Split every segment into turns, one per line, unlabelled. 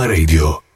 Ψυχόραμα Radio.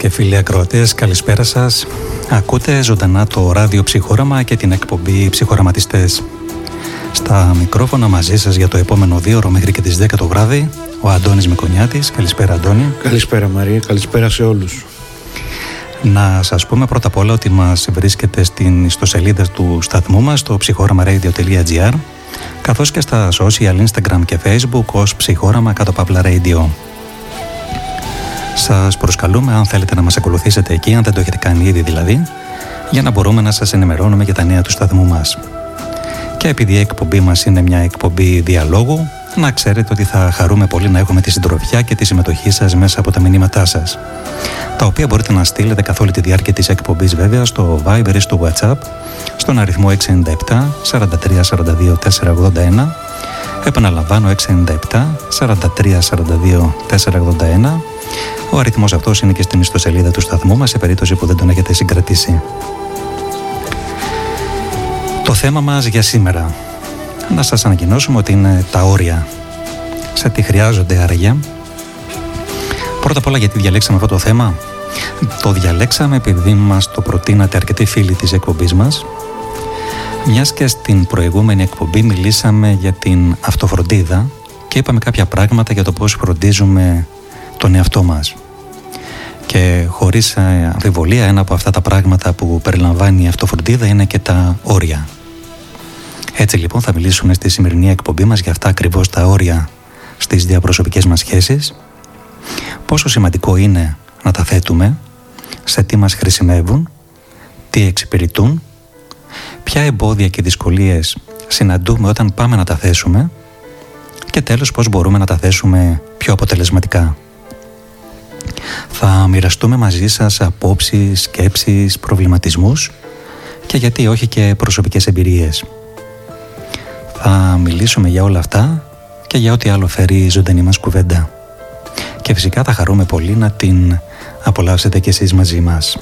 Και φίλοι ακροατές, καλησπέρα σας. Ακούτε ζωντανά το ράδιο ψυχόραμα και την εκπομπή ψυχοραματιστές. Στα μικρόφωνα μαζί σας για το επόμενο δύο ώρο μέχρι και τις 10 το βράδυ, ο Αντώνης Μικονιάτης. Καλησπέρα Αντώνη.
Καλησπέρα Μαρία, καλησπέρα σε όλους.
Να σας πούμε πρώτα απ' όλα ότι μας βρίσκεται στην ιστοσελίδα του σταθμού μας, στο ψυχόραμαradio.gr, καθώς και στα social, Instagram και Facebook ως ψυχόραμα κάτω παύλα radio. Σας προσκαλούμε αν θέλετε να μας ακολουθήσετε εκεί, αν δεν το έχετε κάνει ήδη δηλαδή, για να μπορούμε να σας ενημερώνουμε για τα νέα του σταθμού μας. Και επειδή η εκπομπή μας είναι μια εκπομπή διαλόγου, να ξέρετε ότι θα χαρούμε πολύ να έχουμε τη συντροφιά και τη συμμετοχή σας μέσα από τα μηνύματά σας, τα οποία μπορείτε να στείλετε καθ' όλη τη διάρκεια της εκπομπής βέβαια στο Viber ή στο WhatsApp, στον αριθμό 697 43 42 481, επαναλαμβάνω 697 43 42 481 ο αριθμός αυτός είναι και στην ιστοσελίδα του σταθμού μας σε περίπτωση που δεν τον έχετε συγκρατήσει. Το θέμα μας για σήμερα. Να σας ανακοινώσουμε ότι είναι τα όρια. Σε τι χρειάζονται άραγε; Πρώτα απ' όλα γιατί διαλέξαμε αυτό το θέμα; Το διαλέξαμε επειδή μας το προτείνατε αρκετοί φίλοι της εκπομπής μας. Μιας και στην προηγούμενη εκπομπή μιλήσαμε για την αυτοφροντίδα και είπαμε κάποια πράγματα για το πώς φροντίζουμε τον εαυτό μας. Και χωρίς ε, αμφιβολία ένα από αυτά τα πράγματα που περιλαμβάνει η αυτοφροντίδα είναι και τα όρια. Έτσι λοιπόν θα μιλήσουμε στη σημερινή εκπομπή μας για αυτά ακριβώς τα όρια στις διαπροσωπικές μας σχέσεις, πόσο σημαντικό είναι να τα θέτουμε, σε τι μας χρησιμεύουν, τι εξυπηρετούν, ποια εμπόδια και δυσκολίες συναντούμε όταν πάμε να τα θέσουμε και τέλος πώς μπορούμε να τα θέσουμε πιο αποτελεσματικά. Θα μοιραστούμε μαζί σας απόψεις, σκέψεις, προβληματισμούς και γιατί όχι και προσωπικές εμπειρίες. Θα μιλήσουμε για όλα αυτά και για ό,τι άλλο φέρει η ζωντανή μας κουβέντα. Και φυσικά θα χαρούμε πολύ να την απολαύσετε κι εσείς μαζί μας.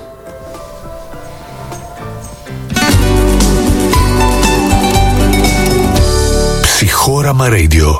Ψυχόραμα Radio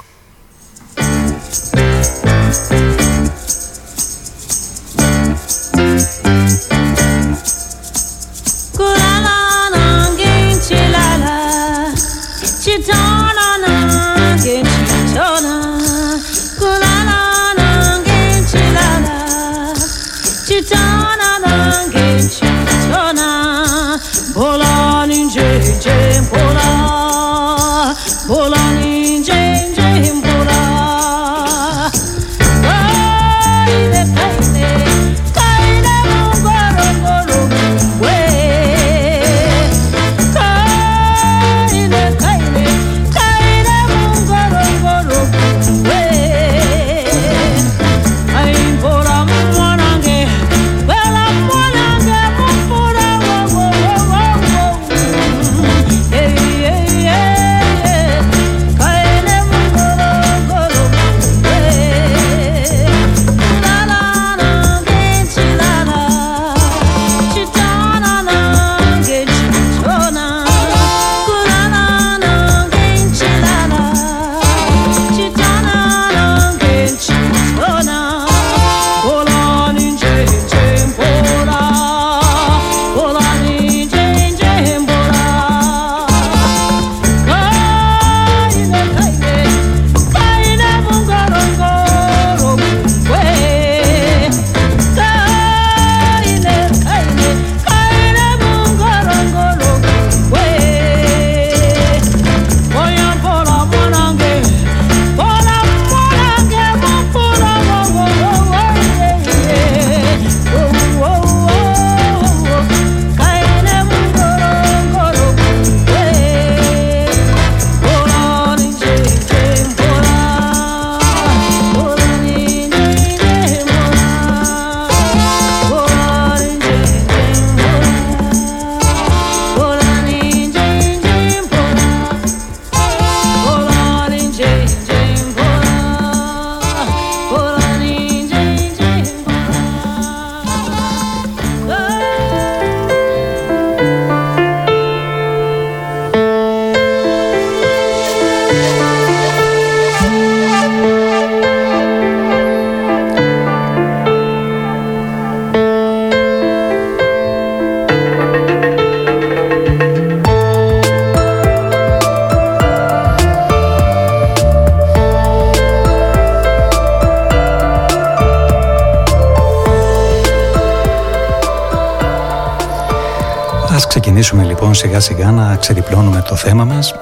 σιγά σιγά να ξεδιπλώνουμε το θέμα μας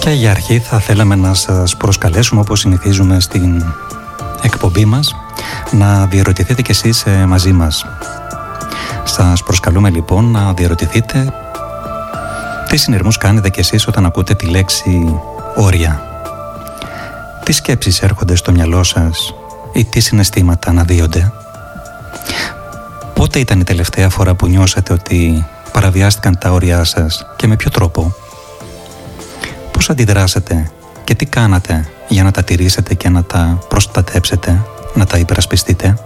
και για αρχή θα θέλαμε να σας προσκαλέσουμε όπως συνηθίζουμε στην εκπομπή μας να διαρωτηθείτε κι εσείς ε, μαζί μας. Σας προσκαλούμε λοιπόν να διαρωτηθείτε τι συνειρμούς κάνετε κι εσείς όταν ακούτε τη λέξη όρια. Τι σκέψεις έρχονται στο μυαλό σας ή τι συναισθήματα αναδύονται; Πότε ήταν η τελευταία φορά που νιώσατε ότι παραβιάστηκαν τα όρια σας και με ποιο τρόπο; Πώς αντιδράσατε και τι κάνατε για να τα τηρήσετε και να τα προστατέψετε, να τα υπερασπιστείτε;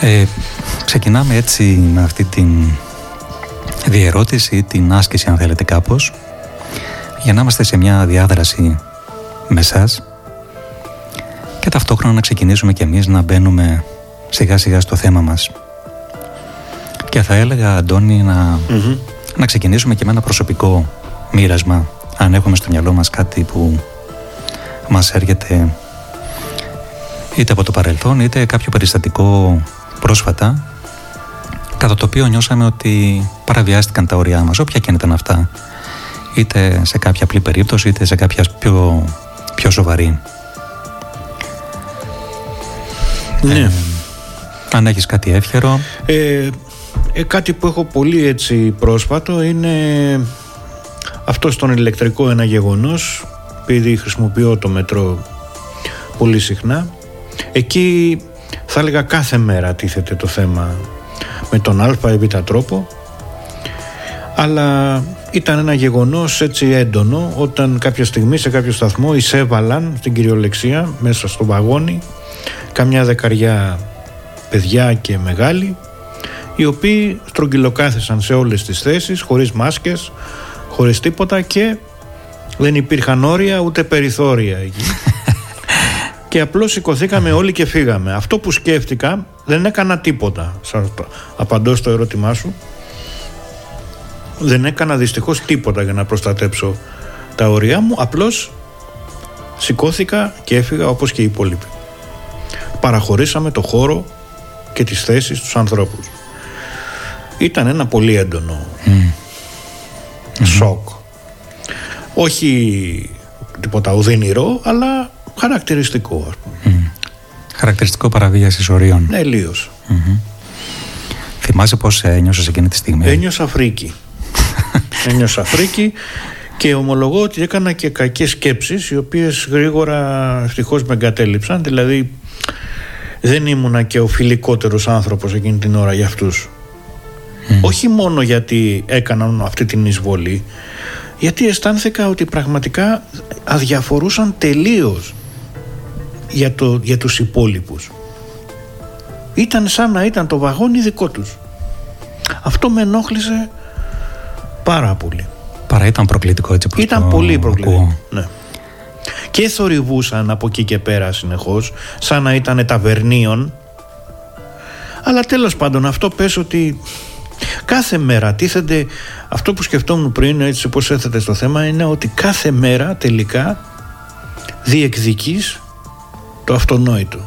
Ε, ξεκινάμε έτσι με αυτή την διερώτηση, την άσκηση αν θέλετε κάπως, για να είμαστε σε μια διάδραση με σας και ταυτόχρονα να ξεκινήσουμε κι εμείς να μπαίνουμε σιγά σιγά στο θέμα μας. Και θα έλεγα, Αντώνη, να, να ξεκινήσουμε και με ένα προσωπικό μοίρασμα. Αν έχουμε στο μυαλό μας κάτι που μας έρχεται είτε από το παρελθόν είτε κάποιο περιστατικό πρόσφατα κατά το οποίο νιώσαμε ότι παραβιάστηκαν τα όρια μας, όποια και ήταν αυτά είτε σε κάποια απλή περίπτωση είτε σε κάποια πιο, πιο σοβαρή.
Ναι.
Ε, αν έχεις κάτι εύχερο.
Ε, ε, κάτι που έχω πολύ έτσι πρόσφατο είναι αυτό στον ηλεκτρικό ένα γεγονός επειδή χρησιμοποιώ το μετρό πολύ συχνά εκεί θα έλεγα κάθε μέρα τίθεται το θέμα με τον α ή β τρόπο αλλά ήταν ένα γεγονός έτσι έντονο όταν κάποια στιγμή σε κάποιο σταθμό εισέβαλαν στην κυριολεξία μέσα στο βαγόνι καμιά δεκαριά παιδιά και μεγάλοι οι οποίοι στρογγυλοκάθεσαν σε όλες τις θέσεις χωρίς μάσκες, χωρίς τίποτα και δεν υπήρχαν όρια ούτε περιθώρια εκεί. και απλώς σηκωθήκαμε όλοι και φύγαμε. Αυτό που σκέφτηκα δεν έκανα τίποτα. Σας απαντώ στο ερώτημά σου. Δεν έκανα δυστυχώς τίποτα για να προστατέψω τα όρια μου. Απλώς σηκώθηκα και έφυγα όπως και οι υπόλοιποι. Παραχωρήσαμε το χώρο και τις θέσεις στους ανθρώπους. Ήταν ένα πολύ έντονο σοκ. Όχι τίποτα ουδενηρό, αλλά χαρακτηριστικό ας πούμε.
Χαρακτηριστικό παραβίασης ορίων.
Ναι, λίος.
Θυμάσαι πώς ένιωσες εκείνη τη στιγμή;
Ένιωσα φρίκι. Ένιωσα φρίκι και ομολογώ ότι έκανα και κακές σκέψεις οι οποίες γρήγορα ευτυχώς με εγκατέλειψαν. Δηλαδή δεν ήμουνα και ο φιλικότερος άνθρωπος εκείνη την ώρα για αυτούς. Όχι μόνο γιατί έκαναν αυτή την εισβολή, γιατί αισθάνθηκα ότι πραγματικά αδιαφορούσαν τελείως για, το, για τους υπόλοιπους. Ήταν σαν να ήταν το βαγόνι δικό τους. Αυτό με ενόχλησε πάρα πολύ.
Παρά ήταν προκλητικό έτσι που
Ήταν πολύ προκλητικό. Ναι. Και θορυβούσαν από εκεί και πέρα συνεχώς, σαν να ήταν ταβερνίων. Αλλά τέλος πάντων αυτό πες ότι κάθε μέρα τίθενται, αυτό που σκεφτόμουν πριν έτσι πως έθετε στο θέμα είναι ότι κάθε μέρα τελικά διεκδικείς το αυτονόητο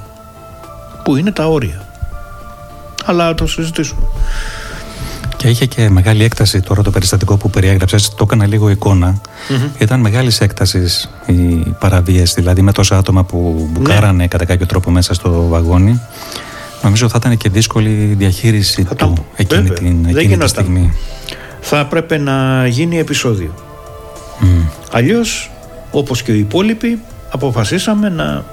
που είναι τα όρια. Αλλά το συζητήσουμε.
Και είχε και μεγάλη έκταση τώρα το περιστατικό που περιέγραψες. Το έκανα λίγο εικόνα. Ήταν μεγάλης έκτασης η παραβίαση, δηλαδή με τόσα άτομα που μπουκάρανε κατά κάποιο τρόπο μέσα στο βαγόνι. Νομίζω θα ήταν και δύσκολη διαχείριση
Θα
του
ήταν-
εκείνη,
βέβαια.
την,
Δεν
εκείνη τη
γινόταν.
στιγμή.
Θα έπρεπε να γίνει επεισόδιο.
Μμ.
Αλλιώς, όπως και οι υπόλοιποι, αποφασίσαμε να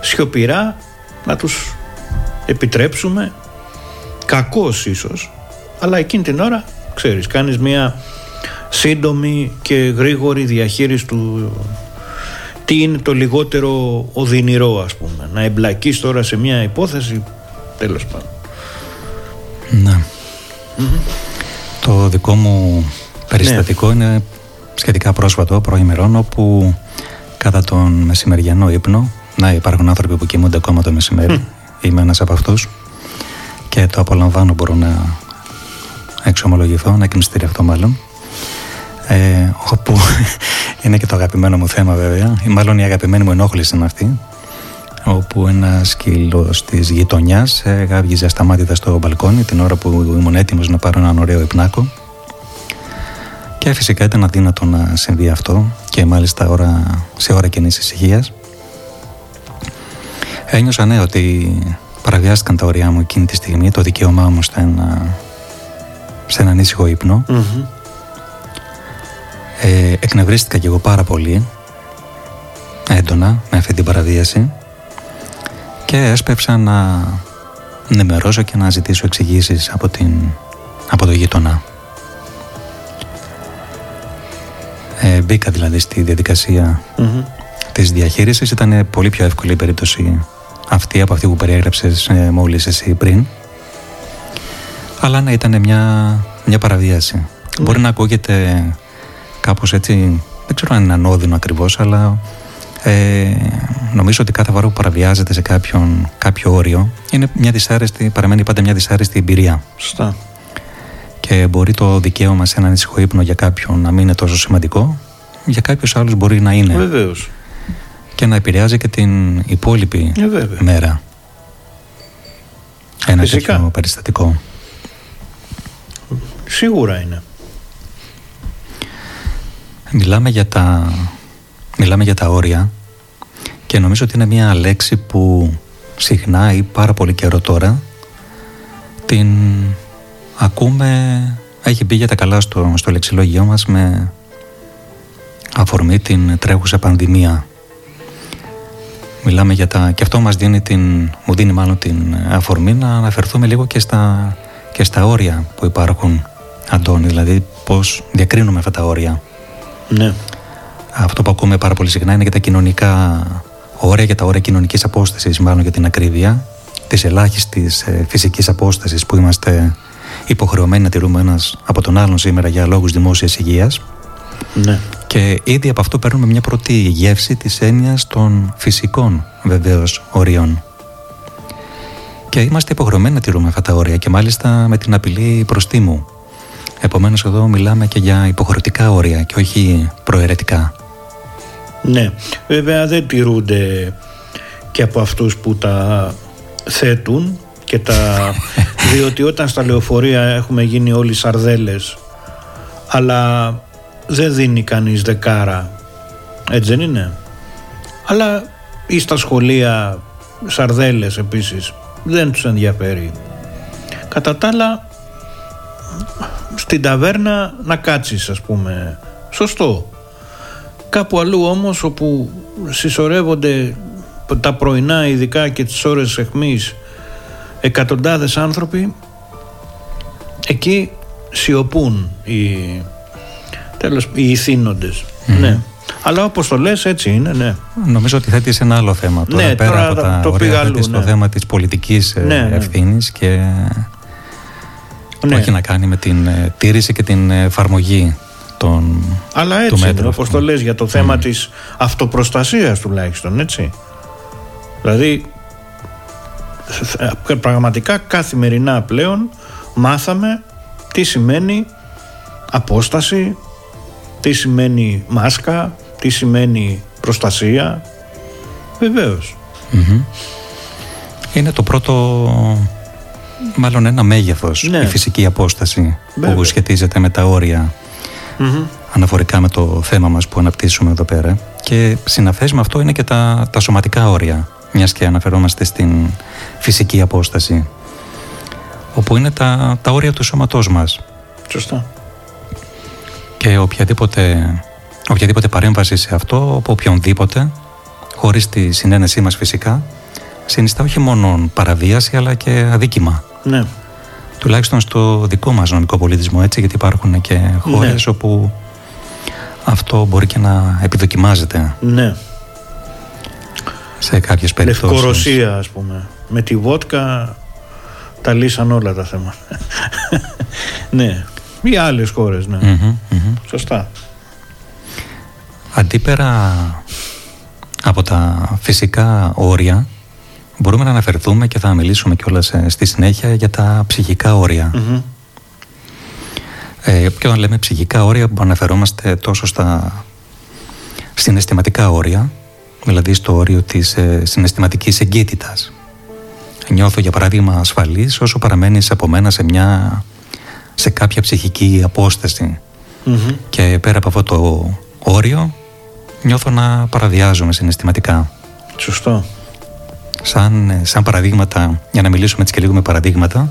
σιωπηρά να τους επιτρέψουμε κακός ίσως αλλά εκείνη την ώρα ξέρεις κάνεις μια σύντομη και γρήγορη διαχείριση του τι είναι το λιγότερο οδυνηρό ας πούμε. Να εμπλακείς τώρα σε μια υπόθεση τέλος πάντων.
Ναι. Το δικό μου περιστατικό είναι σχετικά πρόσφατο, προημερών, όπου κατά τον μεσημεριανό ύπνο, να υπάρχουν άνθρωποι που κοιμούνται ακόμα το μεσημέρι, είμαι ένας από αυτούς και το απολαμβάνω, μπορώ να εξομολογηθώ, να εκμυστηρευτώ μάλλον. Ε, όπου είναι και το αγαπημένο μου θέμα βέβαια, ή μάλλον η αγαπημένη μου ενόχληση είναι αυτή, όπου ένα σκύλο της γειτονιάς γάβγιζε ασταμάτητα στο μπαλκόνι την ώρα που ήμουν έτοιμος να πάρω έναν ωραίο υπνάκο. Και φυσικά ήταν αδύνατο να συμβεί αυτό και μάλιστα ώρα, σε ώρα κοινή ησυχίας. Ένιωσα ναι ότι παραβιάστηκαν τα ωριά μου εκείνη τη στιγμή, το δικαίωμά μου σε ένα, σε έναν ήσυχο ύπνο. Ε, εκνευρίστηκα κι εγώ πάρα πολύ έντονα με αυτή την παραβίαση και έσπευσα να ενημερώσω και να ζητήσω εξηγήσεις από, την, από το γείτονα. Ε, μπήκα δηλαδή στη διαδικασία mm-hmm. της διαχείρισης. Ήταν πολύ πιο εύκολη η περίπτωση αυτή από αυτή που περιέγραψες ε, μόλις εσύ πριν. Αλλά ναι, ήταν μια, μια παραβίαση. Μπορεί να ακούγεται κάπως έτσι, δεν ξέρω αν είναι ανώδυνο ακριβώς, αλλά ε, νομίζω ότι κάθε φορά που παραβιάζεται σε κάποιον, κάποιο όριο είναι μια δυσάρεστη, παραμένει πάντα μια δυσάρεστη εμπειρία.
Σωστά.
Και μπορεί το δικαίωμα σε έναν ήσυχο ύπνο για κάποιον να μην είναι τόσο σημαντικό, για κάποιους άλλους μπορεί να είναι.
Βεβαίως.
Και να επηρεάζει και την υπόλοιπη
ε,
μέρα. Ένα Φυσικά. τέτοιο περιστατικό.
Σίγουρα είναι.
Μιλάμε για τα, μιλάμε για τα όρια και νομίζω ότι είναι μια λέξη που συχνά ή πάρα πολύ καιρό τώρα την ακούμε, έχει μπει για τα καλά στο, στο λεξιλόγιό μας με αφορμή την τρέχουσα πανδημία. Μιλάμε για τα... και αυτό μας δίνει την, μου δίνει μάλλον την αφορμή να αναφερθούμε λίγο και στα, και στα όρια που υπάρχουν, Αντώνη, δηλαδή πώς διακρίνουμε αυτά τα όρια.
Ναι.
Αυτό που ακούμε πάρα πολύ συχνά είναι για τα κοινωνικά όρια, για τα όρια κοινωνικής απόστασης, μάλλον για την ακρίβεια, της ελάχιστης ε, φυσικής απόστασης που είμαστε υποχρεωμένοι να τηρούμε ένας από τον άλλον σήμερα για λόγους δημόσιας υγείας.
Ναι.
Και ήδη από αυτό παίρνουμε μια πρώτη γεύση της έννοιας των φυσικών βεβαίως ορίων. Και είμαστε υποχρεωμένοι να τηρούμε αυτά τα όρια και μάλιστα με την απειλή προστίμου. Επομένως εδώ μιλάμε και για υποχρεωτικά όρια και όχι προαιρετικά.
Ναι, βέβαια δεν τηρούνται και από αυτούς που τα θέτουν και τα... διότι όταν στα λεωφορεία έχουμε γίνει όλοι σαρδέλες αλλά δεν δίνει κανείς δεκάρα. Έτσι δεν είναι; Αλλά ή στα σχολεία σαρδέλες επίσης δεν τους ενδιαφέρει. Κατά τα άλλα στην ταβέρνα να κάτσεις ας πούμε σωστό κάπου αλλού όμως όπου συσσωρεύονται τα πρωινά ειδικά και τις ώρες εχμής εκατοντάδες άνθρωποι εκεί σιωπούν οι, τέλος, οι ηθήνοντες. Ναι. Αλλά όπως το λες έτσι είναι, ναι.
Νομίζω ότι θέτεις ένα άλλο θέμα. Τώρα
ναι,
πέρα
τώρα
από τα
το
ωραία,
αλλού,
το
ναι.
θέμα της πολιτικής ε,
Ναι, ναι.
ευθύνης και
Ναι.
που έχει να κάνει με την ε, τήρηση και την εφαρμογή των,
Αλλά
του
έτσι είναι,
μέτρου
όπως
αυτού.
το λες για το θέμα της αυτοπροστασίας τουλάχιστον, έτσι. Δηλαδή, ε, πραγματικά καθημερινά πλέον μάθαμε τι σημαίνει απόσταση, τι σημαίνει μάσκα, τι σημαίνει προστασία. Βεβαίως.
Μμμ. Είναι το πρώτο, μάλλον ένα μέγεθος,
Ναι.
η φυσική απόσταση
Βέβαια.
που σχετίζεται με τα όρια
Μμμ.
αναφορικά με το θέμα μας που αναπτύσσουμε εδώ πέρα και συναφές με αυτό είναι και τα, τα σωματικά όρια μιας και αναφερόμαστε στην φυσική απόσταση όπου είναι τα, τα όρια του σώματός μας
Σωστά.
και οποιαδήποτε, οποιαδήποτε παρέμβαση σε αυτό από οποιονδήποτε χωρίς τη συνένεσή μας φυσικά συνιστά όχι μόνο παραβίαση αλλά και αδίκημα
Ναι.
τουλάχιστον στο δικό μας νομικό πολιτισμό έτσι γιατί υπάρχουν και χώρες όπου αυτό μπορεί και να επιδοκιμάζεται
Ναι.
σε κάποιες περιπτώσεις.
Λευκορωσία ας πούμε. Με τη βότκα τα λύσαν όλα τα θέματα. ναι. Ή άλλες χώρες, ναι.
Μμμ, μμμ.
Σωστά.
Αντίπερα από τα φυσικά όρια μπορούμε να αναφερθούμε και θα μιλήσουμε κιόλας ε, στη συνέχεια για τα ψυχικά όρια.
Μμμ.
Ε, και όταν λέμε ψυχικά όρια που αναφερόμαστε τόσο στα συναισθηματικά όρια δηλαδή στο όριο της ε, συναισθηματικής εγκύτητας. Νιώθω για παράδειγμα ασφαλής όσο παραμένεις από μένα σε, μια, σε κάποια ψυχική και πέρα από αυτό το όριο νιώθω να παραδιάζομαι συναισθηματικά.
Σωστό.
Σαν, σαν παραδείγματα, για να μιλήσουμε έτσι και λίγο με παραδείγματα,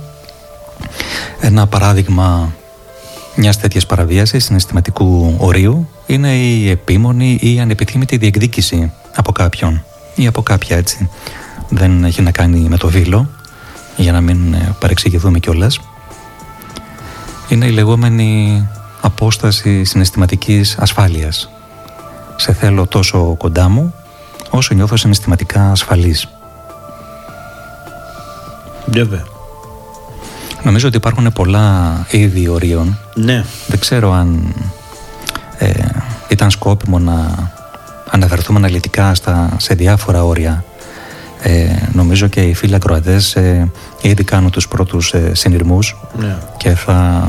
ένα παράδειγμα μιας τέτοιας παραβίασης συναισθηματικού ορίου είναι η επίμονη ή η ανεπιθύμητη διεκδίκηση από κάποιον ή από κάποια έτσι. Δεν έχει να κάνει με το βήλο, για να μην ε, παρεξηγηθούμε κιόλας. Είναι η λεγόμενη απόσταση συναισθηματικής ασφάλειας. Σε θέλω τόσο κοντά μου, όσο νιώθω συναισθηματικά ασφαλής.
Βέβαια.
Νομίζω ότι υπάρχουν πολλά είδη ορίων.
Ναι.
Δεν ξέρω αν ε, ήταν σκόπιμο να αναφερθούμε αναλυτικά στα, σε διάφορα όρια. Ε, νομίζω και οι φίλοι ακροατές ε, ήδη κάνουν τους πρώτους ε, συνειρμούς
ναι.
και θα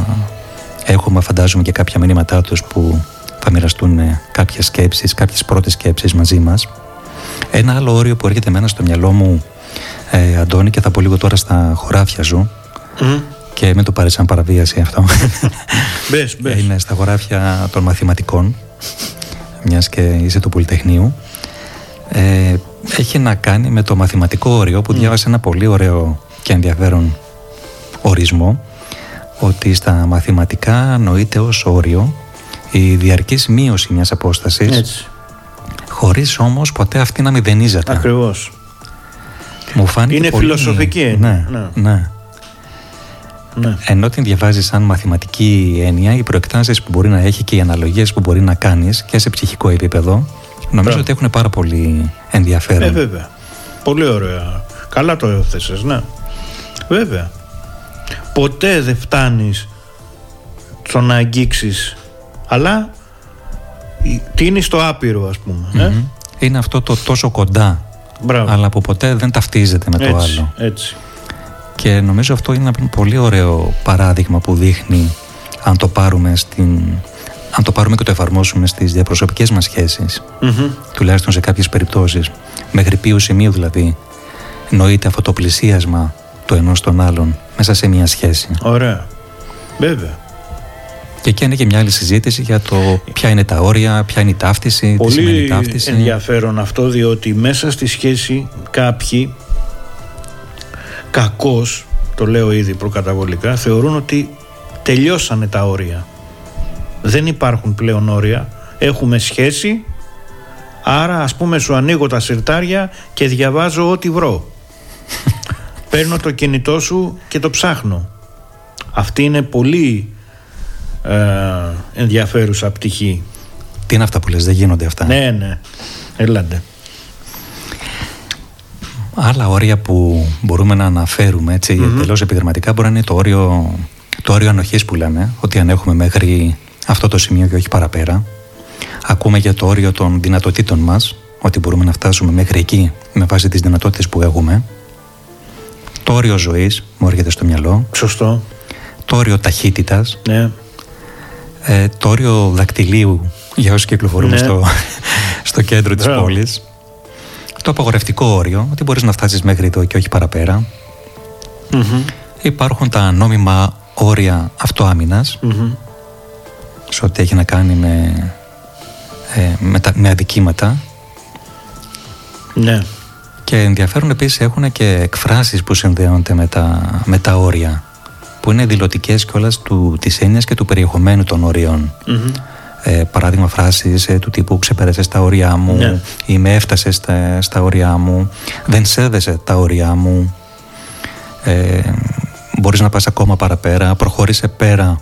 έχουμε φαντάζομαι και κάποια μηνύματά τους που θα μοιραστούν ε, κάποιες σκέψεις, κάποιες πρώτες σκέψεις μαζί μας. Ένα άλλο όριο που έρχεται εμένα στο μυαλό μου ε, Αντώνη και θα πω λίγο τώρα στα χωράφια σου και μην το πάρεις σαν παραβίαση αυτό.
Μπες, μπες.
Είναι στα χωράφια των μαθηματικών, μιας και είσαι του Πολυτεχνείου. Ε, έχει να κάνει με το μαθηματικό όριο που διάβασε ένα πολύ ωραίο και ενδιαφέρον ορισμό ότι στα μαθηματικά νοείται ως όριο η διαρκής μείωση μιας απόστασης
Έτσι.
χωρίς όμως ποτέ αυτή να μηδενίζεται.
Ακριβώς.
Μου φάνηκε
Είναι
πολύ...
φιλοσοφική
Ναι,
ναι.
ναι.
ναι.
Ενώ την διαβάζεις σαν μαθηματική έννοια, οι προεκτάσεις που μπορεί να έχει και οι αναλογίες που μπορεί να κάνεις και σε ψυχικό επίπεδο, νομίζω
Μπράβο.
ότι έχουν πάρα πολύ ενδιαφέρον.
Ε, βέβαια. Πολύ ωραία. Καλά το έθεσες, ναι. Βέβαια. Ποτέ δεν φτάνεις στο να αγγίξεις, αλλά τίνεις στο άπειρο, ας πούμε. Ε;
Μμμ. Είναι αυτό το τόσο κοντά,
Μπράβο.
αλλά που ποτέ δεν ταυτίζεται με το
έτσι,
άλλο.
έτσι.
Και νομίζω αυτό είναι ένα πολύ ωραίο παράδειγμα που δείχνει αν το πάρουμε, στην, αν το πάρουμε και το εφαρμόσουμε στις διαπροσωπικές μας σχέσεις
Μμμ.
τουλάχιστον σε κάποιες περιπτώσεις μέχρι ποιου σημείου δηλαδή νοείται αυτό το πλησίασμα του ενός των άλλων μέσα σε μια σχέση
Ωραία. Βέβαια.
Και εκεί είναι και μια άλλη συζήτηση για το ποια είναι τα όρια, ποια είναι η ταύτιση, τι σημαίνει
Πολύ
ταύτιση
ενδιαφέρον αυτό διότι μέσα στη σχέση κάποιοι κακώς, το λέω ήδη προκαταβολικά, θεωρούν ότι τελειώσανε τα όρια. Δεν υπάρχουν πλέον όρια. Έχουμε σχέση, άρα ας πούμε σου ανοίγω τα σιρτάρια και διαβάζω ό,τι βρω. Παίρνω το κινητό σου και το ψάχνω. Αυτή είναι πολύ ε, ενδιαφέρουσα πτυχή.
τι είναι αυτά που λες, δεν γίνονται αυτά;
Ναι, ναι. Έλαντε.
Άλλα όρια που μπορούμε να αναφέρουμε έτσι, εντελώς επιδερματικά μπορεί να είναι το όριο, το όριο ανοχής που λέμε, ότι αν έχουμε μέχρι αυτό το σημείο και όχι παραπέρα. Ακούμε για το όριο των δυνατοτήτων μας, ότι μπορούμε να φτάσουμε μέχρι εκεί με βάση τις δυνατότητες που έχουμε. Το όριο ζωής μου έρχεται στο μυαλό.
Σωστό.
Το όριο ταχύτητας.
Ναι.
Ε, το όριο δακτυλίου για όσοι κυκλοφορούμε
Ναι.
στο, στο κέντρο της
Μπράβο.
πόλης. Το απαγορευτικό όριο, ότι μπορείς να φτάσεις μέχρι εδώ και όχι παραπέρα.
Μμμ.
Υπάρχουν τα νόμιμα όρια αυτοάμυνας,
Μμμ.
σε ό,τι έχει να κάνει με, ε, με, τα, με αδικήματα.
Ναι.
Και ενδιαφέρον επίσης έχουν και εκφράσεις που συνδέονται με τα, με τα όρια, που είναι δηλωτικές κιόλας του, της έννοιας και του περιεχομένου των ορίων.
Μμμ.
Ε, παράδειγμα φράσεις ε, του τύπου «ξεπέρασες τα όρια μου»
Ναι.
ή «με έφτασες στα, στα όρια μου», «δεν σέβεσαι τα όρια μου», ε, «μπορείς να πας ακόμα παραπέρα», «προχώρησε πέρα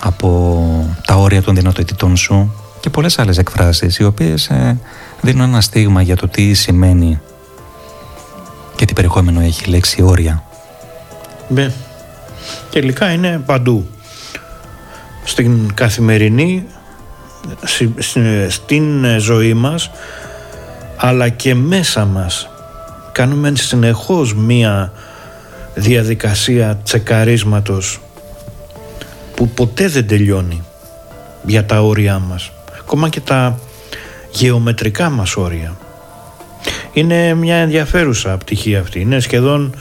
από τα όρια των δυνατοτήτων σου» και πολλές άλλες εκφράσεις οι οποίες ε, δίνουν ένα στίγμα για το τι σημαίνει και τι περιεχόμενο έχει η λέξη όρια.
Ναι. Τελικά είναι παντού. Στην καθημερινή, στη- στη- στην ζωή μας, αλλά και μέσα μας. Κάνουμε συνεχώς μία διαδικασία τσεκαρίσματος που ποτέ δεν τελειώνει για τα όρια μας. Ακόμα και τα γεωμετρικά μας όρια.
είναι μια ενδιαφέρουσα πτυχή αυτή. Είναι σχεδόν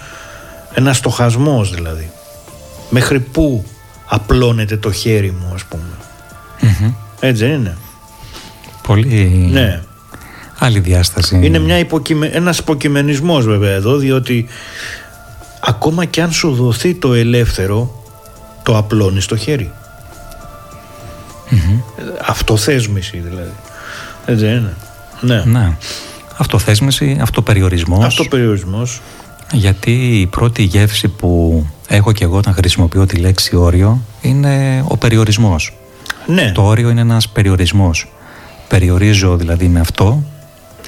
ένα στοχασμός δηλαδή. Μέχρι πού απλώνεται το χέρι μου ας πούμε. Έτσι δεν είναι.
Πολύ
Ναι.
άλλη διάσταση.
Είναι μια υποκειμε... ένας υποκειμενισμός βέβαια εδώ διότι ακόμα και αν σου δοθεί το ελεύθερο το απλώνεις το χέρι. Αυτοθέσμηση δηλαδή. Έτσι δεν είναι. Ναι.
Ναι. Αυτοθέσμηση, αυτοπεριορισμός.
Αυτοπεριορισμός.
Γιατί η πρώτη γεύση που έχω και εγώ όταν χρησιμοποιώ τη λέξη όριο είναι ο περιορισμός.
Ναι.
Το όριο είναι ένας περιορισμός. Περιορίζω δηλαδή με αυτό,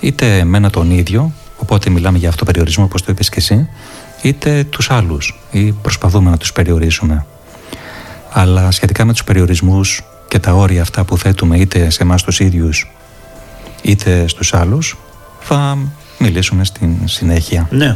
είτε εμένα τον ίδιο, οπότε μιλάμε για αυτοπεριορισμό όπως το είπες και εσύ, είτε τους άλλους ή προσπαθούμε να τους περιορίσουμε. Αλλά σχετικά με τους περιορισμούς και τα όρια αυτά που θέτουμε είτε σε εμάς τους ίδιους είτε στους άλλους θα μιλήσουμε στην συνέχεια.
Ναι.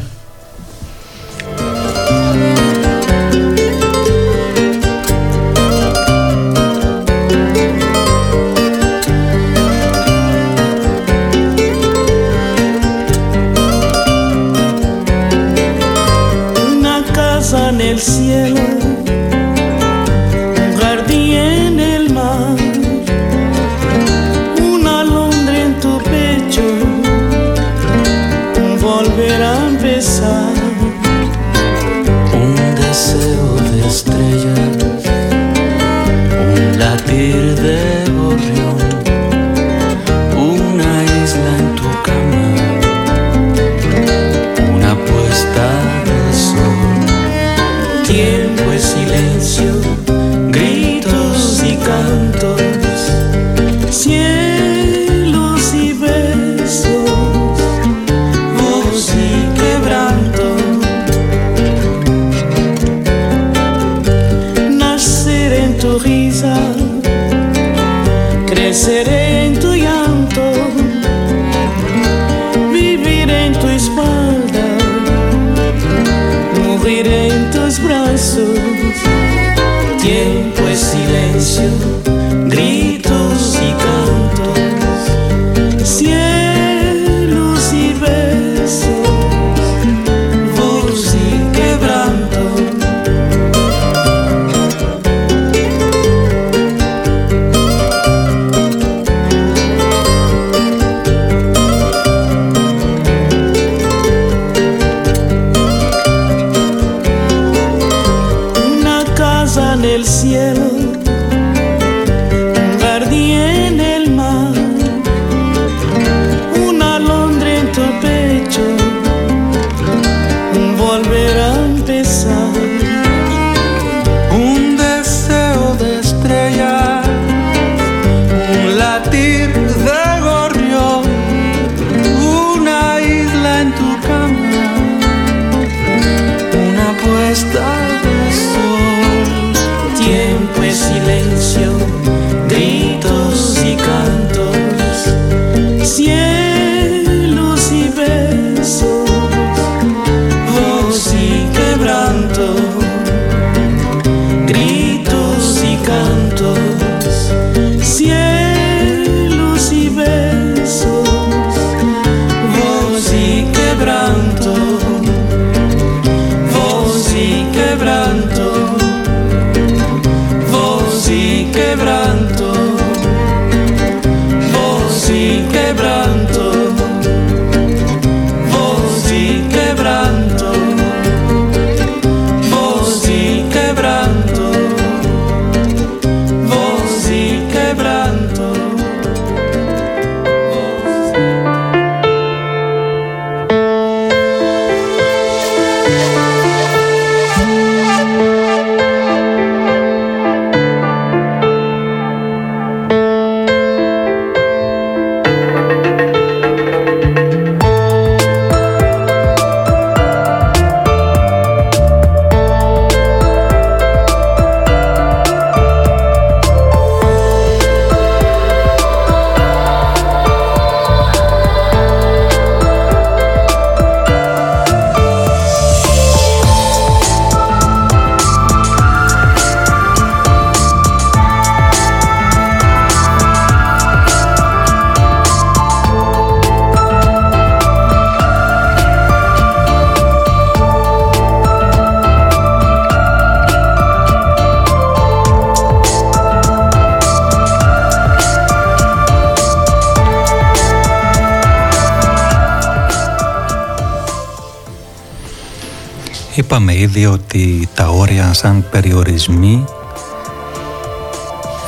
Είπαμε ήδη ότι τα όρια σαν περιορισμοί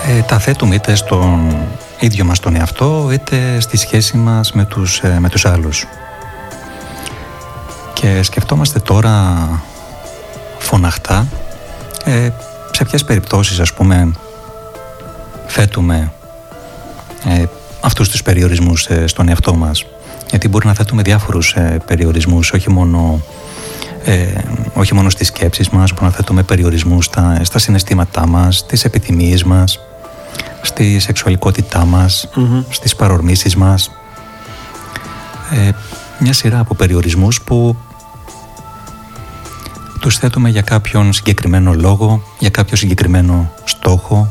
ε, τα θέτουμε είτε στον ίδιο μας τον εαυτό είτε στη σχέση μας με τους, ε, με τους άλλους. Και σκεφτόμαστε τώρα φωναχτά ε, σε ποιες περιπτώσεις ας πούμε θέτουμε ε, αυτούς τους περιορισμούς ε, στον εαυτό μας. Γιατί μπορεί να θέτουμε διάφορους ε, περιορισμούς, όχι μόνο, ε, όχι μόνο στις σκέψεις μας, μπορεί να θέτουμε περιορισμούς στα, στα συναισθήματά μας, στις επιθυμίες μας, στη σεξουαλικότητά μας, στις παρορμήσεις μας. Ε, μια σειρά από περιορισμούς που τους θέτουμε για κάποιον συγκεκριμένο λόγο, για κάποιο συγκεκριμένο στόχο.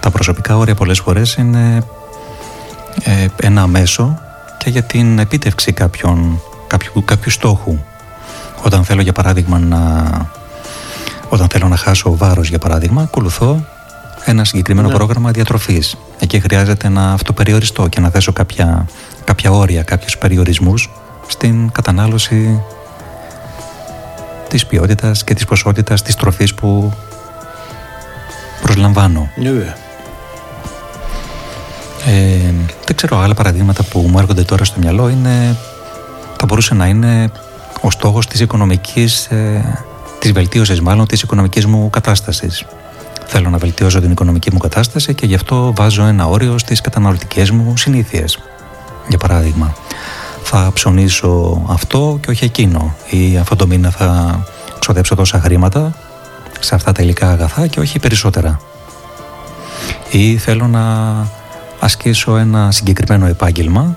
Τα προσωπικά όρια πολλές φορές είναι ε, ένα μέσο και για την επίτευξη κάποιον, κάποιου, κάποιου στόχου. Όταν θέλω για παράδειγμα να, όταν θέλω να χάσω βάρος για παράδειγμα, ακολουθώ ένα συγκεκριμένο ναι. πρόγραμμα διατροφής. Εκεί χρειάζεται να αυτοπεριοριστώ και να θέσω κάποια, κάποια όρια, κάποιους περιορισμούς στην κατανάλωση της ποιότητας και της ποσότητας της τροφής που προσλαμβάνω.
Yeah.
Ε, δεν ξέρω άλλα παραδείγματα που μου έρχονται τώρα στο μυαλό είναι θα μπορούσε να είναι ο στόχος της οικονομικής ε, της βελτίωσης μάλλον της οικονομικής μου κατάστασης. Θέλω να βελτιώσω την οικονομική μου κατάσταση και γι' αυτό βάζω ένα όριο στις καταναλωτικές μου συνήθειες. Για παράδειγμα θα ψωνίσω αυτό και όχι εκείνο ή αυτό το μήνα θα ξοδέψω τόσα χρήματα σε αυτά τα υλικά αγαθά και όχι περισσότερα. Ή θέλω να ασκήσω ένα συγκεκριμένο επάγγελμα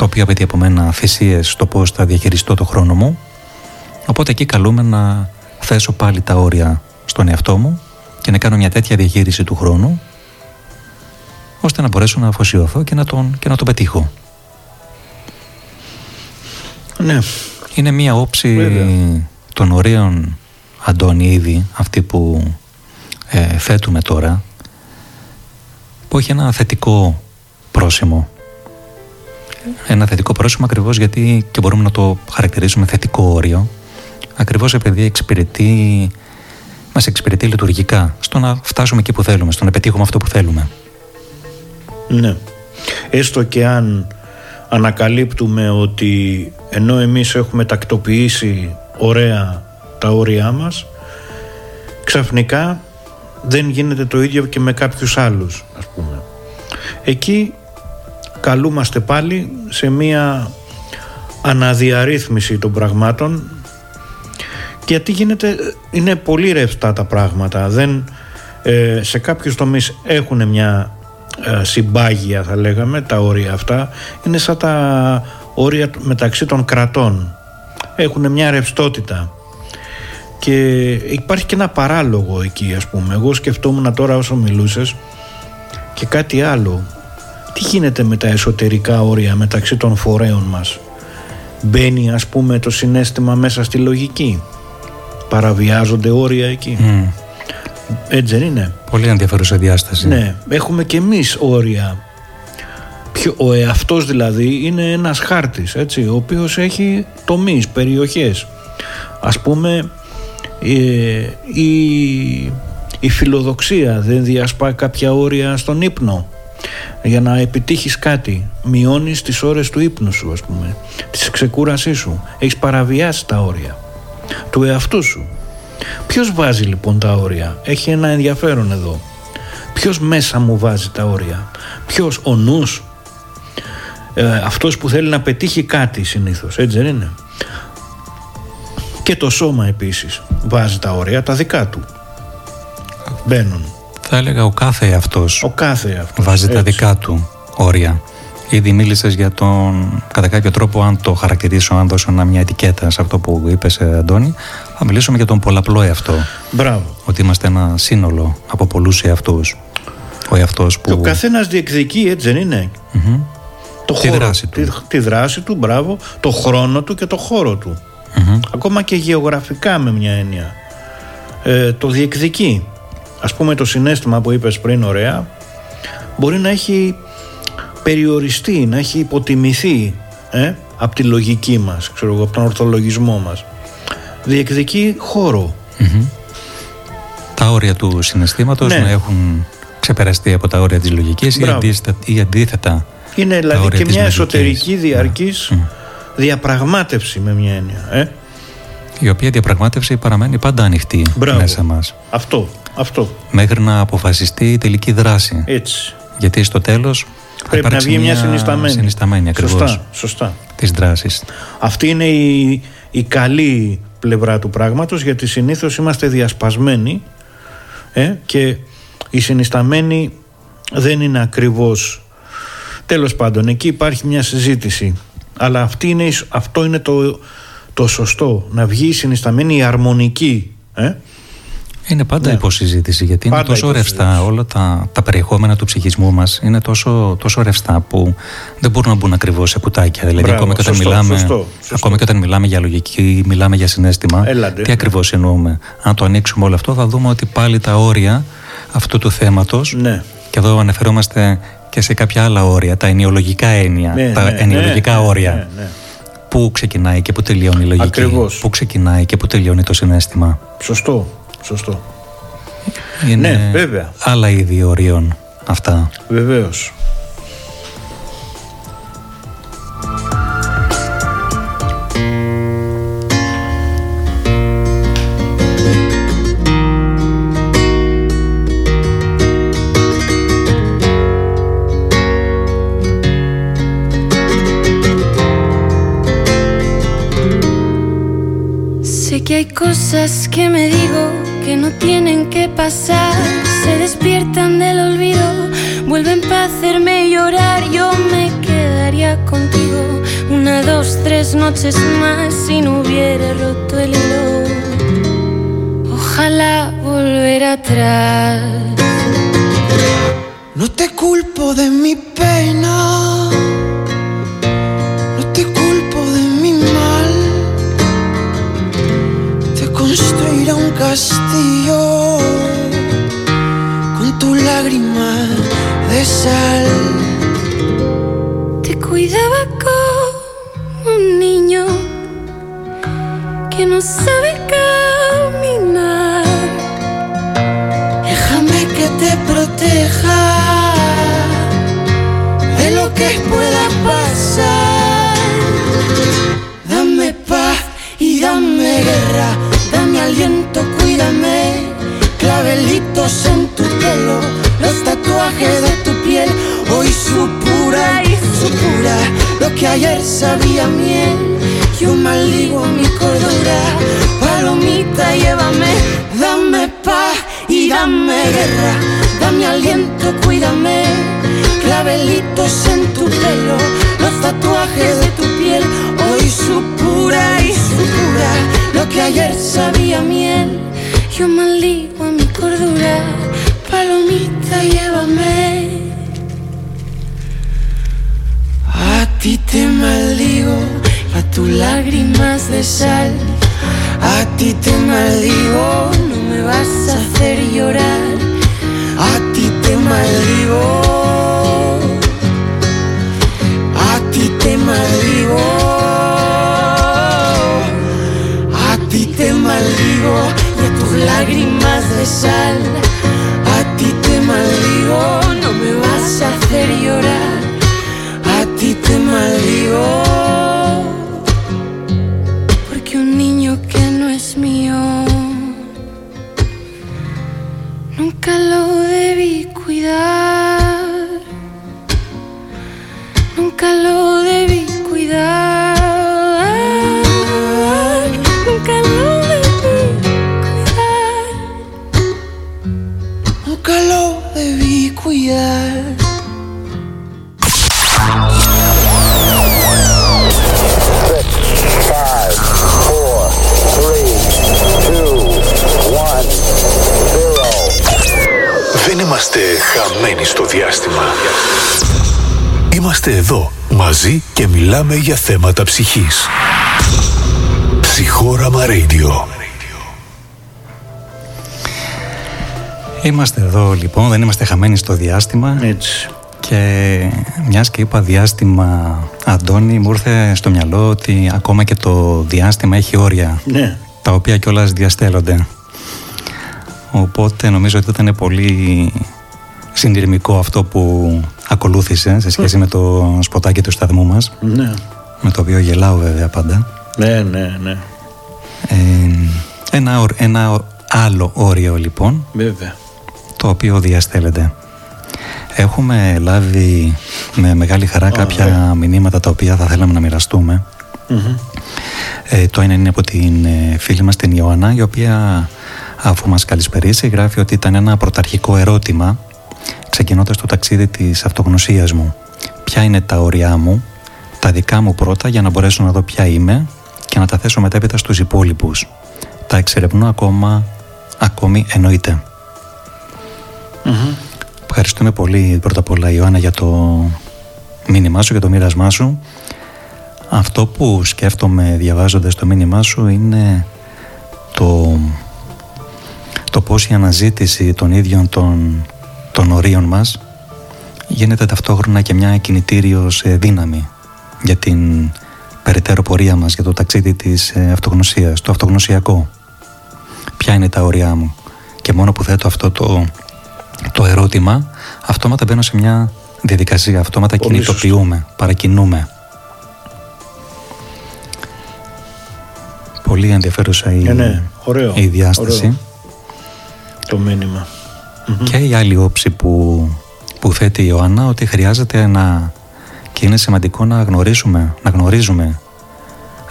το οποίο απαιτεί από μένα θυσίες στο πώς θα διαχειριστώ το χρόνο μου οπότε εκεί καλούμε να θέσω πάλι τα όρια στον εαυτό μου και να κάνω μια τέτοια διαχείριση του χρόνου ώστε να μπορέσω να αφοσιωθώ και να τον, και να τον πετύχω.
Ναι.
Είναι μια όψη των ωραίων Αντώνη ήδη αυτή που ε, θέτουμε τώρα που έχει ένα θετικό πρόσημο. Ένα θετικό πρόσημο ακριβώς γιατί και μπορούμε να το χαρακτηρίσουμε θετικό όριο ακριβώς επειδή εξυπηρετεί μας εξυπηρετεί λειτουργικά στο να φτάσουμε εκεί που θέλουμε, στο να πετύχουμε αυτό που θέλουμε.
Ναι. Έστω και αν ανακαλύπτουμε ότι ενώ εμείς έχουμε τακτοποιήσει ωραία τα όρια μας ξαφνικά δεν γίνεται το ίδιο και με κάποιους άλλους ας πούμε. Εκεί καλούμαστε πάλι σε μία αναδιαρρύθμιση των πραγμάτων. Γιατί γίνεται, είναι πολύ ρευστά τα πράγματα. Δεν, ε, σε κάποιους τομείς έχουν μια ε, συμπάγια θα λέγαμε τα όρια αυτά. Είναι σαν τα όρια μεταξύ των κρατών. Έχουν μια ρευστότητα. Και υπάρχει και ένα παράλογο εκεί ας πούμε. Εγώ σκεφτόμουν τώρα όσο μιλούσες και κάτι άλλο τι γίνεται με τα εσωτερικά όρια μεταξύ των φορέων μας; Μπαίνει ας πούμε το συνέστημα μέσα στη λογική; Παραβιάζονται όρια εκεί; Mm. έτσι δεν είναι;
Πολύ ενδιαφέρουσα διάσταση.
Ναι έχουμε και εμείς όρια. Ο εαυτός δηλαδή είναι ένας χάρτης έτσι, ο οποίος έχει τομείς, περιοχές. Ας πούμε ε, η, η φιλοδοξία δεν διασπά κάποια όρια στον ύπνο για να επιτύχεις κάτι μειώνεις τις ώρες του ύπνου σου ας πούμε της ξεκούρασής σου. Έχεις παραβιάσει τα όρια του εαυτού σου. Ποιος βάζει λοιπόν τα όρια; Έχει ένα ενδιαφέρον εδώ. Ποιος μέσα μου βάζει τα όρια; Ποιος; Ο νους. Ε, αυτός που θέλει να πετύχει κάτι συνήθως έτσι δεν είναι; Και το σώμα επίσης βάζει τα όρια τα δικά του. Μπαίνουν
θα έλεγα ο κάθε εαυτός
ο κάθε εαυτός
βάζει τα δικά του όρια Ήδη μίλησες για τον. κατά κάποιο τρόπο, αν το χαρακτηρίσω, αν δώσω μια ετικέτα σε αυτό που είπες, Αντώνη, θα μιλήσουμε για τον πολλαπλό εαυτό.
Μπράβο.
Ότι είμαστε ένα σύνολο από πολλούς εαυτούς. Ο εαυτός που. Και
ο καθένας διεκδικεί, έτσι δεν ειναι Το
τη δράση του.
Τη, τη, δράση του, μπράβο, το χρόνο του και το χώρο του. Ακόμα και γεωγραφικά με μια έννοια. Ε, το διεκδικεί. Ας πούμε το συνέστημα που είπες πριν ωραία μπορεί να έχει περιοριστεί, να έχει υποτιμηθεί ε, από τη λογική μας, ξέρω εγώ, από τον ορθολογισμό μας. Διεκδικεί χώρο.
Τα όρια του συναισθήματος
Ναι.
να έχουν ξεπεραστεί από τα όρια της λογικής ή,
Μπράβο.
αντίστατα, ή αντίθετα
Είναι
τα
δηλαδή
όρια
και
της
μια
λογικής.
εσωτερική διαρκής
Μμ.
διαπραγμάτευση με μια έννοια. Ε;
Η οποία διαπραγμάτευση παραμένει πάντα ανοιχτή
Μπράβο.
μέσα μας
Αυτό, αυτό,
μέχρι να αποφασιστεί η τελική δράση
έτσι.
γιατί στο τέλος θα
Πρέπει να
υπάρξει
βγει μια συνισταμένη.
συνισταμένη ακριβώς
Σωστά, σωστά.
της δράσης
Αυτή είναι η, η καλή πλευρά του πράγματος γιατί συνήθως είμαστε διασπασμένοι ε, και η συνισταμένη δεν είναι ακριβώς τέλος πάντων εκεί υπάρχει μια συζήτηση αλλά αυτή είναι, η σ- αυτό είναι το, το σωστό να βγει η συνισταμένη η αρμονική ε;
Είναι πάντα
Ναι.
υποσυζήτηση γιατί είναι
Πάντα
τόσο
υποσυζήτηση.
ρευστά όλα τα, τα περιεχόμενα του ψυχισμού μας είναι τόσο, τόσο ρευστά που δεν μπορούν να μπουν ακριβώς σε κουτάκια. Δηλαδή
Μπράβο,
ακόμα, και όταν
σωστό,
μιλάμε,
σωστό, σωστό.
ακόμα και όταν μιλάμε για λογική, μιλάμε για συνέστημα,
Έλατε.
τι ακριβώς εννοούμε. Αν το ανοίξουμε όλο αυτό θα δούμε ότι πάλι τα όρια αυτού του θέματος
ναι
και εδώ αναφερόμαστε και σε κάποια άλλα όρια, τα ενιολογικά έννοια,
ναι,
τα
ναι,
ενιολογικά
ναι,
όρια.
Ναι, ναι.
Πού ξεκινάει και πού τελειώνει η λογική;
Ακριβώς.
Πού ξεκινάει και πού τελειώνει το συνέστημα;
σωστό, σωστό
Είναι
Ναι, βέβαια.
άλλα είδη ορίων αυτά.
βεβαίως
que hay cosas que me digo que no tienen que pasar. Se despiertan del olvido, vuelven para hacerme llorar. Yo me quedaría contigo una, dos, tres noches más si no hubiera
μιλάμε για θέματα ψυχής. Ψυχόραμα Radio.
Είμαστε εδώ λοιπόν, δεν είμαστε χαμένοι στο διάστημα
έτσι
και Και μιας και είπα διάστημα Αντώνη μου ήρθε στο μυαλό ότι ακόμα και το διάστημα έχει όρια
Ναι.
τα οποία κιόλας διαστέλλονται. Οπότε νομίζω ότι ήταν πολύ συντηρημικό αυτό που ακολούθησε σε σχέση με το σποτάκι του σταθμού μας
Ναι.
με το οποίο γελάω βέβαια πάντα.
Ναι, ναι, ναι.
Ε, ένα, όρ- ένα ο- άλλο όριο λοιπόν
Βέβαια.
το οποίο διαστέλλεται. Έχουμε λάβει με μεγάλη χαρά κάποια μηνύματα τα οποία θα θέλαμε να μοιραστούμε.
Μμμ.
Ε, το ένα είναι από την ε, φίλη μας την Ιωάννα η οποία αφού μας καλησπερίσει γράφει ότι ήταν ένα πρωταρχικό ερώτημα ξεκινώντας το ταξίδι της αυτογνωσίας μου. Ποια είναι τα όρια μου, τα δικά μου πρώτα για να μπορέσω να δω ποια είμαι και να τα θέσω μετέπειτα στους υπόλοιπους. Τα εξερευνώ ακόμα, ακόμη εννοείται. Ευχαριστούμε πολύ πρώτα απ' όλα Ιωάννα για το μήνυμά σου, για το μοίρασμά σου. Αυτό που σκέφτομαι διαβάζοντας το μήνυμά σου είναι το, το πώς η αναζήτηση των ίδιων των, των ορίων μας γίνεται ταυτόχρονα και μια κινητήριος ε, δύναμη για την περαιτέρω πορεία μας, για το ταξίδι της ε, αυτογνωσίας, το αυτογνωσιακό. Ποια είναι τα όρια μου; Και μόνο που θέτω αυτό το, το ερώτημα, αυτόματα μπαίνω σε μια διαδικασία, αυτόματα
Πολύ
κινητοποιούμε, παρακινούμε. Πολύ ενδιαφέρουσα η,
Ε, ναι, ωραίο.
η διάσταση.
Ωραίο το μήνυμα.
Και η άλλη όψη που, που θέτει η Ιωάννα ότι χρειάζεται να και είναι σημαντικό να γνωρίσουμε, να γνωρίζουμε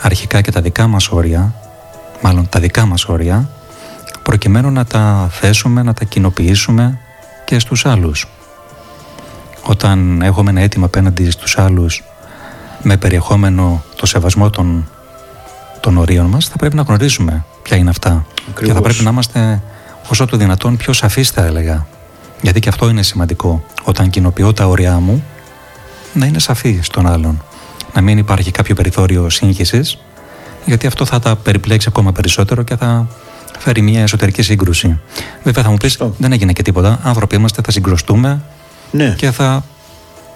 αρχικά και τα δικά μας όρια, μάλλον τα δικά μας όρια, προκειμένου να τα θέσουμε, να τα κοινοποιήσουμε και στους άλλους. Όταν έχουμε ένα αίτημα απέναντι στους άλλους με περιεχόμενο το σεβασμό των, των ορίων μας, θα πρέπει να γνωρίζουμε ποια είναι αυτά. Και θα
Ακριβώς.
πρέπει να είμαστε όσο το δυνατόν πιο σαφείς θα έλεγα. Γιατί και αυτό είναι σημαντικό. Όταν κοινοποιώ τα όρια μου, να είναι σαφή στον άλλον. Να μην υπάρχει κάποιο περιθώριο σύγχυσης, γιατί αυτό θα τα περιπλέξει ακόμα περισσότερο και θα φέρει μια εσωτερική σύγκρουση. Βέβαια θα μου πεις,
Σωστό.
δεν έγινε και τίποτα. Άνθρωποι είμαστε, θα συγκρουστούμε
Ναι.
και θα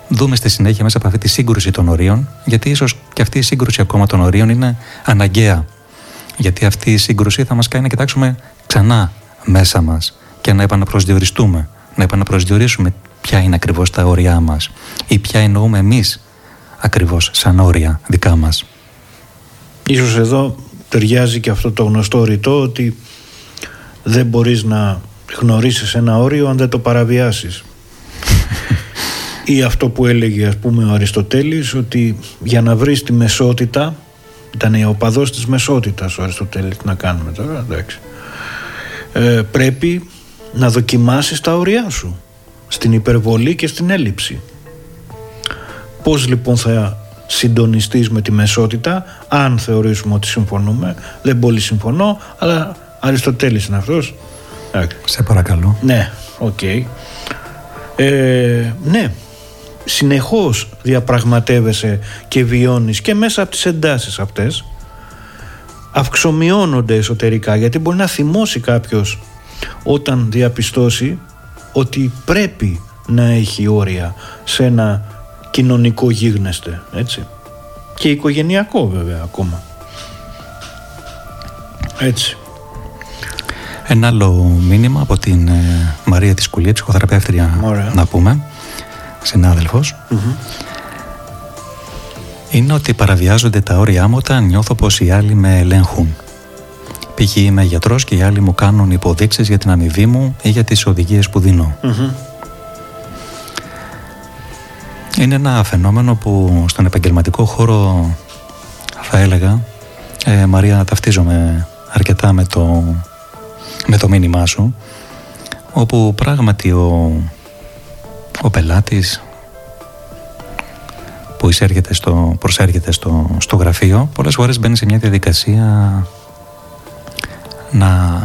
δούμε στη συνέχεια μέσα από αυτή τη σύγκρουση των ορίων, γιατί ίσως και αυτή η σύγκρουση ακόμα των ορίων είναι αναγκαία. Γιατί αυτή η σύγκρουση θα μας κάνει να κοιτάξουμε ξανά μέσα μας και να επαναπροσδιοριστούμε, να επαναπροσδιορίσουμε ποια είναι ακριβώς τα όρια μας ή ποια εννοούμε εμείς ακριβώς σαν όρια δικά μας.
Ίσως εδώ ταιριάζει και αυτό το γνωστό ρητό ότι δεν μπορείς να γνωρίσεις ένα όριο αν δεν το παραβιάσεις. Ή αυτό που έλεγε ας πούμε ο Αριστοτέλης ότι για να βρεις τη μεσότητα ήταν ο οπαδός της μεσότητας ο Αριστοτέλης τι να κάνουμε τώρα εντάξει ε, πρέπει να δοκιμάσεις τα όρια σου στην υπερβολή και στην έλλειψη Πώς λοιπόν θα συντονιστείς με τη μεσότητα αν θεωρήσουμε ότι συμφωνούμε δεν πολύ συμφωνώ αλλά Αριστοτέλης είναι αυτός Εντάξει.
Σε παρακαλώ.
ναι, οκ ε, ναι συνεχώς διαπραγματεύεσαι και βιώνεις και μέσα από τις εντάσεις αυτές αυξομειώνονται εσωτερικά γιατί μπορεί να θυμώσει κάποιος όταν διαπιστώσει ότι πρέπει να έχει όρια σε ένα κοινωνικό γίγνεσθαι έτσι. Και οικογενειακό βέβαια ακόμα. Έτσι.
Ένα άλλο μήνυμα από την ε, Μαρία της Κουλία, ψυχοθεραπεύτρια
Ωραία.
να πούμε, συνάδελφος. Είναι ότι παραβιάζονται τα όρια μου όταν νιώθω πως οι άλλοι με ελέγχουν. Π.χ. είμαι γιατρός και οι άλλοι μου κάνουν υποδείξεις για την αμοιβή μου ή για τις οδηγίες που δίνω.
Μμμ.
Είναι ένα φαινόμενο που στον επαγγελματικό χώρο θα έλεγα ε, Μαρία ταυτίζομαι αρκετά με το, με το μήνυμά σου όπου πράγματι ο, ο πελάτης που εισέρχεται στο, προσέρχεται στο, στο γραφείο πολλές φορές μπαίνει σε μια διαδικασία να,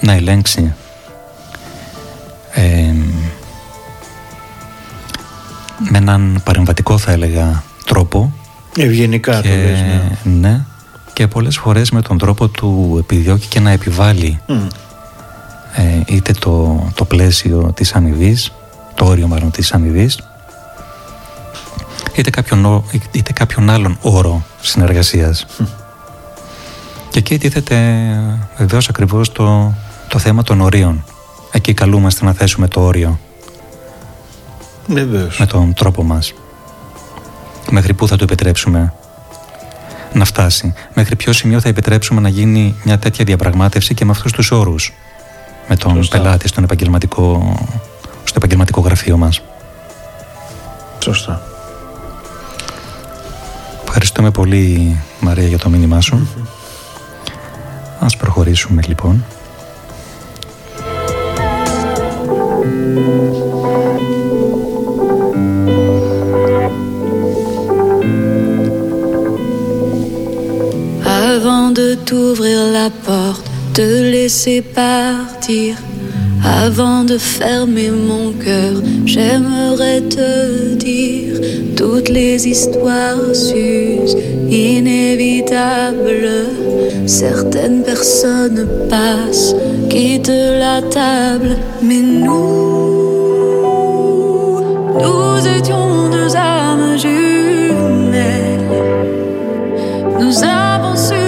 να ελέγξει ε, με έναν παρεμβατικό θα έλεγα τρόπο
ευγενικά το
και,
λες ναι.
ναι, και πολλές φορές με τον τρόπο του επιδιώκει και να επιβάλλει
Μμ.
ε, είτε το, το πλαίσιο της αμοιβής, το όριο μάλλον της αμοιβής, είτε κάποιον, είτε κάποιον άλλον όρο συνεργασίας. Και εκεί τίθεται βεβαίως ακριβώς το, το θέμα των ορίων. Εκεί καλούμαστε να θέσουμε το όριο.
Βεβαίως.
Με τον τρόπο μας. Μέχρι πού θα το επιτρέψουμε να φτάσει. Μέχρι ποιο σημείο θα επιτρέψουμε να γίνει μια τέτοια διαπραγμάτευση και με αυτούς τους όρους. Με τον πελάτη στον επαγγελματικό, στο επαγγελματικό γραφείο μας.
Σωστά.
Ευχαριστούμε πολύ Μαρία για το μήνυμά σου. Ας προχωρήσουμε λοιπόν.
Avant de t'ouvrir la porte, te laisser partir avant de fermer mon cœur, j'aimerais te dire toutes les histoires s'usent, inévitables. Certaines personnes passent, quittent la table, mais nous, nous étions deux âmes jumelles. Nous avons su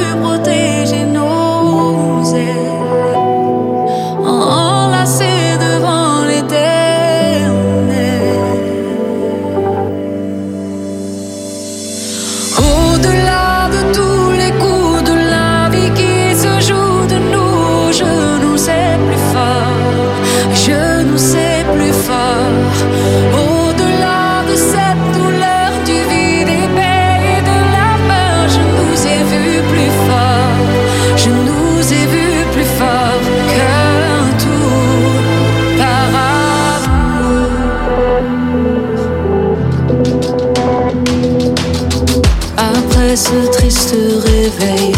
baby.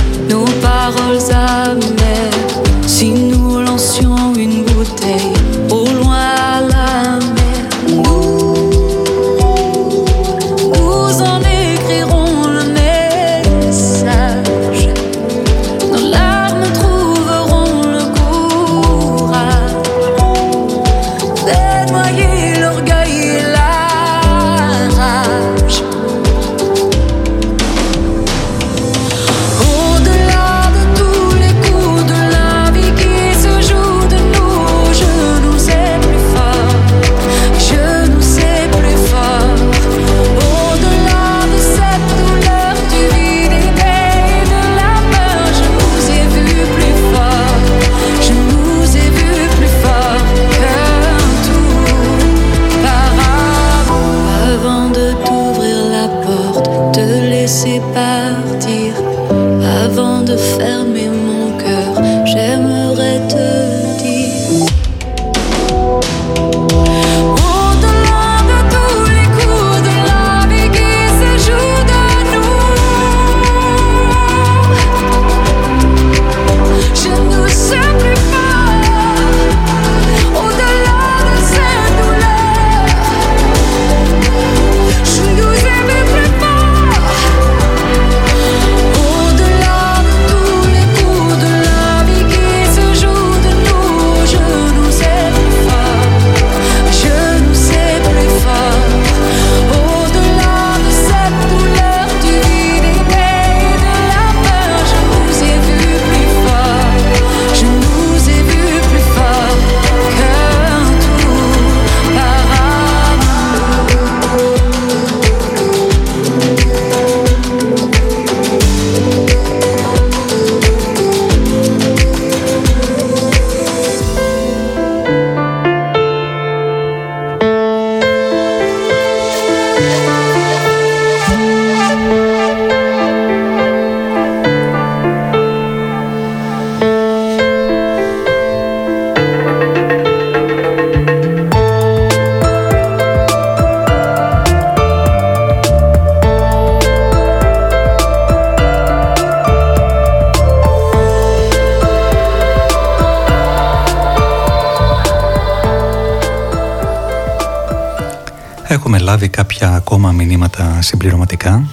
Λάβει κάποια ακόμα μηνύματα συμπληρωματικά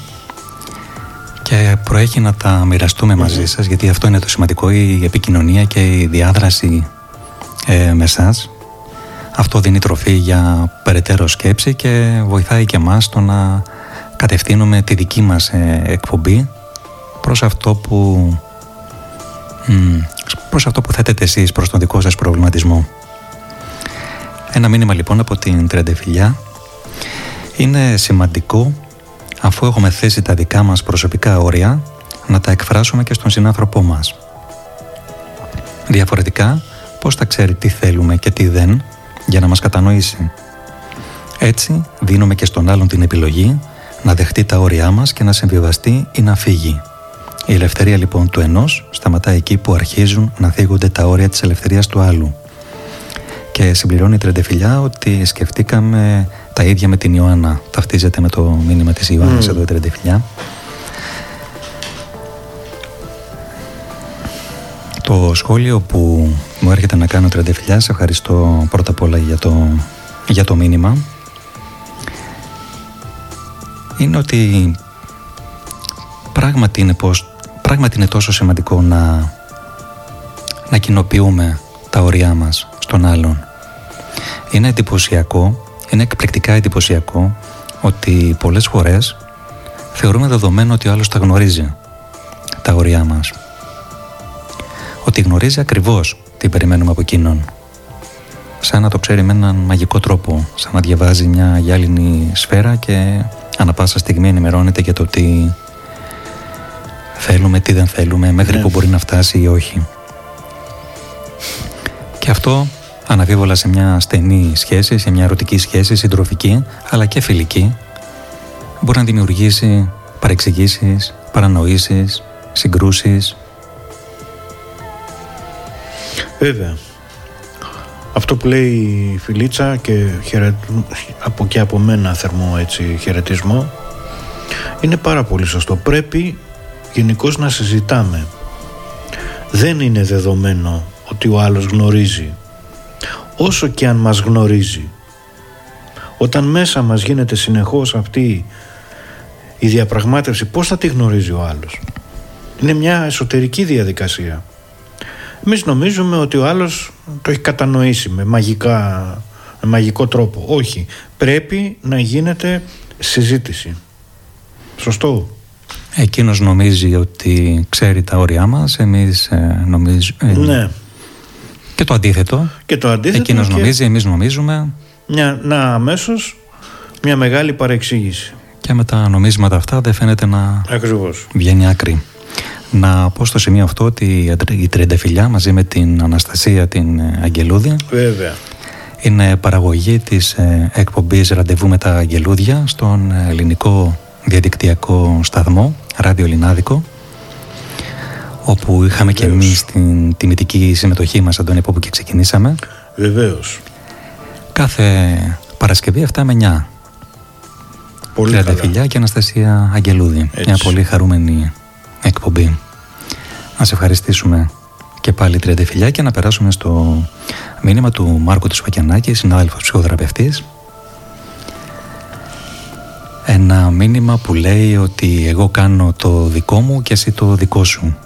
και προέχει να τα μοιραστούμε μαζί σας γιατί αυτό είναι το σημαντικό, η επικοινωνία και η διάδραση ε, με εσάς. Αυτό δίνει τροφή για περαιτέρω σκέψη και βοηθάει και εμάς το να κατευθύνουμε τη δική μας ε, εκπομπή προς αυτό που προς αυτό που θέτετε εσείς προς τον δικό σας προβληματισμό. Ένα μήνυμα λοιπόν από την Τρεντεφιλιά είναι σημαντικό αφού έχουμε θέσει τα δικά μας προσωπικά όρια να τα εκφράσουμε και στον συνάνθρωπό μας. Διαφορετικά, πώς θα ξέρει τι θέλουμε και τι δεν για να μας κατανοήσει. Έτσι, δίνουμε και στον άλλον την επιλογή να δεχτεί τα όρια μας και να συμβιβαστεί ή να φύγει. Η ελευθερία λοιπόν του ενός σταματά εκεί που αρχίζουν να θίγονται τα όρια της ελευθερίας του άλλου. Και συμπληρώνει η Τρεντεφιλιά ότι σκεφτήκαμε τα ίδια με την Ιωάννα. Ταυτίζεται με το μήνυμα της Ιωάννης mm. εδώ η Τρεντεφιλιά. Το σχόλιο που μου έρχεται να κάνω Τρεντεφιλιά, σε ευχαριστώ πρώτα απ' όλα για το, για το μήνυμα, είναι ότι πράγματι είναι, πως, πράγματι είναι τόσο σημαντικό να, να κοινοποιούμε τα όρια μας στον άλλον. Είναι εντυπωσιακό, είναι εκπληκτικά εντυπωσιακό ότι πολλές φορές θεωρούμε δεδομένο ότι ο άλλος τα γνωρίζει τα όρια μας. Ότι γνωρίζει ακριβώς τι περιμένουμε από εκείνον. Σαν να το ξέρει με έναν μαγικό τρόπο, σαν να διαβάζει μια γυάλινη σφαίρα και ανα πάσα στιγμή ενημερώνεται για το τι θέλουμε, τι δεν θέλουμε, μέχρι ναι. που μπορεί να φτάσει ή όχι. Και αυτό αναβίβολα σε μια στενή σχέση, σε μια ερωτική σχέση, συντροφική, αλλά και φιλική, μπορεί να δημιουργήσει παρεξηγήσεις, παρανοήσεις, συγκρούσεις.
Βέβαια. Αυτό που λέει η Φιλίτσα και από και από μένα θερμό έτσι χαιρετισμό είναι πάρα πολύ σωστό. Πρέπει γενικώς να συζητάμε. Δεν είναι δεδομένο ότι ο άλλος γνωρίζει. Όσο και αν μας γνωρίζει. Όταν μέσα μας γίνεται συνεχώς αυτή η διαπραγμάτευση, πώς θα τη γνωρίζει ο άλλος; Είναι μια εσωτερική διαδικασία. Εμείς νομίζουμε ότι ο άλλος το έχει κατανοήσει με, μαγικά, με μαγικό τρόπο. Όχι. Πρέπει να γίνεται συζήτηση. Σωστό;
Εκείνος νομίζει ότι ξέρει τα όρια μας, εμείς ε, νομίζουμε...
Ναι.
Και το αντίθετο.
Και το αντίθετο.
Εκείνος νομίζει, εμείς νομίζουμε.
Μια, να αμέσως μια μεγάλη παρεξήγηση.
Και με τα νομίσματα αυτά δεν φαίνεται να
Ακριβώς.
βγαίνει άκρη. Να πω στο σημείο αυτό ότι η Τριανταφυλιά μαζί με την Αναστασία την ε, Αγγελούδη
Βέβαια.
είναι παραγωγή της ε, εκπομπής Ραντεβού με τα Αγγελούδια στον ελληνικό διαδικτυακό σταθμό, Ράδιο Ελληνάδικο, όπου είχαμε και εμείς την τιμητική συμμετοχή μας, Αντώνη, από όπου και ξεκινήσαμε.
Βεβαίως.
Κάθε Παρασκευή 7 με 9.
Πολύ καλά.
Φιλιά και Αναστασία Αγγελούδη. Μια πολύ χαρούμενη εκπομπή. Να σε ευχαριστήσουμε και πάλι φιλιά και να περάσουμε στο μήνυμα του Μάρκου Τσουακιανάκη, συνάδελφος ψυχοθεραπευτής, ένα μήνυμα που λέει ότι εγώ κάνω το δικό μου και εσύ το δικό σου.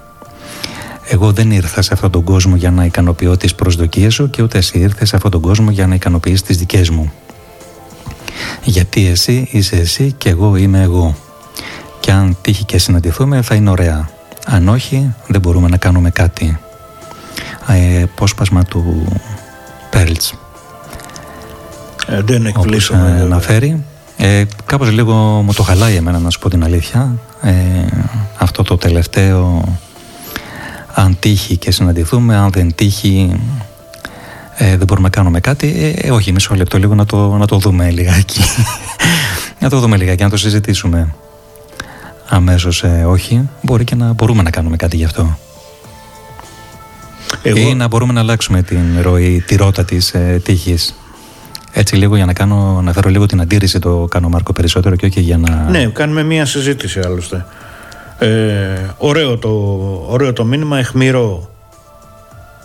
Εγώ δεν ήρθα σε αυτόν τον κόσμο για να ικανοποιώ τις προσδοκίες σου και ούτε εσύ ήρθες σε αυτόν τον κόσμο για να ικανοποιείς τις δικές μου. Γιατί εσύ είσαι εσύ και εγώ είμαι εγώ. Και αν τύχει και συναντηθούμε θα είναι ωραία. Αν όχι δεν μπορούμε να κάνουμε κάτι. Ε, πόσπασμα του Πέρλτς.
Ε, δεν
Όπως αναφέρει ε, κάπως λίγο μου το χαλάει εμένα να σου πω την αλήθεια ε, αυτό το τελευταίο αν τύχει και συναντηθούμε αν δεν τύχει ε, δεν μπορούμε να κάνουμε κάτι. Ε, όχι μισό λεπτό λίγο να το, να το δούμε λιγάκι. Να το δούμε λιγάκι να το συζητήσουμε. Αμέσως ε, όχι μπορεί και να μπορούμε να κάνουμε κάτι γι' αυτό. Εγώ... ή να μπορούμε να αλλάξουμε την ροή, τη ρότα της ε, τύχης. Έτσι λίγο για να, κάνω, να φέρω λίγο την αντίρρηση το κάνω Μάρκο περισσότερο και όχι για να...
Ναι, κάνουμε μία συζήτηση άλλωστε. Ε, ωραίο, το, ωραίο το μήνυμα, εχμηρό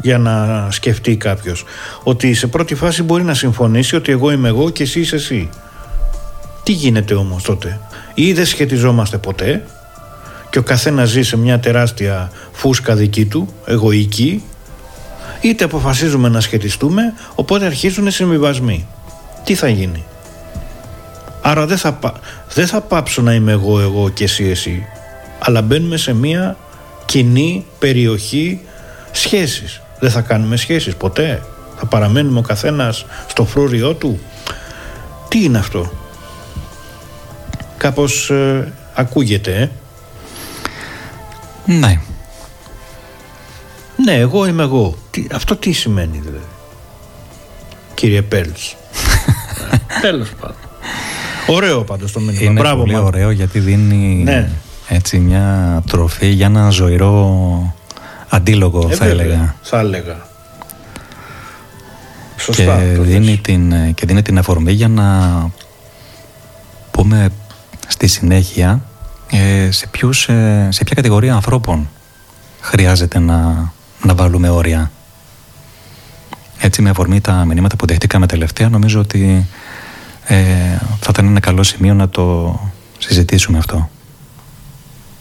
για να σκεφτεί κάποιος ότι σε πρώτη φάση μπορεί να συμφωνήσει ότι εγώ είμαι εγώ και εσύ είσαι εσύ. Τι γίνεται όμως τότε; Ή δεν σχετιζόμαστε ποτέ; Και ο καθένας ζει σε μια τεράστια φούσκα δική του, εγωική, είτε αποφασίζουμε να σχετιστούμε, οπότε αρχίζουν οι συμβιβασμοί τι θα γίνει; Άρα δεν θα, δεν θα πάψω να είμαι εγώ, εγώ και εσύ, εσύ. Αλλά μπαίνουμε σε μια κοινή περιοχή σχέσεις. Δεν θα κάνουμε σχέσεις ποτέ. Θα παραμένουμε ο καθένας στο φρούριό του. Τι είναι αυτό; Κάπως ε, ακούγεται, ε;
Ναι.
Ναι, εγώ είμαι εγώ. Τι, αυτό τι σημαίνει δηλαδή; Κύριε Πέλς. Τέλος πάντων. Ωραίο πάντως το μήνυμα.
Είναι πολύ ωραίο γιατί δίνει ναι. Έτσι μια τροφή για ένα ζωηρό αντίλογο ε, θα έλεγα.
Θα έλεγα.
Σωστά. Και δίνει, την, και δίνει την αφορμή για να πούμε στη συνέχεια ε, σε, ποιους, ε, σε ποια κατηγορία ανθρώπων χρειάζεται να, να βάλουμε όρια. Έτσι με αφορμή τα μηνύματα που δεχτήκαμε τελευταία νομίζω ότι ε, θα ήταν ένα καλό σημείο να το συζητήσουμε αυτό.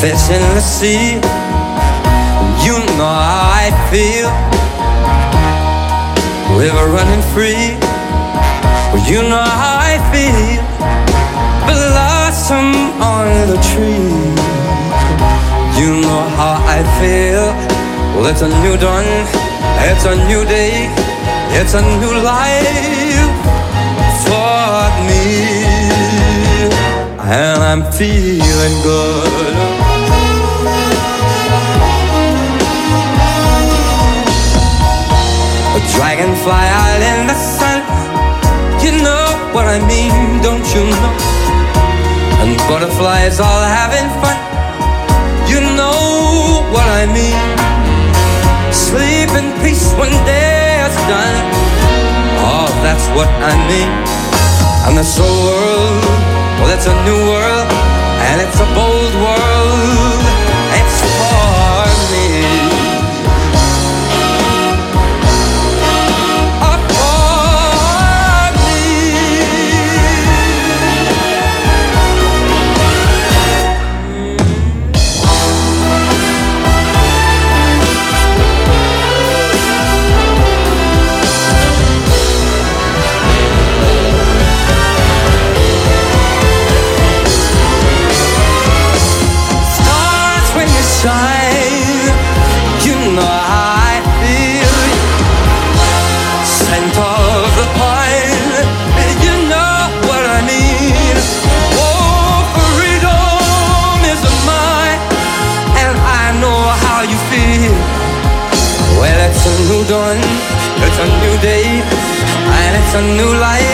Fish in the sea, you know how I feel. River running free, you know how I feel. Blossom on the tree, you know how I feel. Well, it's a new dawn, it's a new day, it's a new life for me, and I'm feeling good. Dragonfly out in the sun. You know what I mean, don't you know? And butterflies all having fun. You know what I mean. Sleep in peace when day is done. Oh, that's what I mean. And this whole world, well, it's a new world, and it's a bold world. A new life.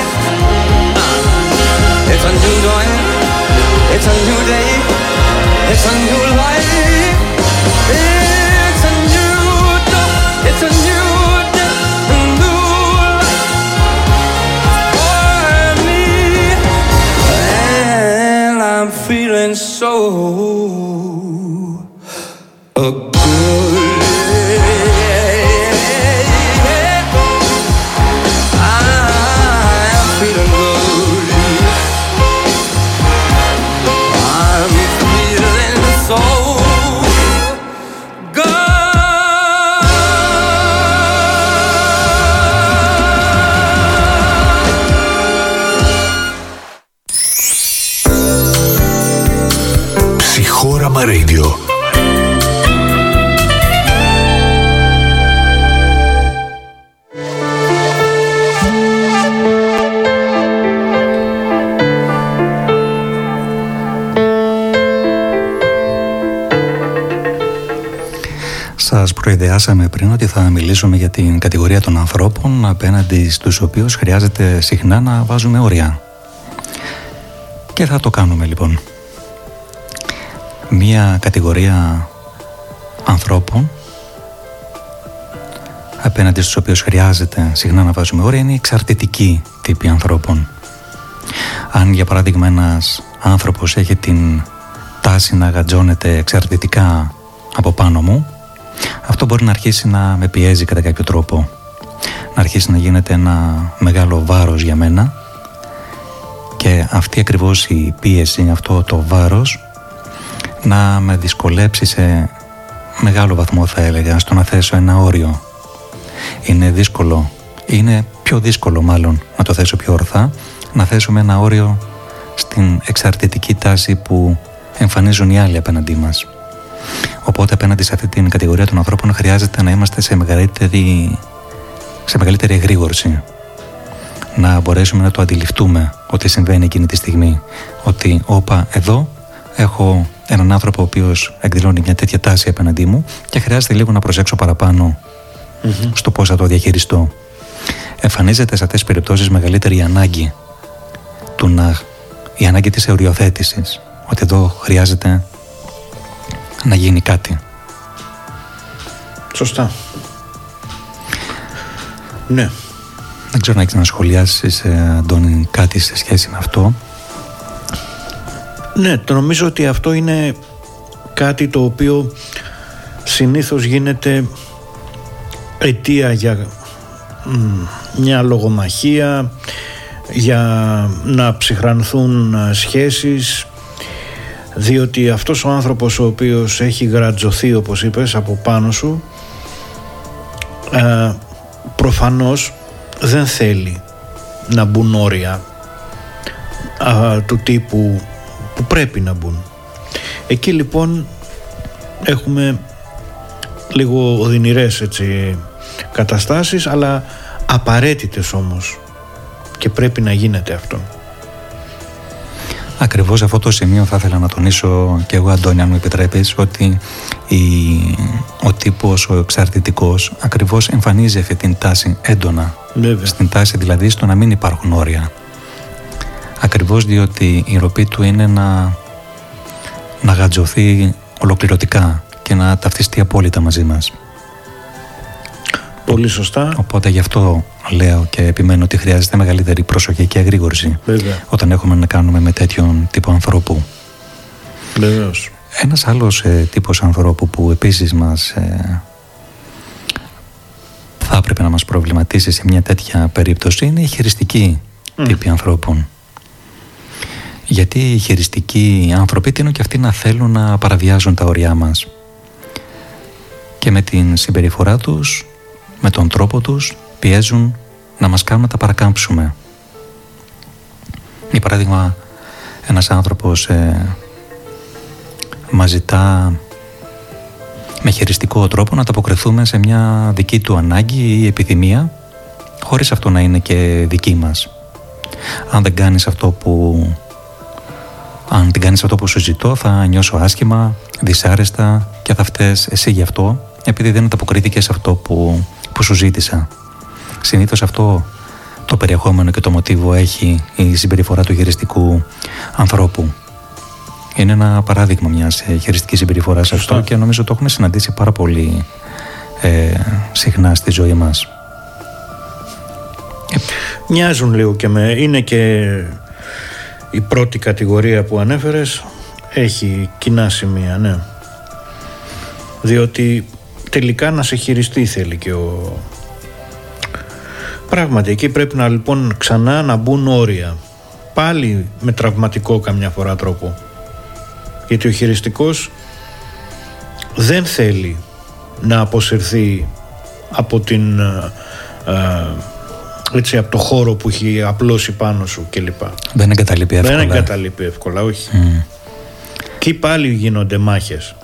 Προειδεάσαμε πριν ότι θα μιλήσουμε για την κατηγορία των ανθρώπων απέναντι στους οποίους χρειάζεται συχνά να βάζουμε όρια. Και θα το κάνουμε λοιπόν. Μία κατηγορία ανθρώπων απέναντι στους οποίους χρειάζεται συχνά να βάζουμε όρια είναι η εξαρτητική τύπη ανθρώπων. Αν για παράδειγμα ένας άνθρωπος έχει την τάση να γατζώνεται εξαρτητικά από πάνω μου αυτό μπορεί να αρχίσει να με πιέζει κατά κάποιο τρόπο. Να αρχίσει να γίνεται ένα μεγάλο βάρος για μένα. Και αυτή ακριβώς η πίεση, αυτό το βάρος να με δυσκολέψει σε μεγάλο βαθμό θα έλεγα στο να θέσω ένα όριο. Είναι δύσκολο. Είναι πιο δύσκολο μάλλον να το θέσω πιο ορθά. Να θέσουμε ένα όριο στην εξαρτητική τάση που εμφανίζουν οι άλλοι απέναντί μας Οπότε απέναντι σε αυτή την κατηγορία των ανθρώπων χρειάζεται να είμαστε σε μεγαλύτερη, σε μεγαλύτερη εγρήγορση. Να μπορέσουμε να το αντιληφθούμε ότι συμβαίνει εκείνη τη στιγμή. Ότι όπα εδώ έχω έναν άνθρωπο ο οποίος εκδηλώνει μια τέτοια τάση απέναντί μου και χρειάζεται λίγο να προσέξω στο πώς θα το διαχειριστώ. Εμφανίζεται σε αυτές τις περιπτώσεις μεγαλύτερη ανάγκη του να, η ανάγκη της εωριοθέτησης ότι εδώ χρειάζεται να γίνει κάτι.
Σωστά. Ναι.
Δεν ξέρω να έχεις να σχολιάσεις, ε, Αντώνη, κάτι σε σχέση με αυτό.
Ναι, το νομίζω ότι αυτό είναι κάτι το οποίο συνήθως γίνεται αιτία για μια λογομαχία, για να ψυχρανθούν ε, σχέσεις, διότι αυτός ο άνθρωπος ο οποίος έχει γρατζωθεί όπως είπες από πάνω σου ε, προφανώς δεν θέλει να μπουν όρια του τύπου που πρέπει να μπουν. Εκεί λοιπόν έχουμε λίγο οδυνηρές έτσι καταστάσεις αλλά απαραίτητες όμως και πρέπει να γίνεται αυτό
Ακριβώς αυτό το σημείο θα ήθελα να τονίσω και εγώ Αντώνη αν μου επιτρέπεις ότι η, ο τύπος, ο εξαρτητικός ακριβώς εμφανίζει αυτή την τάση έντονα
Βέβαια.
στην τάση δηλαδή στο να μην υπάρχουν όρια ακριβώς διότι η ροπή του είναι να, να γατζωθεί ολοκληρωτικά και να ταυτιστεί απόλυτα μαζί μας
Πολύ σωστά.
Οπότε γι' αυτό λέω και επιμένω ότι χρειάζεται μεγαλύτερη προσοχή και εγρήγορση
Βέβαια.
όταν έχουμε να κάνουμε με τέτοιον τύπο ανθρώπου.
Βεβαίως.
Ένας άλλος ε, τύπος ανθρώπου που επίσης μας ε, θα έπρεπε να μας προβληματίσει σε μια τέτοια περίπτωση είναι η χειριστική mm. τύπη ανθρώπων. Γιατί οι χειριστικοί άνθρωποι τείνουν και αυτοί να θέλουν να παραβιάζουν τα όρια μας. Και με την συμπεριφορά τους με τον τρόπο τους πιέζουν να μας κάνουν να τα παρακάμψουμε. Για παράδειγμα, ένας άνθρωπος ε, μας ζητά με χειριστικό τρόπο να ταποκριθούμε σε μια δική του ανάγκη ή επιθυμία χωρίς αυτό να είναι και δική μας. Αν δεν κάνεις αυτό που αν την κάνεις αυτό που σου ζητώ θα νιώσω άσχημα, δυσάρεστα και θα φταίς εσύ γι' αυτό επειδή δεν ανταποκρίθηκες σε αυτό που που σου ζήτησα. Συνήθως αυτό το περιεχόμενο και το μοτίβο έχει η συμπεριφορά του χειριστικού ανθρώπου. Είναι ένα παράδειγμα μιας ε, χειριστικής συμπεριφοράς αυτό και νομίζω το έχουμε συναντήσει πάρα πολύ ε, συχνά στη ζωή μας.
Μοιάζουν λίγο και με... Είναι και η πρώτη κατηγορία που ανέφερες έχει κοινά σημεία, ναι. Διότι τελικά να σε χειριστεί θέλει και ο... Πράγματι, εκεί πρέπει να λοιπόν ξανά να μπουν όρια. Πάλι με τραυματικό καμιά φορά τρόπο. Γιατί ο χειριστικός δεν θέλει να αποσυρθεί από την ε, ε, έτσι από το χώρο που έχει απλώσει πάνω σου κλπ.
Δεν εγκαταλείπει εύκολα.
Δεν εγκαταλείπει εύκολα, όχι. Mm. Και πάλι γίνονται μάχες.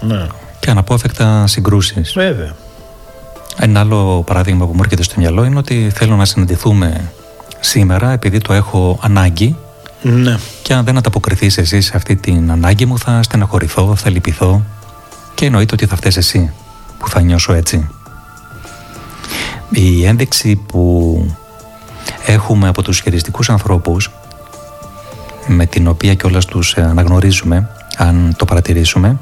Ναι
και αναπόφευκτα συγκρούσεις.
Βέβαια.
Ένα άλλο παράδειγμα που μου έρχεται στο μυαλό είναι ότι θέλω να συναντηθούμε σήμερα επειδή το έχω ανάγκη.
Ναι.
Και αν δεν ανταποκριθείς εσύ σε αυτή την ανάγκη μου, θα στεναχωρηθώ, θα λυπηθώ και εννοείται ότι θα φταίεις εσύ. που θα νιώσω έτσι. Η ένδειξη που έχουμε από τους χειριστικούς ανθρώπους με την οποία κιόλας τους αναγνωρίζουμε αν το παρατηρήσουμε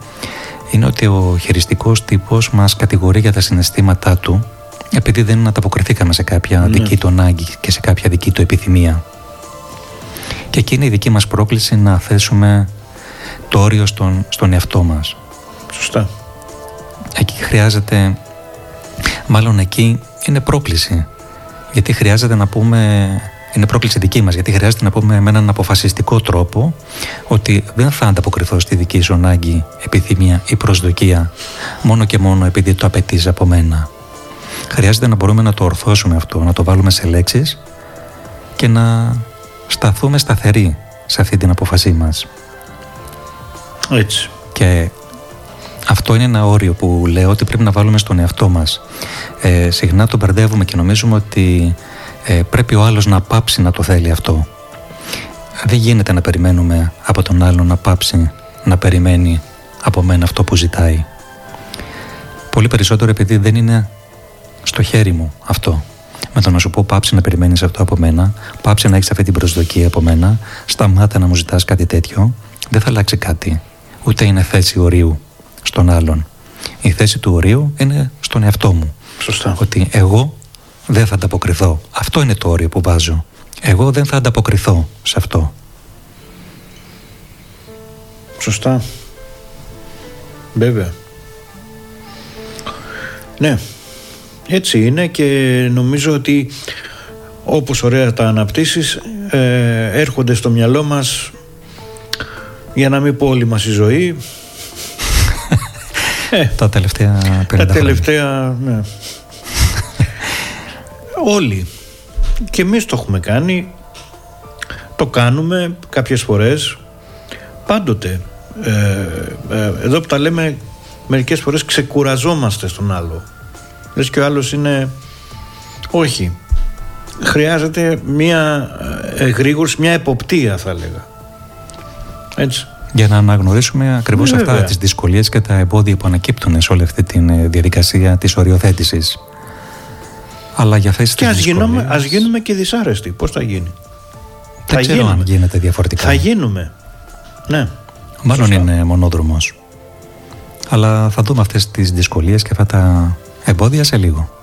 είναι ότι ο χειριστικός τύπος μας κατηγορεί για τα συναισθήματά του επειδή δεν ανταποκριθήκαμε σε κάποια ναι. δική του ανάγκη και σε κάποια δική του επιθυμία. Και εκεί είναι η δική μας πρόκληση να θέσουμε το όριο στον, στον εαυτό μας.
Σωστά.
Εκεί χρειάζεται, μάλλον εκεί είναι πρόκληση. Γιατί χρειάζεται να πούμε, είναι πρόκληση δική μας, γιατί χρειάζεται να πούμε με έναν αποφασιστικό τρόπο ότι δεν θα ανταποκριθώ στη δική σου ανάγκη, επιθυμία ή προσδοκία μόνο και μόνο επειδή το απαιτείς από μένα. Χρειάζεται να μπορούμε να το ορθώσουμε αυτό, να το βάλουμε σε λέξεις και να σταθούμε σταθεροί σε αυτή την αποφασή μας.
Έτσι.
Και αυτό είναι ένα όριο που λέω ότι πρέπει να βάλουμε στον εαυτό μας. Ε, συχνά το μπερδεύουμε και νομίζουμε ότι ε, πρέπει ο άλλος να πάψει να το θέλει αυτό. Δεν γίνεται να περιμένουμε από τον άλλο να πάψει να περιμένει από μένα αυτό που ζητάει. Πολύ περισσότερο επειδή δεν είναι στο χέρι μου αυτό. Με το να σου πω πάψε να περιμένεις αυτό από μένα, πάψε να έχεις αυτή την προσδοκία από μένα, σταμάτα να μου ζητάς κάτι τέτοιο, δεν θα αλλάξει κάτι. Ούτε είναι θέση ορίου στον άλλον. Η θέση του ορίου είναι στον εαυτό μου.
Σωστά.
Ότι εγώ δεν θα ανταποκριθώ. Αυτό είναι το όριο που βάζω. Εγώ δεν θα ανταποκριθώ σε αυτό.
Σωστά. Βέβαια. Ναι, έτσι είναι και νομίζω ότι όπως ωραία τα αναπτύσσεις ε, έρχονται στο μυαλό μας για να μην πω όλη μας η ζωή
ε, τα τελευταία 50
Τα τελευταία, ναι. Όλοι. Και εμείς το έχουμε κάνει. Το κάνουμε κάποιες φορές. Πάντοτε. Ε, ε, εδώ που τα λέμε μερικές φορές ξεκουραζόμαστε στον άλλο. Λες και ο άλλος είναι... Όχι. Χρειάζεται μια εγρήγορση, μια εποπτεία θα έλεγα. Έτσι
για να αναγνωρίσουμε ακριβώς ναι, αυτά τις δυσκολίες και τα εμπόδια που ανακύπτουν σε όλη αυτή τη ε, διαδικασία της οριοθέτησης. Αλλά για θέσεις
και ας, γίνουμε, ας γίνουμε και δυσάρεστοι. Πώς θα γίνει;
Δεν θα ξέρω γίνουμε. αν γίνεται διαφορετικά.
Θα γίνουμε. Ναι.
Μάλλον είναι μονόδρομος. Αλλά θα δούμε αυτές τις δυσκολίες και αυτά τα εμπόδια σε λίγο.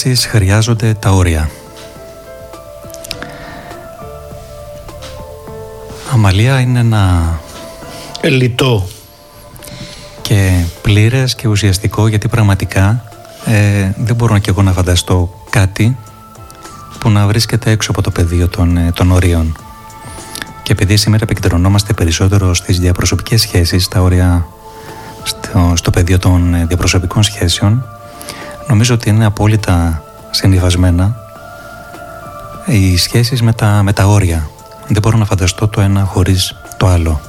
Σχέσεις χρειάζονται τα όρια. Αμαλία είναι ένα
Ελιτό.
και πλήρες και ουσιαστικό γιατί πραγματικά ε, δεν μπορώ και εγώ να φανταστώ κάτι που να βρίσκεται έξω από το πεδίο των, ε, των ορίων. Και επειδή σήμερα επικεντρωνόμαστε περισσότερο στις διαπροσωπικές σχέσεις, τα όρια στο, στο πεδίο των ε, διαπροσωπικών σχέσεων, νομίζω ότι είναι απόλυτα συνειφασμένα οι σχέσεις με τα, με τα όρια. Δεν μπορώ να φανταστώ το ένα χωρίς το άλλο.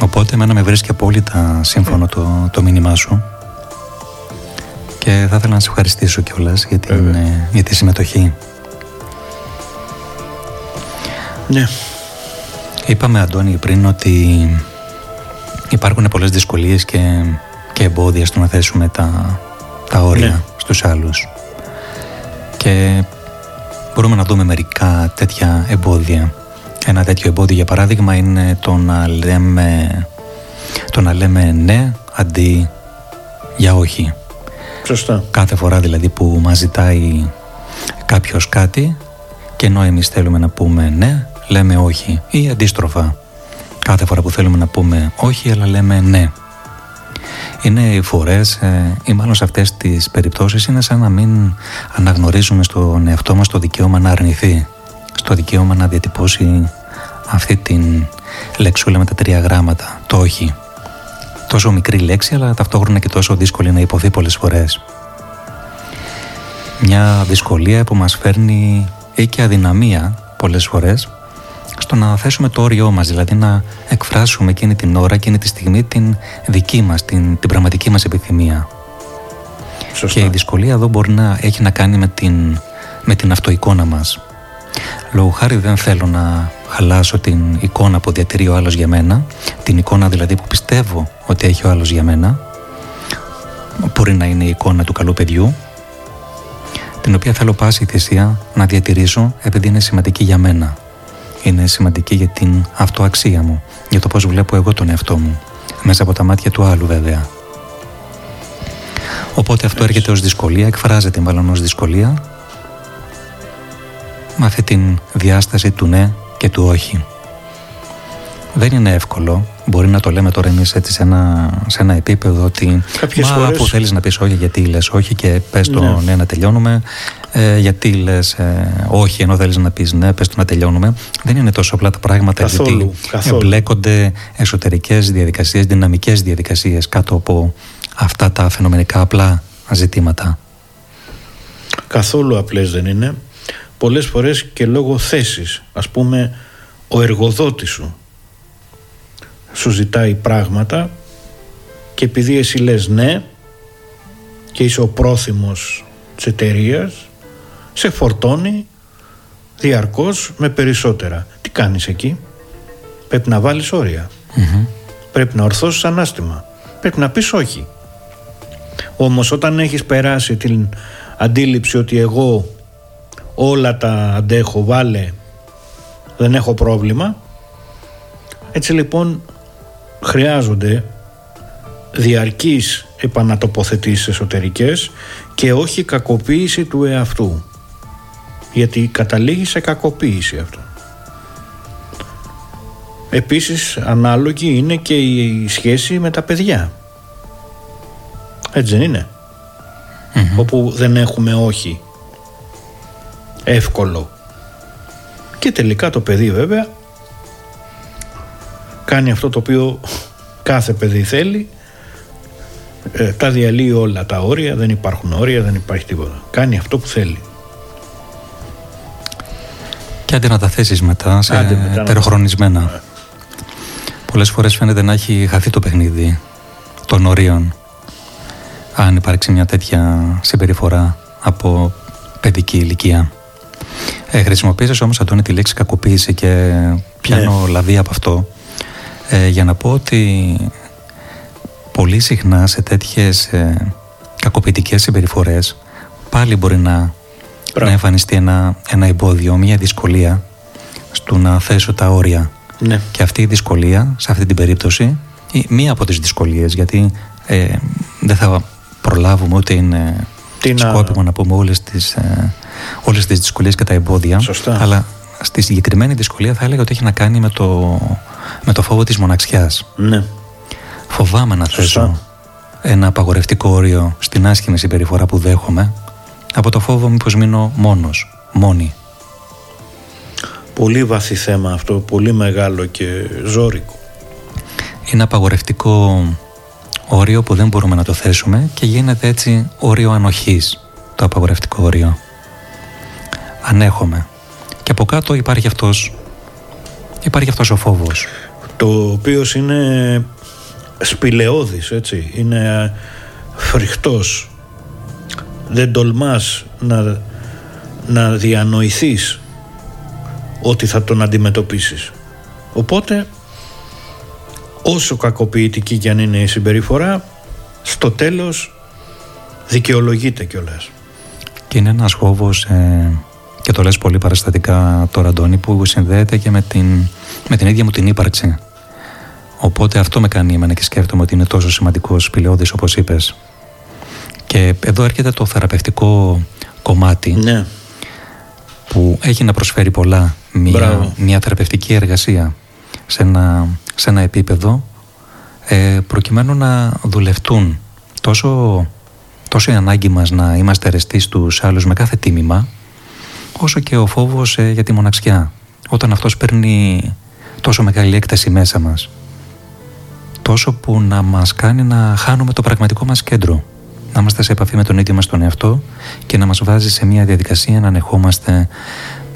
Οπότε εμένα με βρίσκει απόλυτα σύμφωνο το, το μήνυμά σου και θα ήθελα να σε ευχαριστήσω κιόλας για, την, ε, για τη συμμετοχή.
Ναι.
Είπαμε Αντώνη πριν ότι υπάρχουν πολλές δυσκολίες και, και εμπόδια στο να θέσουμε τα, τα όρια
Ναι.
στους άλλους και μπορούμε να δούμε μερικά τέτοια εμπόδια. Ένα τέτοιο εμπόδιο για παράδειγμα είναι το να λέμε, το να λέμε ναι αντί για όχι.
Σωστά.
Κάθε φορά δηλαδή που μας ζητάει κάποιος κάτι και ενώ εμείς θέλουμε να πούμε ναι, λέμε όχι ή αντίστροφα. Κάθε φορά που θέλουμε να πούμε όχι, αλλά λέμε ναι. Είναι οι φορές ε, ή μάλλον σε αυτές τις περιπτώσεις είναι σαν να μην αναγνωρίζουμε στον εαυτό μας το δικαίωμα να αρνηθεί. Στο δικαίωμα να διατυπώσει αυτή την λεξούλα με τα τρία γράμματα, το όχι. Τόσο μικρή λέξη, αλλά ταυτόχρονα και τόσο δύσκολη να υποθεί πολλές φορές. Μια δυσκολία που μας φέρνει ή και αδυναμία πολλές φορές στο να θέσουμε το όριό μας, δηλαδή να εκφράσουμε εκείνη την ώρα, εκείνη τη στιγμή την δική μας, την, την πραγματική μας επιθυμία.
Σωστά.
Και η δυσκολία εδώ μπορεί να έχει να κάνει με την, με την αυτοεικόνα μας. Λόγω χάρη δεν θέλω να χαλάσω την εικόνα που διατηρεί ο άλλος για μένα, την εικόνα δηλαδή που πιστεύω ότι έχει ο άλλος για μένα, μπορεί να είναι η εικόνα του καλού παιδιού, την οποία θέλω πάση θυσία να διατηρήσω επειδή είναι σημαντική για μένα. Είναι σημαντική για την αυτοαξία μου, για το πώς βλέπω εγώ τον εαυτό μου, μέσα από τα μάτια του άλλου βέβαια. Οπότε αυτό έρχεται ως δυσκολία, εκφράζεται μάλλον ως δυσκολία με αυτή την διάσταση του ναι και του όχι. Δεν είναι εύκολο. Μπορεί να το λέμε τώρα εμείς έτσι σε ένα, σε ένα επίπεδο ότι
Κάποιες
μα
φορές-
που θέλεις να πεις όχι γιατί λες όχι και πες το ναι,
Ναι.
να τελειώνουμε ε, γιατί λες ε, όχι ενώ θέλεις να πεις ναι πες το να τελειώνουμε δεν είναι τόσο απλά τα πράγματα
Καθόλου,
γιατί
καθόλου.
εμπλέκονται εσωτερικές διαδικασίες, δυναμικές διαδικασίες κάτω από αυτά τα φαινομενικά απλά ζητήματα.
Καθόλου απλές δεν είναι. Πολλές φορές και λόγω θέσης. Ας πούμε, ο εργοδότης σου σου ζητάει πράγματα και επειδή εσύ λες ναι και είσαι ο πρόθυμος της εταιρείας, σε φορτώνει διαρκώς με περισσότερα. Τι κάνεις εκεί; Πρέπει να βάλεις όρια. Πρέπει να ορθώσεις ανάστημα. Πρέπει να πεις όχι. Όμως όταν έχεις περάσει την αντίληψη ότι εγώ όλα τα αντέχω, βάλε, δεν έχω πρόβλημα, έτσι λοιπόν χρειάζονται διαρκείς επανατοποθετήσεις εσωτερικές και όχι κακοποίηση του εαυτού. Γιατί καταλήγει σε κακοποίηση αυτό. Επίσης ανάλογη είναι και η σχέση με τα παιδιά. Έτσι δεν είναι; Όπου δεν έχουμε όχι. Εύκολο. Και τελικά το παιδί βέβαια κάνει αυτό το οποίο κάθε παιδί θέλει Ε, τα διαλύει όλα τα όρια, δεν υπάρχουν όρια, δεν υπάρχει τίποτα. Κάνει αυτό που θέλει.
Και άντε να τα θέσεις μετά σε
Άντε μετά να τα-
τεροχρονισμένα. Πολλές φορές φαίνεται να έχει χαθεί το παιχνίδι των ορίων αν υπάρξει μια τέτοια συμπεριφορά από παιδική ηλικία. Ε, χρησιμοποίησες όμως Αντώνη τη λέξη κακοποίηση και πιάνω λαβή από αυτό ε, για να πω ότι πολύ συχνά σε τέτοιες ε, κακοποιητικές συμπεριφορές πάλι μπορεί να, να εμφανιστεί ένα, ένα εμπόδιο, μια δυσκολία στο να θέσω τα όρια.
Ναι.
Και αυτή η δυσκολία, σε αυτή την περίπτωση, ή μία από τις δυσκολίες, γιατί ε, δεν θα προλάβουμε ούτε είναι
Τι να-
σκόπιμο να πούμε όλες τις, ε, όλες τις δυσκολίες και τα εμπόδια.
Σωστά.
Αλλά στη συγκεκριμένη δυσκολία θα έλεγα ότι έχει να κάνει με το, με το φόβο της μοναξιάς.
Ναι.
Φοβάμαι να
Σωστά.
θέσω ένα απαγορευτικό όριο στην άσχημη συμπεριφορά που δέχομαι από το φόβο μήπως μείνω μόνος, μόνη.
Πολύ βαθύ θέμα αυτό, πολύ μεγάλο και ζώρικο.
Είναι απαγορευτικό όριο που δεν μπορούμε να το θέσουμε και γίνεται έτσι όριο ανοχής το απαγορευτικό όριο. Ανέχομαι. Και από κάτω υπάρχει αυτός, υπάρχει αυτός ο φόβος.
Το οποίο είναι σπηλαιώδης, έτσι. Είναι φρικτός. Δεν τολμάς να, να διανοηθείς ότι θα τον αντιμετωπίσεις. Οπότε, όσο κακοποιητική κι αν είναι η συμπεριφορά, στο τέλος δικαιολογείται κιόλας.
Και είναι ένας φόβος, ε, και το λες πολύ παραστατικά τώρα Αντώνη, που συνδέεται και με την, με την ίδια μου την ύπαρξη. Οπότε αυτό με κάνει εμένα και σκέφτομαι ότι είναι τόσο σημαντικός σπηλαιώδης όπως είπες. Και εδώ έρχεται το θεραπευτικό κομμάτι
Ναι,
που έχει να προσφέρει πολλά μια,
Μπράβο.
μια θεραπευτική εργασία σε ένα, σε ένα επίπεδο ε, προκειμένου να δουλευτούν τόσο, τόσο η ανάγκη μας να είμαστε αρεστοί στους άλλους με κάθε τίμημα όσο και ο φόβος ε, για τη μοναξιά όταν αυτός παίρνει τόσο μεγάλη έκταση μέσα μας τόσο που να μας κάνει να χάνουμε το πραγματικό μας κέντρο να είμαστε σε επαφή με τον ίδιο μας τον εαυτό και να μας βάζει σε μια διαδικασία να ανεχόμαστε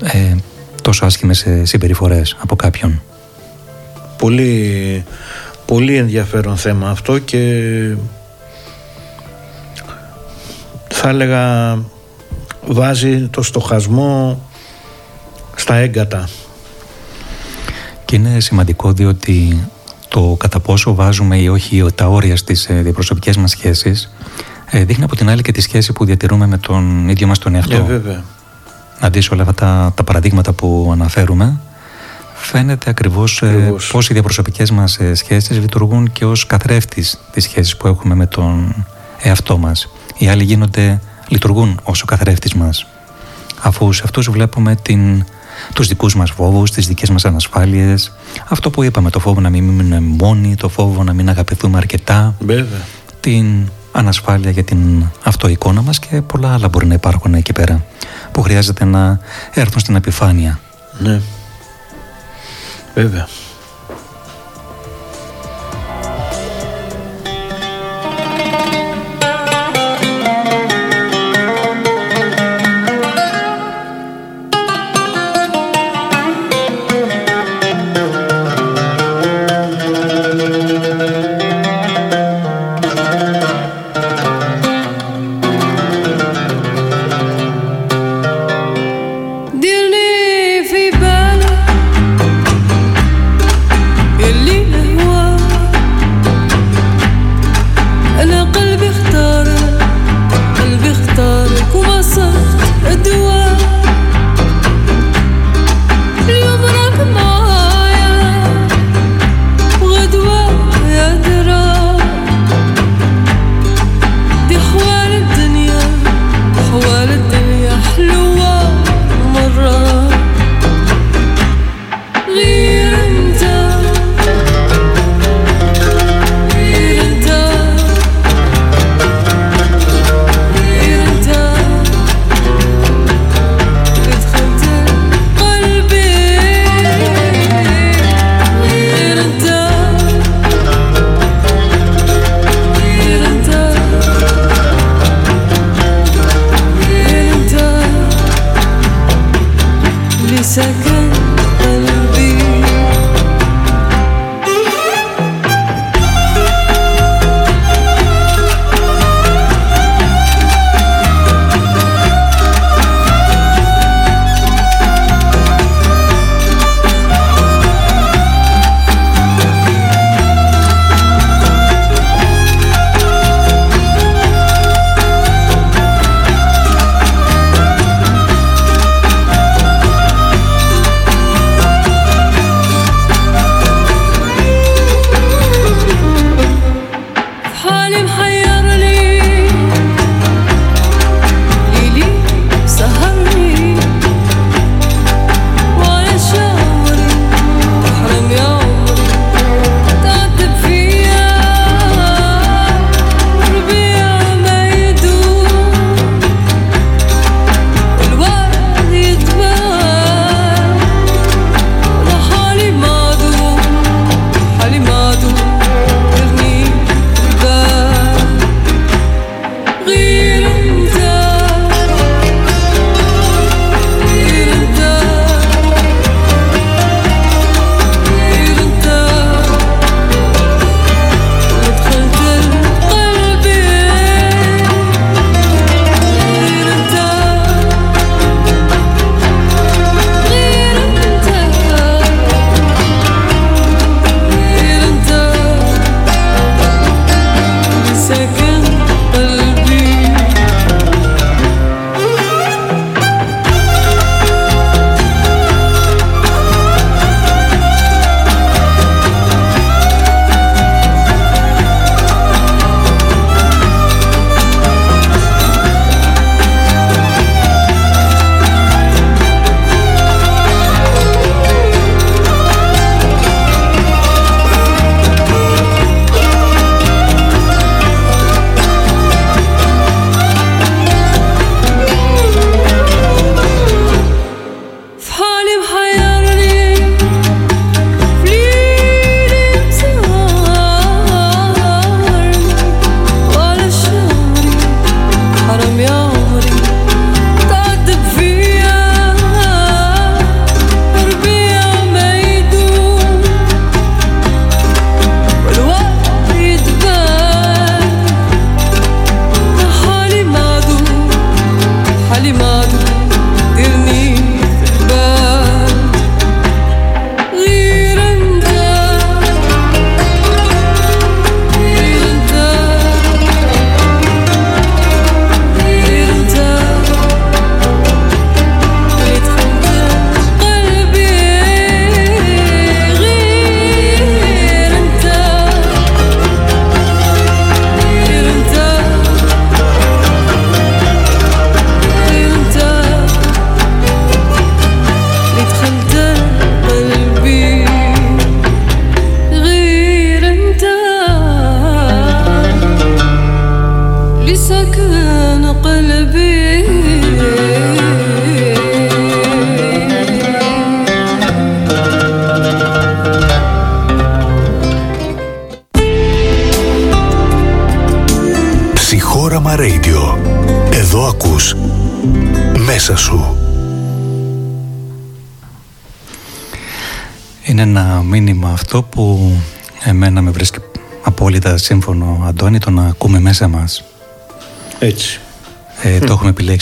ε, τόσο άσχημες ε, συμπεριφορές από κάποιον.
πολύ, πολύ ενδιαφέρον θέμα αυτό και θα έλεγα βάζει το στοχασμό στα έγκατα.
Και είναι σημαντικό διότι το κατά πόσο βάζουμε ή όχι τα όρια στις ε, διαπροσωπικές μας σχέσεις ε, δείχνει από την άλλη και τη σχέση που διατηρούμε με τον ίδιο μας τον εαυτό.
Ε, βέβαια.
Να δεις όλα αυτά τα, τα παραδείγματα που αναφέρουμε φαίνεται ακριβώς, ε,
Ακριβώς.
πώς οι διαπροσωπικές μας ε, σχέσεις λειτουργούν και ως καθρέφτης τις σχέσεις που έχουμε με τον εαυτό μας. Οι άλλοι γίνονται, λειτουργούν ως ο καθρέφτης μας. Αφού σε αυτούς βλέπουμε την, τους δικούς μας φόβους, τις δικές μας ανασφάλειες, αυτό που είπαμε, το φόβο να μην μείνουμε μόνοι, το φόβο να μην αγαπηθούμε αρκετά,
Βέβαια.
την ανασφάλεια για την αυτοεικόνα μας και πολλά άλλα μπορεί να υπάρχουν εκεί πέρα που χρειάζεται να έρθουν στην επιφάνεια.
Ναι. Βέβαια.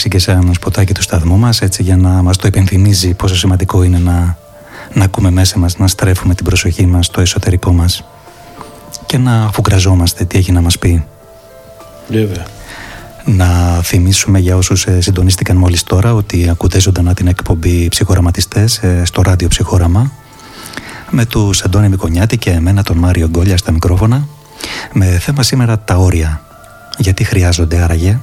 Το έχουμε επιλέξει και σαν σποτάκι του σταθμού μας έτσι για να μας το υπενθυμίζει πόσο σημαντικό είναι να, να ακούμε μέσα μας, να στρέφουμε την προσοχή μας στο εσωτερικό μας και να αφουγκραζόμαστε τι έχει να μας πει.
Βέβαια.
Να θυμίσουμε για όσους ε, συντονίστηκαν μόλις τώρα ότι ακούτε ζωντανά την εκπομπή ψυχοραματιστές ε, στο ράδιο ψυχόραμα με τους Αντώνη Μικονιάτη και εμένα τον Μάριο Γκόλια στα μικρόφωνα με θέμα σήμερα τα όρια. Γιατί χρειάζονται άραγε;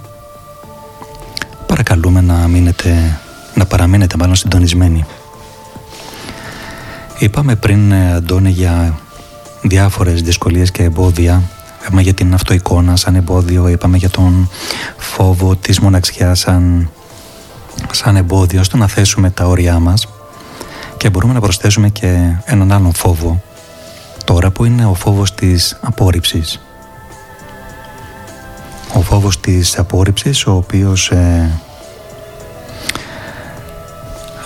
Παρακαλούμε να, μείνετε, να παραμείνετε μάλλον συντονισμένοι. Είπαμε πριν ε, Αντώνη για διάφορες δυσκολίες και εμπόδια Είπαμε για την αυτοεικόνα σαν εμπόδιο, είπαμε για τον φόβο της μοναξιάς σαν, σαν εμπόδιο στο να θέσουμε τα όρια μας και μπορούμε να προσθέσουμε και έναν άλλο φόβο τώρα που είναι ο φόβος της απόρριψης. Ο φόβος της απόρριψης ο οποίος ε,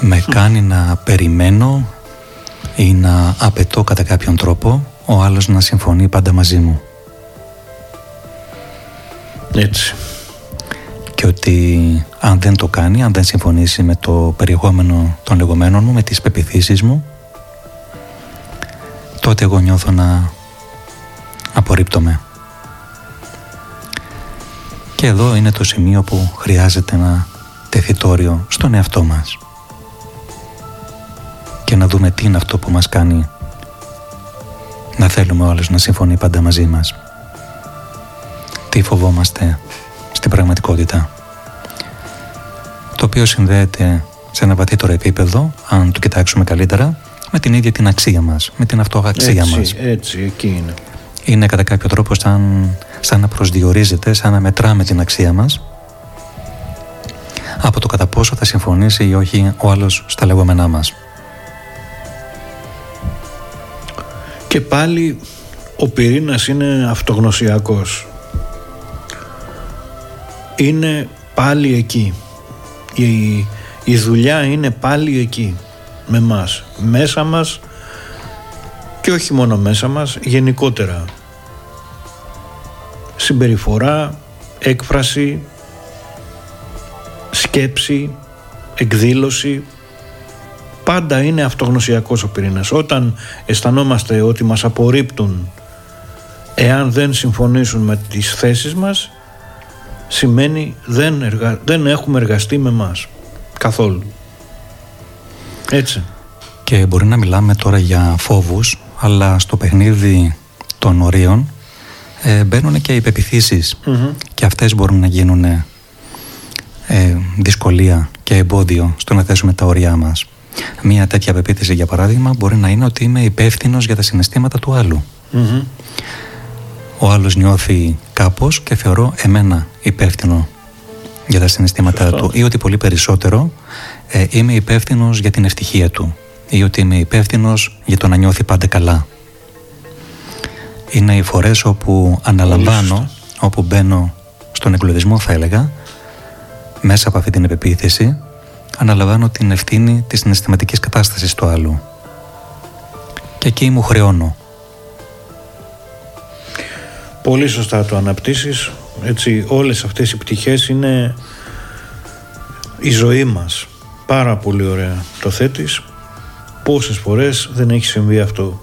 με κάνει να περιμένω ή να απαιτώ κατά κάποιον τρόπο ο άλλος να συμφωνεί πάντα μαζί μου.
Έτσι.
Και ότι αν δεν το κάνει, αν δεν συμφωνήσει με το περιεχόμενο των λεγόμενων μου, με τις πεπιθήσεις μου, τότε εγώ νιώθω να απορρίπτομαι. Και εδώ είναι το σημείο που χρειάζεται να τεθεί τόριο στον εαυτό μας και να δούμε τι είναι αυτό που μας κάνει να θέλουμε όλους να συμφωνεί πάντα μαζί μας. Τι φοβόμαστε στην πραγματικότητα. Το οποίο συνδέεται σε ένα βαθύτερο επίπεδο, αν το κοιτάξουμε καλύτερα, με την ίδια την αξία μας, με την αυτοαξία
έτσι,
μας.
Έτσι, εκεί είναι.
Είναι κατά κάποιο τρόπο σαν, σαν να προσδιορίζεται, σαν να μετράμε την αξία μας από το κατά πόσο θα συμφωνήσει ή όχι ο άλλος στα λεγόμενά μας.
Και πάλι ο πυρήνας είναι αυτογνωσιακός. Είναι πάλι εκεί. Η, η δουλειά είναι πάλι εκεί με μας. Μέσα μας και όχι μόνο μέσα μας, γενικότερα. Συμπεριφορά, έκφραση, σκέψη, εκδήλωση, πάντα είναι αυτογνωσιακός ο πυρήνας. Όταν αισθανόμαστε ότι μας απορρίπτουν εάν δεν συμφωνήσουν με τις θέσεις μας, σημαίνει δεν, εργα... δεν έχουμε εργαστεί με μας. Καθόλου. Έτσι.
Και μπορεί να μιλάμε τώρα για φόβους, αλλά στο παιχνίδι των ορίων ε, μπαίνουν και οι πεπιθησεις και αυτές μπορούν να γίνουν ε, δυσκολία και εμπόδιο στο να θέσουμε τα όρια μας. Μία τέτοια πεποίθηση για παράδειγμα μπορεί να είναι ότι είμαι υπεύθυνος για τα συναισθήματα του αλλου Ο άλλος νιώθει κάπως και θεωρώ εμένα υπεύθυνο για τα συναισθήματά
Σωστό.
του ή ότι πολύ περισσότερο ε, είμαι υπεύθυνος για την ευτυχία του ή ότι είμαι υπεύθυνος για το να νιώθει πάντα καλά. Είναι οι φορές όπου αναλαμβάνω, όπου μπαίνω στον εγκλωβισμό θα έλεγα, μέσα από αυτή την επεποίθηση, αναλαμβάνω την ευθύνη της συναισθηματικής κατάστασης του άλλου. Και εκεί μου χρεώνω.
Πολύ σωστά το αναπτύσσεις. Έτσι, όλες αυτές οι πτυχές είναι η ζωή μας. Πάρα πολύ ωραία το θέτεις. Πόσες φορές δεν έχει συμβεί αυτό.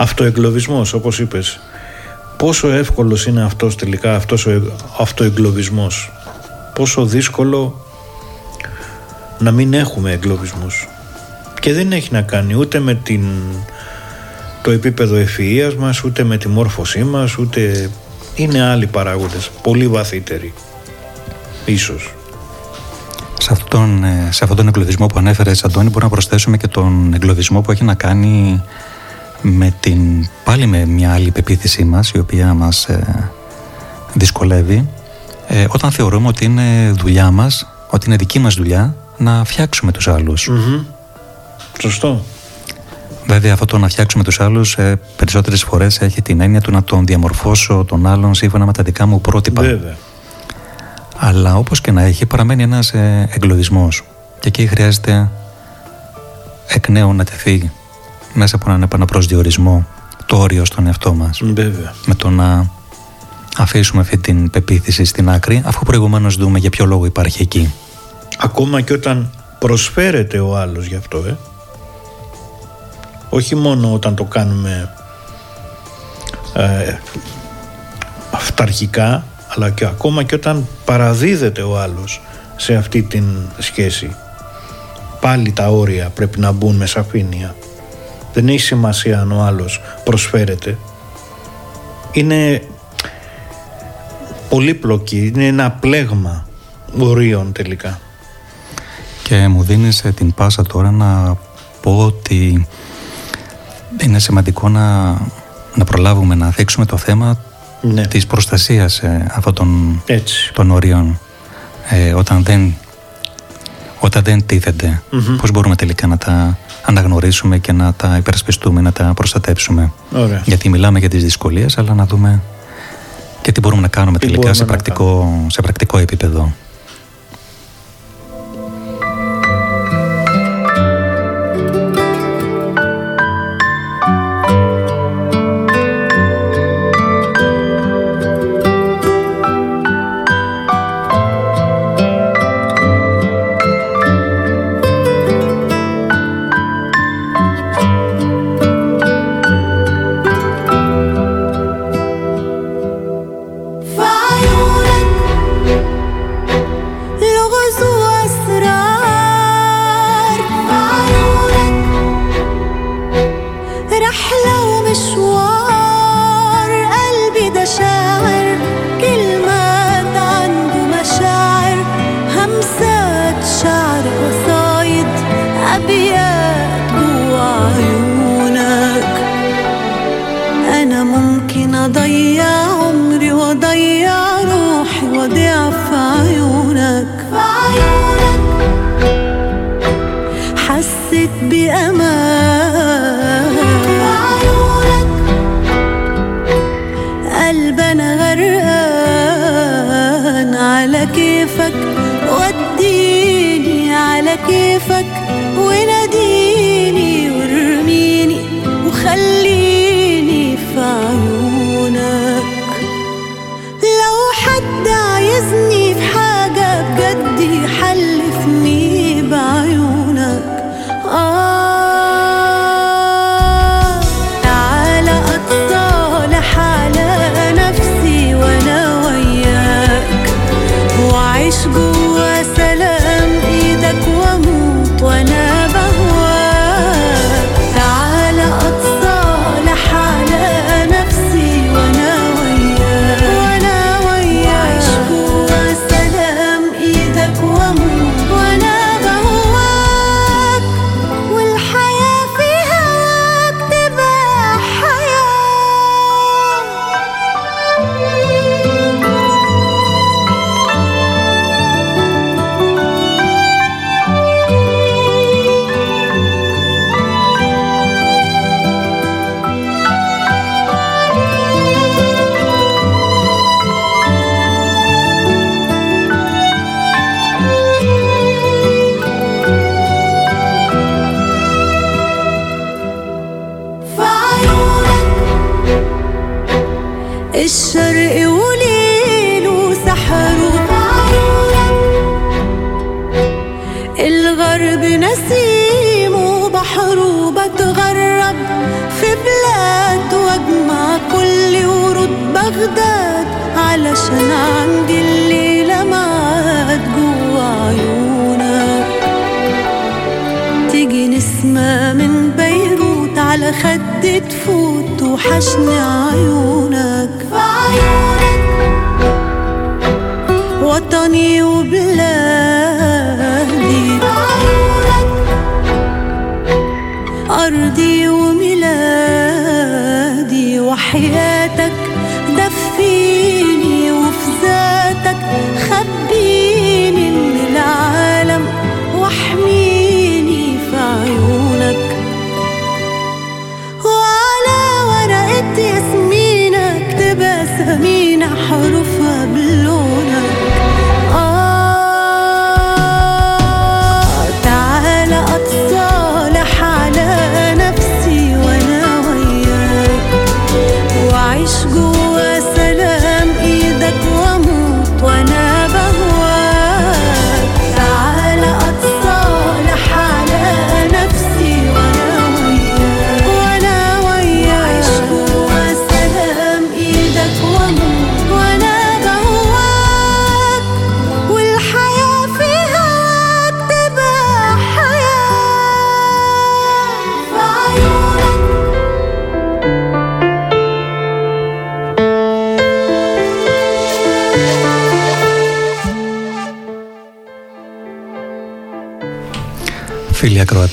Αυτοεγκλωβισμός, όπως είπες. Πόσο εύκολος είναι αυτός τελικά, αυτός ο εγ- αυτοεγκλωβισμός. Πόσο δύσκολο να μην έχουμε εγκλωβισμούς. Και δεν έχει να κάνει ούτε με την, το επίπεδο ευφυΐας μας, ούτε με τη μόρφωσή μας, ούτε... Είναι άλλοι παράγοντες, πολύ βαθύτεροι. Ίσως.
Σε αυτόν, τον, ε, σε αυτόν τον εγκλωβισμό που ανέφερες, Αντώνη, μπορούμε να προσθέσουμε και τον εγκλωβισμό που έχει να κάνει με την, πάλι με μια άλλη πεποίθησή μας, η οποία μας ε, δυσκολεύει,
ε, όταν θεωρούμε ότι είναι δουλειά μας, ότι είναι δική μας δουλειά να φτιάξουμε τους άλλους.
Μμμ. Σωστό.
Βέβαια αυτό το να φτιάξουμε τους άλλους ε, περισσότερες φορές έχει την έννοια του να τον διαμορφώσω τον άλλον σύμφωνα με τα δικά μου πρότυπα.
Βέβαια.
Αλλά όπως και να έχει παραμένει ένας ε, εγκλωβισμός και εκεί χρειάζεται εκ νέου να τεθεί μέσα από έναν επαναπροσδιορισμό το όριο στον εαυτό μας
Βέβαια.
με το να αφήσουμε αυτή την πεποίθηση στην άκρη αφού προηγουμένως δούμε για ποιο λόγο υπάρχει εκεί.
Ακόμα και όταν προσφέρεται ο άλλος γι' αυτό, ε. Όχι μόνο όταν το κάνουμε ε, αυταρχικά, αλλά και ακόμα και όταν παραδίδεται ο άλλος σε αυτή την σχέση. Πάλι τα όρια πρέπει να μπουν με σαφήνεια. Δεν έχει σημασία αν ο άλλος προσφέρεται. Είναι πολύπλοκη, είναι ένα πλέγμα ορίων τελικά.
Και μου δίνεις ε, την πάσα τώρα να πω ότι είναι σημαντικό να, να προλάβουμε να θίξουμε το θέμα
Ναι,
της προστασίας ε, αυτών των,
έτσι.
των ορίων ε, όταν δεν όταν δεν τίθενται
Μμμ.
πώς μπορούμε τελικά να τα αναγνωρίσουμε και να τα υπερασπιστούμε, να τα προστατέψουμε.
Ωραία.
γιατί μιλάμε για τις δυσκολίες αλλά να δούμε και τι μπορούμε να κάνουμε
Τι
τελικά σε
μπορούμε να
πρακτικό, σε πρακτικό επίπεδο
بغداد علشان عندي الليلة معاد جوا عيونك. تيجي نسمة من بيروت على خد تفوت وحشني عيونك. في عيونك وطني وبلادي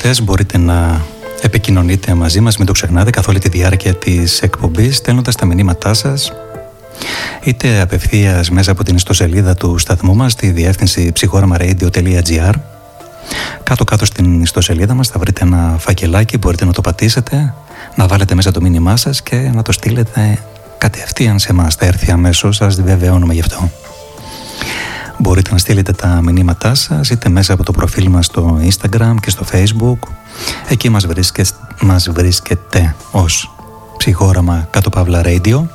ακροατές, μπορείτε να επικοινωνείτε μαζί μας, μην το ξεχνάτε, καθ' όλη τη διάρκεια της εκπομπής, στέλνοντας τα μηνύματά σας, είτε απευθείας μέσα από την ιστοσελίδα του σταθμού μας, στη διεύθυνση ψυχόραμαradio.gr. Κάτω-κάτω στην ιστοσελίδα μας θα βρείτε ένα φακελάκι, μπορείτε να το πατήσετε, να βάλετε μέσα το μήνυμά σας και να το στείλετε κατευθείαν σε εμάς. Θα έρθει αμέσως, σας διαβεβαιώνουμε γι' αυτό. Μπορείτε να στείλετε τα μηνύματά σας είτε μέσα από το προφίλ μας στο Instagram και στο Facebook. Εκεί μας, βρίσκε, μας βρίσκεται ως ψυχόραμα κάτω παύλα radio.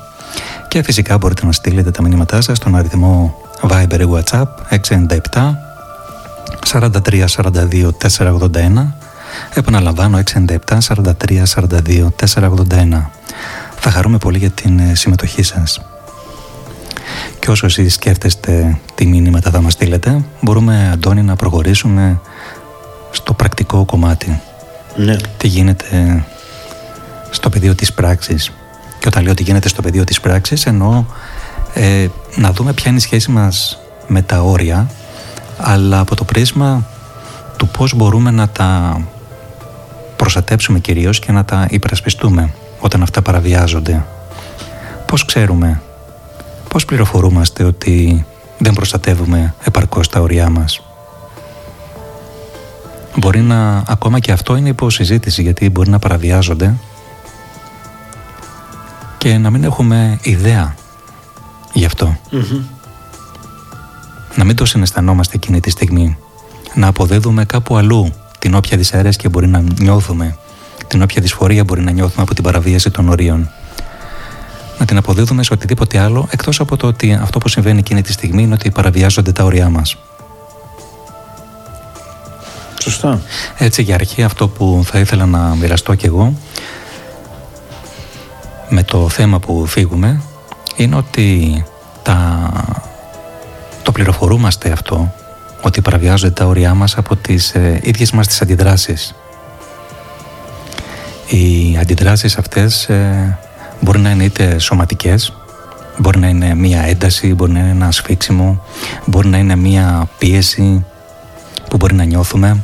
Και φυσικά μπορείτε να στείλετε τα μηνύματά σας στον αριθμό Viber ή WhatsApp 697 43 42 481 Επαναλαμβάνω 697 43 42 481 Θα χαρούμε πολύ για την ε, συμμετοχή σας και όσο εσείς σκέφτεστε τι μήνυματα θα μας στείλετε, μπορούμε, Αντώνη, να προχωρήσουμε στο πρακτικό κομμάτι.
Ναι.
Τι γίνεται στο πεδίο της πράξης. Και όταν λέω τι γίνεται στο πεδίο της πράξης, εννοώ ε, να δούμε ποια είναι η σχέση μας με τα όρια, αλλά από το πρίσμα του πώς μπορούμε να τα προστατέψουμε κυρίως και να τα υπερασπιστούμε όταν αυτά παραβιάζονται. Πώς ξέρουμε Πώς πληροφορούμαστε ότι δεν προστατεύουμε επαρκώς τα ωριά μας; Μπορεί να, ακόμα και αυτό είναι υποσυζήτηση γιατί μπορεί να παραβιάζονται και να μην έχουμε ιδέα γι' αυτο Να μην το συναισθανόμαστε εκείνη τη στιγμή. Να αποδίδουμε κάπου αλλού την όποια δυσαρέσκεια μπορεί να νιώθουμε, την όποια δυσφορία μπορεί να νιώθουμε από την παραβίαση των ορίων να την αποδίδουμε σε οτιδήποτε άλλο εκτός από το ότι αυτό που συμβαίνει εκείνη τη στιγμή είναι ότι παραβιάζονται τα όρια μας.
Σωστά.
Έτσι για αρχή αυτό που θα ήθελα να μοιραστώ κι εγώ με το θέμα που φύγουμε είναι ότι τα... το πληροφορούμαστε αυτό ότι παραβιάζονται τα όρια μας από τις ε, ίδιες μας τις αντιδράσεις. Οι αντιδράσεις αυτές ε, Μπορεί να είναι είτε σωματικές, μπορεί να είναι μία ένταση, μπορεί να είναι ένα σφίξιμο, μπορεί να είναι μία πίεση που μπορεί να νιώθουμε,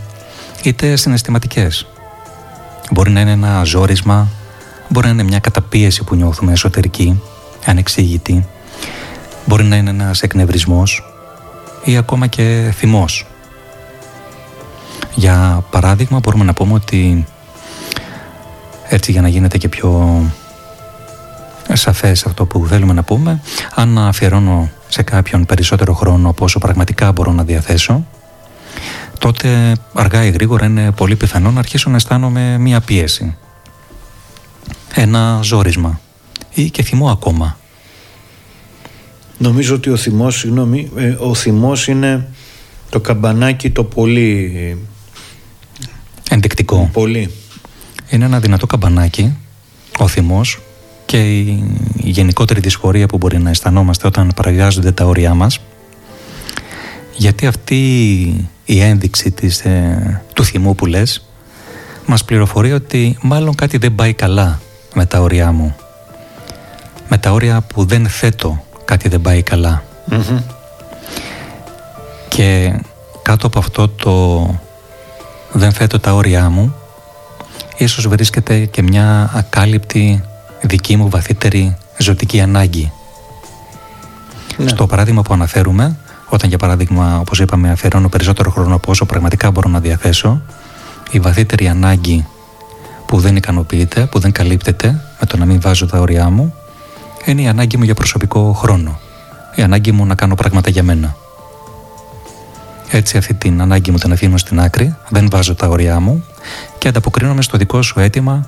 είτε συναισθηματικές. Μπορεί να είναι ένα ζόρισμα, μπορεί να είναι μια καταπίεση που νιώθουμε εσωτερική, ανεξήγητη, μπορεί να είναι ένας εκνευρισμός ή ακόμα και θυμός. Για παράδειγμα μπορούμε να πούμε ότι έτσι για να γίνεται και πιο σαφές αυτό που θέλουμε να πούμε. Αν αφιερώνω σε κάποιον περισσότερο χρόνο από όσο πραγματικά μπορώ να διαθέσω, τότε αργά ή γρήγορα είναι πολύ πιθανό να αρχίσω να αισθάνομαι μία πίεση. Ένα ζόρισμα ή και θυμό ακόμα.
Νομίζω ότι ο θυμός, συγγνώμη, ε, ο θυμός είναι το καμπανάκι το πολύ...
Ενδεικτικό.
Πολύ.
Είναι ένα δυνατό καμπανάκι, ο θυμός, και η γενικότερη δυσφορία που μπορεί να αισθανόμαστε όταν παραβιάζονται τα όρια μας. Γιατί αυτή η ένδειξη της, ε, του θυμού που λες μας πληροφορεί ότι μάλλον κάτι δεν πάει καλά με τα όρια μου. Με τα όρια που δεν θέτω κάτι δεν πάει και κάτω από αυτό το δεν θέτω τα όρια μου ίσως βρίσκεται και μια ακάλυπτη δική μου βαθύτερη ζωτική ανάγκη. Ναι. Στο παράδειγμα που αναφέρουμε, όταν για παράδειγμα, όπως είπαμε, αφιερώνω περισσότερο χρόνο από όσο πραγματικά μπορώ να διαθέσω, η βαθύτερη ανάγκη που δεν ικανοποιείται, που δεν καλύπτεται με το να μην βάζω τα όρια μου, είναι η ανάγκη μου για προσωπικό χρόνο. Η ανάγκη μου να κάνω πράγματα για μένα. Έτσι αυτή την ανάγκη μου την αφήνω στην άκρη, δεν βάζω τα όρια μου και ανταποκρίνομαι στο δικό σου αίτημα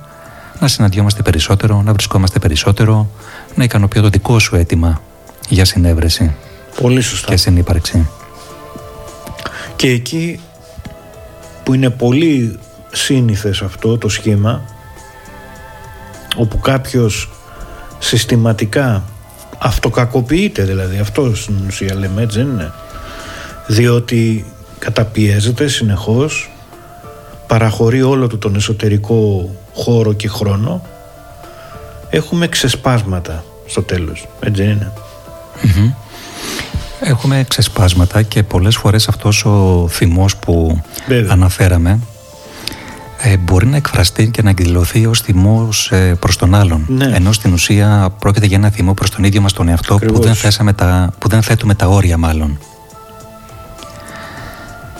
να συναντιόμαστε περισσότερο, να βρισκόμαστε περισσότερο, να ικανοποιώ το δικό σου αίτημα για συνέβρεση.
Πολύ σωστά.
Και συνύπαρξη.
Και εκεί που είναι πολύ σύνηθες αυτό το σχήμα όπου κάποιος συστηματικά αυτοκακοποιείται δηλαδή αυτό στην ουσία λέμε έτσι δεν είναι διότι καταπιέζεται συνεχώς παραχωρεί όλο του τον εσωτερικό χώρο και χρόνο έχουμε ξεσπάσματα στο τέλος, έτσι είναι;
Έχουμε ξεσπάσματα και πολλές φορές αυτός ο θυμός που αναφέραμε ε, μπορεί να εκφραστεί και να εκδηλωθεί ως θυμός ε, προς τον άλλον.
Ναι.
Ενώ στην ουσία πρόκειται για ένα θυμό προς τον ίδιο μας τον εαυτό που δεν, θέσαμε τα, που δεν θέτουμε τα όρια μάλλον.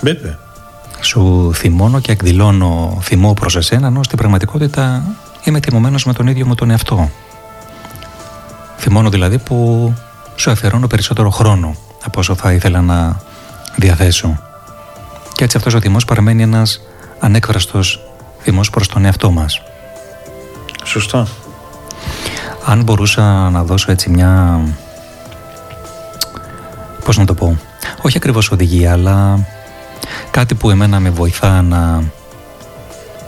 Βέβαια.
Σου θυμώνω και εκδηλώνω θυμό προς εσένα ενώ στην πραγματικότητα είμαι θυμωμένος με τον ίδιο μου τον εαυτό. Θυμώνω δηλαδή που σου αφιερώνω περισσότερο χρόνο από όσο θα ήθελα να διαθέσω. Και έτσι αυτός ο θυμός παραμένει ένας ανέκφραστος θυμός προς τον εαυτό μας.
Σωστά.
Αν μπορούσα να δώσω έτσι μια... Πώς να το πω... Όχι ακριβώς οδηγία, αλλά κάτι που εμένα με βοηθά να,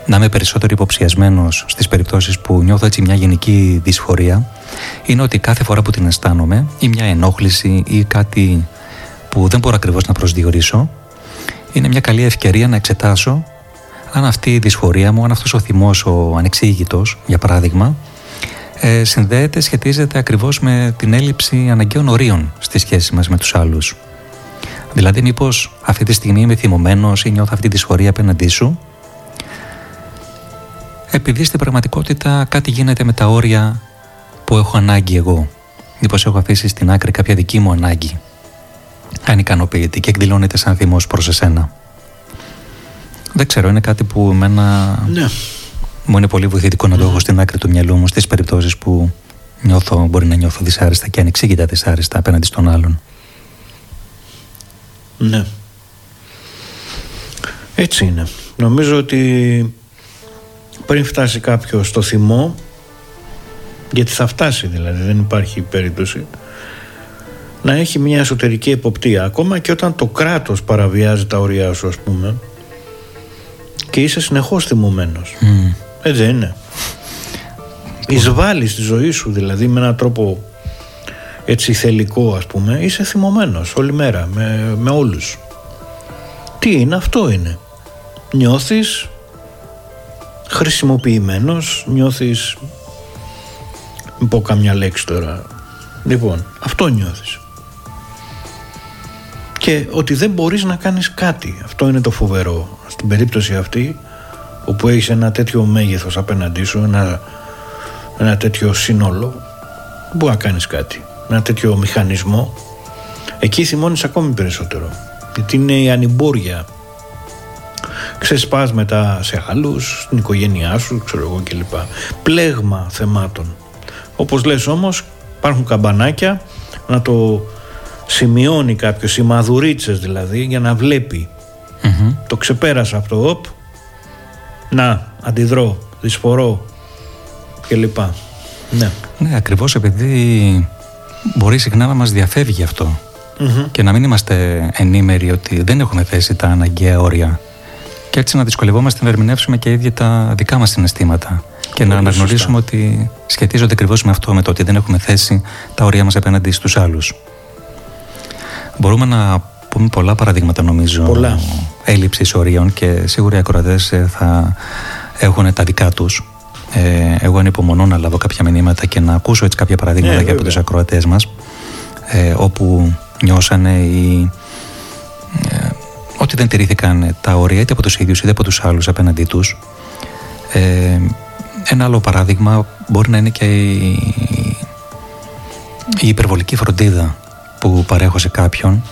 να είμαι περισσότερο υποψιασμένος στις περιπτώσεις που νιώθω έτσι μια γενική δυσφορία είναι ότι κάθε φορά που την αισθάνομαι ή μια ενόχληση ή κάτι που δεν μπορώ ακριβώς να προσδιορίσω είναι μια καλή ευκαιρία να εξετάσω αν αυτή η δυσφορία μου, αν αυτός ο θυμός ο ανεξήγητος για παράδειγμα ε, συνδέεται, σχετίζεται ακριβώς με την έλλειψη αναγκαίων ορίων στη σχέση μας με τους άλλους. Δηλαδή μήπως αυτή τη στιγμή είμαι θυμωμένος ή νιώθω αυτή τη δυσφορία απέναντί σου; Επειδή στην πραγματικότητα κάτι γίνεται με τα όρια που έχω ανάγκη εγώ. Μήπως έχω αφήσει στην άκρη κάποια δική μου ανάγκη. Αν ικανοποιείται και εκδηλώνεται σαν θυμός προς εσένα. Δεν ξέρω, είναι κάτι που εμένα
Ναι.
μου είναι πολύ βοηθητικό να το έχω στην άκρη του μυαλού μου στις περιπτώσεις που νιώθω, μπορεί να νιώθω δυσάρεστα και ανεξήγητα δυσάρεστα απέναντι στον άλλον.
Ναι. Έτσι είναι. Νομίζω ότι πριν φτάσει κάποιο στο θυμό, γιατί θα φτάσει δηλαδή, δεν υπάρχει περίπτωση, να έχει μια εσωτερική εποπτεία. Ακόμα και όταν το κράτος παραβιάζει τα όρια σου, ας πούμε, και είσαι συνεχώς θυμωμένος. Έτσι δεν είναι. Εισβάλλεις στη ζωή σου δηλαδή με έναν τρόπο έτσι θελικό ας πούμε είσαι θυμωμένος όλη μέρα με, με όλους. Τι είναι αυτό είναι. Νιώθεις χρησιμοποιημένος νιώθεις μην πω καμιά λέξη τώρα. Λοιπόν αυτό νιώθεις. Και ότι δεν μπορείς να κάνεις κάτι. Αυτό είναι το φοβερό. Στην περίπτωση αυτή όπου έχεις ένα τέτοιο μέγεθος απέναντί σου ένα, ένα τέτοιο σύνολο δεν μπορείς να κάνεις κάτι ένα τέτοιο μηχανισμό εκεί θυμώνεις ακόμη περισσότερο γιατί είναι η ανυμπόρια. Ξεσπάσματα σε άλλους στην οικογένειά σου ξέρω εγώ κλπ. Πλέγμα θεμάτων. Όπως λες όμως υπάρχουν καμπανάκια να το σημειώνει κάποιος οι μαδουρίτσες δηλαδή για να βλέπει. Το ξεπέρασα αυτό οπ να αντιδρώ δυσφορώ κλπ. Ναι.
Ναι, ακριβώς επειδή μπορεί συχνά να μας διαφεύγει αυτό
Μμμ.
και να μην είμαστε ενήμεροι ότι δεν έχουμε θέσει τα αναγκαία όρια και έτσι να δυσκολευόμαστε να ερμηνεύσουμε και ίδια τα δικά μας συναισθήματα και να
Πολύ
αναγνωρίσουμε ότι σχετίζονται ακριβώς με αυτό, με το ότι δεν έχουμε θέσει τα όρια μας απέναντι στους άλλους. Μπορούμε να πούμε πολλά παραδείγματα νομίζω
Πολλά.
έλλειψης ορίων και σίγουρα οι ακροατές ε, θα έχουν τα δικά τους. Ε, εγώ ανυπομονώ να λάβω κάποια μηνύματα και να ακούσω έτσι κάποια παραδείγματα
Ναι,
και από
βέβαια.
τους ακροατές μας ε, όπου νιώσανε ή ε, ότι δεν τηρήθηκαν τα όρια είτε από τους ίδιους είτε από τους άλλους απέναντί τους. Ε, ένα άλλο παράδειγμα μπορεί να είναι και η, η υπερβολική φροντίδα που παρέχω σε κάποιον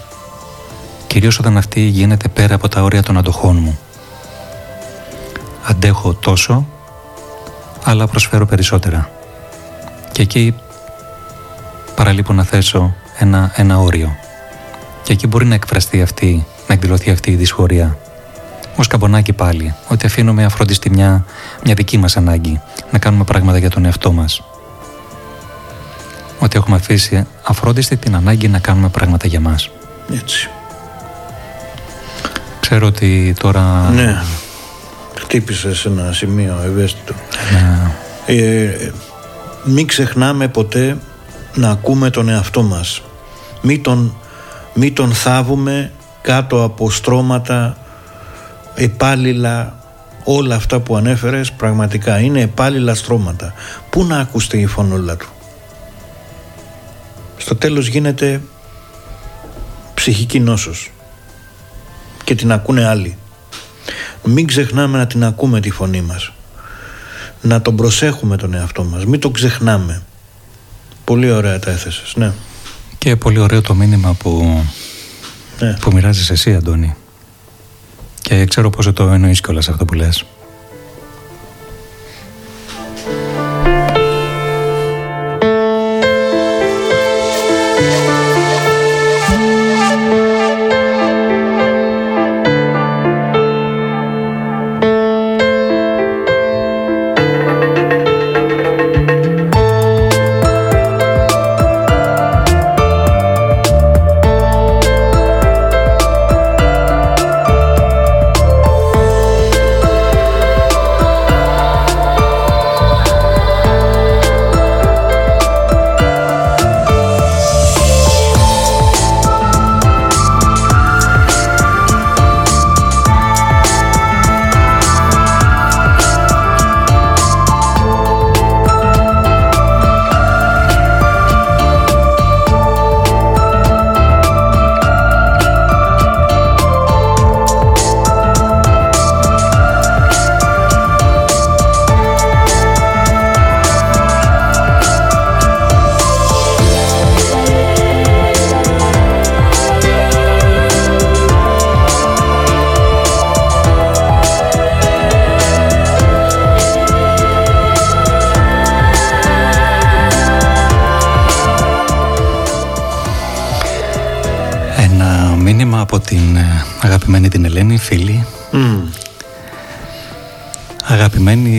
κυρίως όταν αυτή γίνεται πέρα από τα όρια των αντοχών μου. Αντέχω τόσο, αλλά προσφέρω περισσότερα. Και εκεί παραλείπω να θέσω ένα, ένα όριο. Και εκεί μπορεί να εκφραστεί αυτή, να εκδηλωθεί αυτή η δυσφορία. Ως καμπονάκι πάλι, ότι αφήνουμε αφρόντιστη μια, μια δική μας ανάγκη, να κάνουμε πράγματα για τον εαυτό μας. Ότι έχουμε αφήσει αφρόντιστη την ανάγκη να κάνουμε πράγματα για μας.
έτσι
Ξέρω ότι τώρα...
ναι χτύπησες σε ένα σημείο ευαίσθητο.
Να-
ε, μην ξεχνάμε ποτέ να ακούμε τον εαυτό μας. Μην τον, μη τον θάβουμε κάτω από στρώματα επάλληλα όλα αυτά που ανέφερες πραγματικά είναι επάλληλα στρώματα. Πού να ακουστεί η φωνούλα του; Στο τέλος γίνεται ψυχική νόσος και την ακούνε άλλοι. Μην ξεχνάμε να την ακούμε τη φωνή μας. Να τον προσέχουμε τον εαυτό μας. Μην τον ξεχνάμε. Πολύ ωραία τα έθεσες, ναι.
Και πολύ ωραίο το μήνυμα που,
ναι.
που μοιράζεις εσύ Αντώνη. Και ξέρω πόσο το εννοείς κιόλας αυτό που λες.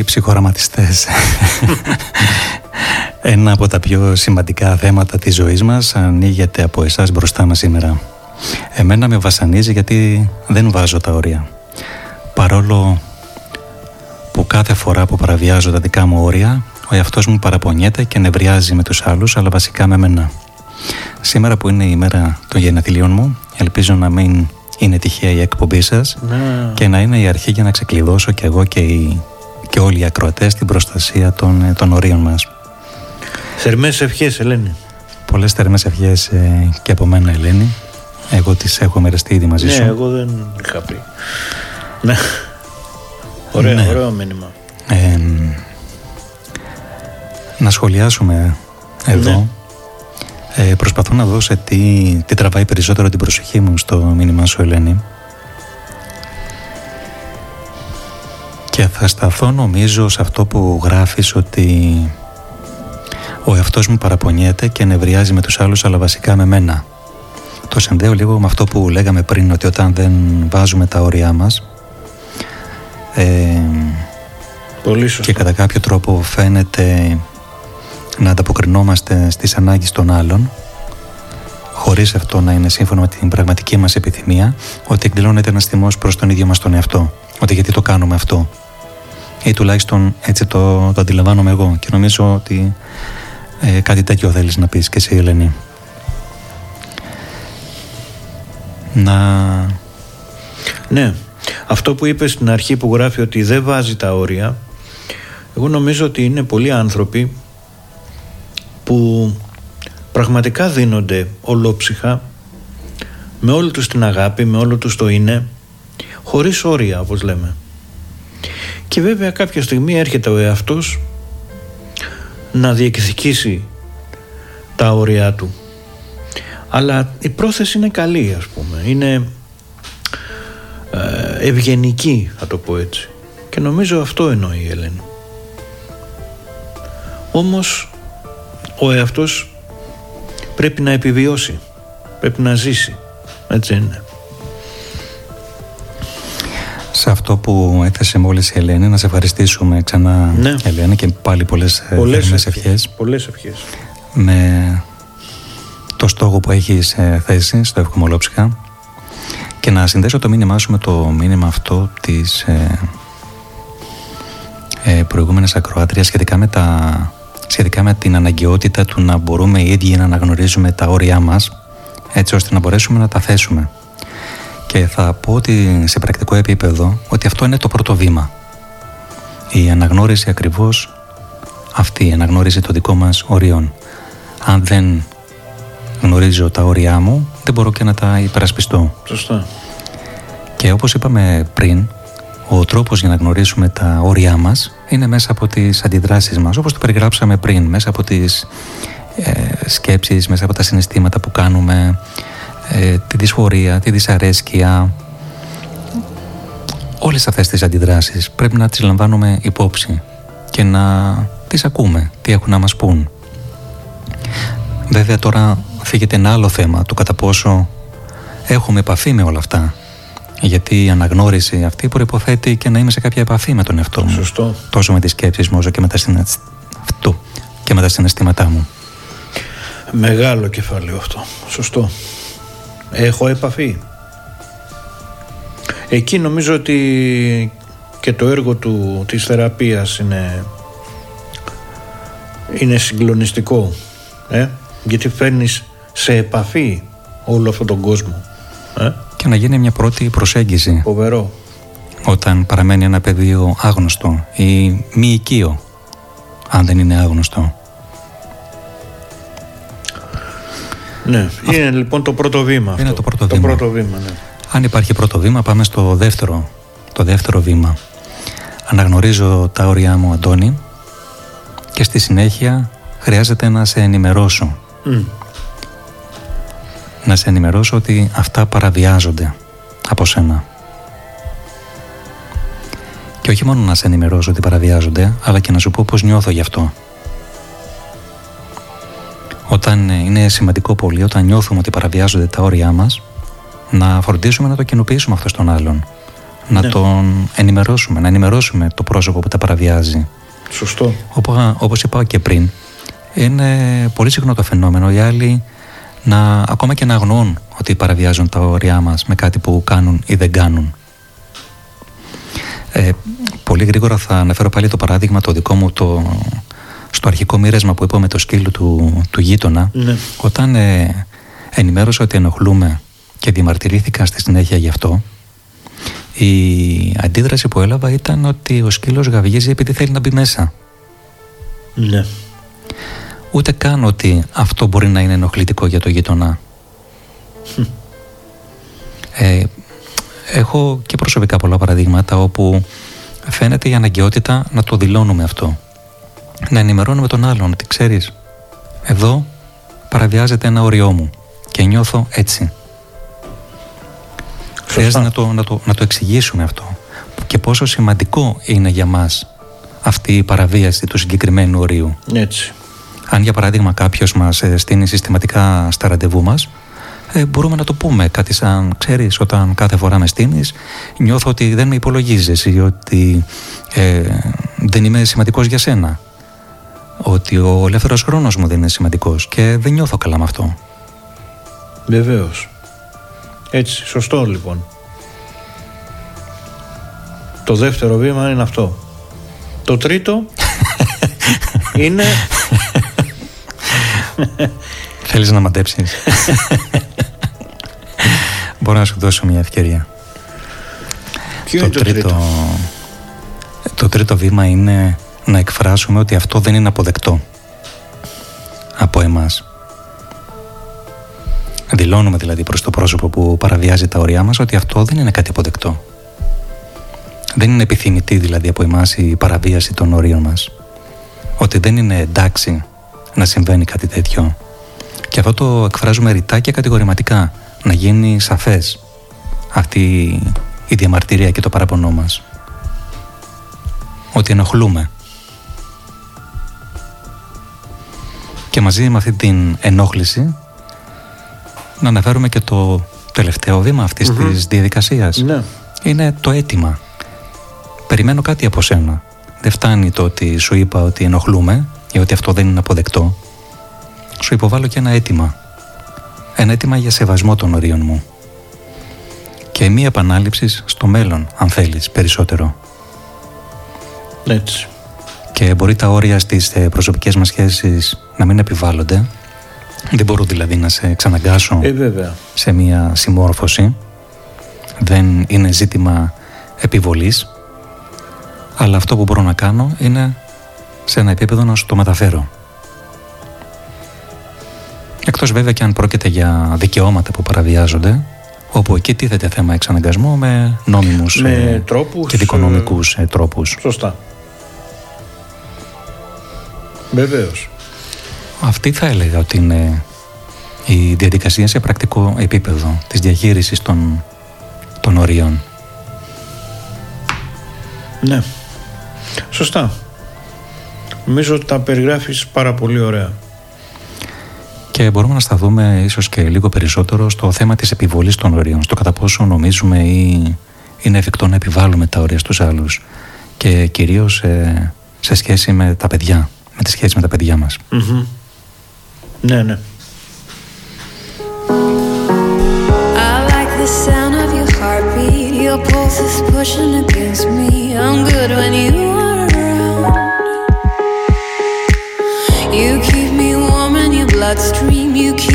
Ψυχοραματιστές. Ένα από τα πιο σημαντικά θέματα της ζωής μας ανοίγεται από εσάς μπροστά μας σήμερα. Εμένα με βασανίζει γιατί δεν βάζω τα όρια. Παρόλο που κάθε φορά που παραβιάζω τα δικά μου όρια, ο εαυτός μου παραπονιέται και νευριάζει με τους άλλους, αλλά βασικά με μένα. Σήμερα που είναι η μέρα των γενεθλίων μου, ελπίζω να μην είναι τυχαία η εκπομπή σας
ναι.
και να είναι η αρχή για να ξεκλειδώσω κι εγώ και οι και όλοι οι ακροατές στην προστασία των, ε, των ορίων μας.
Θερμές ευχές Ελένη.
Πολλές θερμές ευχές ε, και από μένα Ελένη. Εγώ τις έχω μοιραστεί ήδη μαζί
ναι,
σου.
Ναι, εγώ δεν είχα πει. Ναι. Ωραίο, ναι. ωραίο μήνυμα.
Ε, να σχολιάσουμε εδώ. Ναι. Ε, προσπαθώ να δώσω τι, τι τραβάει περισσότερο την προσοχή μου στο μήνυμά σου Ελένη. Και θα σταθώ νομίζω σε αυτό που γράφεις ότι ο εαυτός μου παραπονιέται και νευριάζει με τους άλλους αλλά βασικά με μένα. Το συνδέω λίγο με αυτό που λέγαμε πριν ότι όταν δεν βάζουμε τα όρια μας ε,
Πολύ
και κατά κάποιο τρόπο φαίνεται να ανταποκρινόμαστε στις ανάγκες των άλλων χωρίς αυτό να είναι σύμφωνο με την πραγματική μας επιθυμία ότι εκδηλώνεται ένας θυμός προς τον ίδιο μας τον εαυτό. Ότι γιατί το κάνουμε αυτό. Ή τουλάχιστον έτσι το, το αντιλαμβάνομαι εγώ. Και νομίζω ότι ε, κάτι τέτοιο θέλεις να πεις και εσύ Ελένη. Να...
Ναι, αυτό που είπες στην αρχή που γράφει ότι δεν βάζει τα όρια εγώ νομίζω ότι είναι πολλοί άνθρωποι που πραγματικά δίνονται ολόψυχα με όλη τους την αγάπη, με όλο τους το είναι χωρίς όρια όπως λέμε και βέβαια κάποια στιγμή έρχεται ο εαυτός να διεκδικήσει τα όρια του. Αλλά η πρόθεση είναι καλή ας πούμε. Είναι ε, ευγενική θα το πω έτσι. Και νομίζω αυτό εννοεί η Ελένη. Όμως ο εαυτός πρέπει να επιβιώσει. Πρέπει να ζήσει. Έτσι είναι
σε αυτό που έθεσε μόλις η Ελένη να σε ευχαριστήσουμε ξανά
ναι.
Ελένη και πάλι πολλές,
ε, πολλές ευχές,
ευχές.
Πολλές ευχές.
Με το στόχο που έχεις ε, θέσει στο Ευχομολόψυχα και να συνδέσω το μήνυμά σου με το μήνυμα αυτό της ε, ε, προηγούμενης ακροάτριας σχετικά με, τα, σχετικά με την αναγκαιότητα του να μπορούμε οι ίδιοι να αναγνωρίζουμε τα όρια μας έτσι ώστε να μπορέσουμε να τα θέσουμε. Και θα πω ότι σε πρακτικό επίπεδο ότι αυτό είναι το πρώτο βήμα. Η αναγνώριση ακριβώς αυτή, η αναγνώριση των δικών μας ορίων. Αν δεν γνωρίζω τα όρια μου, δεν μπορώ και να τα υπερασπιστώ.
Σωστά.
Και όπως είπαμε πριν, ο τρόπος για να γνωρίσουμε τα όρια μας είναι μέσα από τις αντιδράσεις μας, όπως το περιγράψαμε πριν, μέσα από τις ε, σκέψεις, μέσα από τα συναισθήματα που κάνουμε, ε, τη δυσφορία, τη δυσαρέσκεια, όλες αυτές τις αντιδράσεις πρέπει να τις λαμβάνουμε υπόψη και να τις ακούμε, τι έχουν να μας πούν. Βέβαια τώρα φύγεται ένα άλλο θέμα, το κατά πόσο έχουμε επαφή με όλα αυτά. Γιατί η αναγνώριση αυτή προϋποθέτει και να είμαι σε κάποια επαφή με τον εαυτό μου.
Σωστό.
Τόσο με τις σκέψεις μου όσο και με τα, αυτό, και με τα συναισθήματά μου.
Μεγάλο κεφάλαιο αυτό. Σωστό. Έχω επαφή. Εκεί νομίζω ότι και το έργο του, της θεραπείας είναι, είναι συγκλονιστικό. Ε; Γιατί φέρνεις σε επαφή όλο αυτόν τον κόσμο. Ε;
Και να γίνει μια πρώτη προσέγγιση.
Φοβερό.
Όταν παραμένει ένα πεδίο άγνωστο ή μη οικείο, αν δεν είναι άγνωστο.
Ναι, είναι λοιπόν το πρώτο βήμα.
Είναι
αυτό.
το πρώτο
το
βήμα.
Πρώτο βήμα ναι.
Αν υπάρχει πρώτο βήμα, πάμε στο δεύτερο, το δεύτερο βήμα. Αναγνωρίζω τα όρια μου, Αντώνη, και στη συνέχεια χρειάζεται να σε ενημερώσω.
Μμ.
Να σε ενημερώσω ότι αυτά παραβιάζονται από σένα. Και όχι μόνο να σε ενημερώσω ότι παραβιάζονται, αλλά και να σου πω πώς νιώθω γι' αυτό. Όταν ε, είναι σημαντικό πολύ, όταν νιώθουμε ότι παραβιάζονται τα όρια μας, να φροντίσουμε να το κοινοποιήσουμε αυτό στον άλλον. Να
Ναι.
τον ενημερώσουμε, να ενημερώσουμε το πρόσωπο που τα παραβιάζει.
Σωστό.
Όπως όπως είπα και πριν, είναι πολύ συχνό το φαινόμενο οι άλλοι να, ακόμα και να αγνοούν ότι παραβιάζουν τα όρια μας με κάτι που κάνουν ή δεν κάνουν. Ε, πολύ γρήγορα θα αναφέρω πάλι το παράδειγμα το δικό μου το, στο αρχικό μοίρασμα που είπα με το σκύλο του, του γείτονα
Ναι.
όταν ε, ενημέρωσα ότι ενοχλούμε και διαμαρτυρήθηκα στη συνέχεια γι' αυτό η αντίδραση που έλαβα ήταν ότι ο σκύλος γαβγίζει επειδή θέλει να μπει μέσα
Ναι.
Ούτε καν ότι αυτό μπορεί να είναι ενοχλητικό για το γείτονα. Ε, έχω και προσωπικά πολλά παραδείγματα όπου φαίνεται η αναγκαιότητα να το δηλώνουμε αυτό. Να ενημερώνουμε τον άλλον ότι ξέρεις, εδώ παραβιάζεται ένα όριό μου και νιώθω έτσι. Χρειάζεται να το, να, το, να το εξηγήσουμε αυτό και πόσο σημαντικό είναι για μας αυτή η παραβίαση του συγκεκριμένου ορίου.
Έτσι.
Αν για παράδειγμα κάποιος μας στείνει συστηματικά στα ραντεβού μας, ε, μπορούμε να το πούμε κάτι σαν ξέρεις, όταν κάθε φορά με στείνεις, νιώθω ότι δεν με υπολογίζεις ή ότι ε, δεν είμαι σημαντικός για σένα. Ότι ο ελεύθερος χρόνος μου δεν είναι σημαντικός και δεν νιώθω καλά με αυτό.
Βεβαίως. Έτσι. Σωστό λοιπόν. Το δεύτερο βήμα είναι αυτό. Το τρίτο είναι
Θέλεις να μαντέψεις; Μπορώ να σου δώσω μια ευκαιρία
ποιο είναι το τρίτο.
το τρίτο βήμα είναι να εκφράσουμε ότι αυτό δεν είναι αποδεκτό από εμάς. Δηλώνουμε δηλαδή προς το πρόσωπο που παραβιάζει τα όρια μας ότι αυτό δεν είναι κάτι αποδεκτό. Δεν είναι επιθυμητή δηλαδή από εμάς η παραβίαση των όριων μας. Ότι δεν είναι εντάξει να συμβαίνει κάτι τέτοιο. Και αυτό το εκφράζουμε ρητά και κατηγορηματικά. Να γίνει σαφές αυτή η διαμαρτυρία και το παραπονό μας. Ότι ενοχλούμε. Και μαζί με αυτή την ενόχληση να αναφέρουμε και το τελευταίο βήμα αυτής της διαδικασίας.
Ναι.
Είναι το αίτημα. Περιμένω κάτι από σένα. Δεν φτάνει το ότι σου είπα ότι ενοχλούμε ή ότι αυτό δεν είναι αποδεκτό. Σου υποβάλλω και ένα αίτημα. Ένα αίτημα για σεβασμό των ορίων μου. Και μία επανάληψη στο μέλλον, αν θέλεις, περισσότερο.
Έτσι.
Και μπορεί τα όρια στις ε, προσωπικές μας σχέσεις να μην επιβάλλονται. Δεν μπορώ δηλαδή να σε ξαναγκάσω
Ε, βέβαια.
σε μία συμμόρφωση. Δεν είναι ζήτημα επιβολής. Αλλά αυτό που μπορώ να κάνω είναι σε ένα επίπεδο να σου το μεταφέρω. Εκτός βέβαια και αν πρόκειται για δικαιώματα που παραβιάζονται, όπου εκεί τίθεται θέμα εξαναγκασμού με νόμιμους
Με
ε,
τρόπους,
και δικονομικούς ε, τρόπους.
Σωστά. Βεβαίως.
Αυτή θα έλεγα ότι είναι η διαδικασία σε πρακτικό επίπεδο της διαχείρισης των, των ορίων.
Ναι. Σωστά. Νομίζω ότι τα περιγράφεις πάρα πολύ ωραία.
Και μπορούμε να σταθούμε ίσως και λίγο περισσότερο στο θέμα της επιβολής των ορίων, στο κατά πόσο νομίζουμε ή είναι εφικτό να επιβάλλουμε τα όρια στους άλλους και κυρίως ε, σε σχέση με τα παιδιά, με τη σχέση με τα παιδιά μας.
Μμμ. Ναι, ναι.
I like the sound of your heartbeat. Your pulse is pushing against me. I'm good when you You keep me warm in your bloodstream. You keep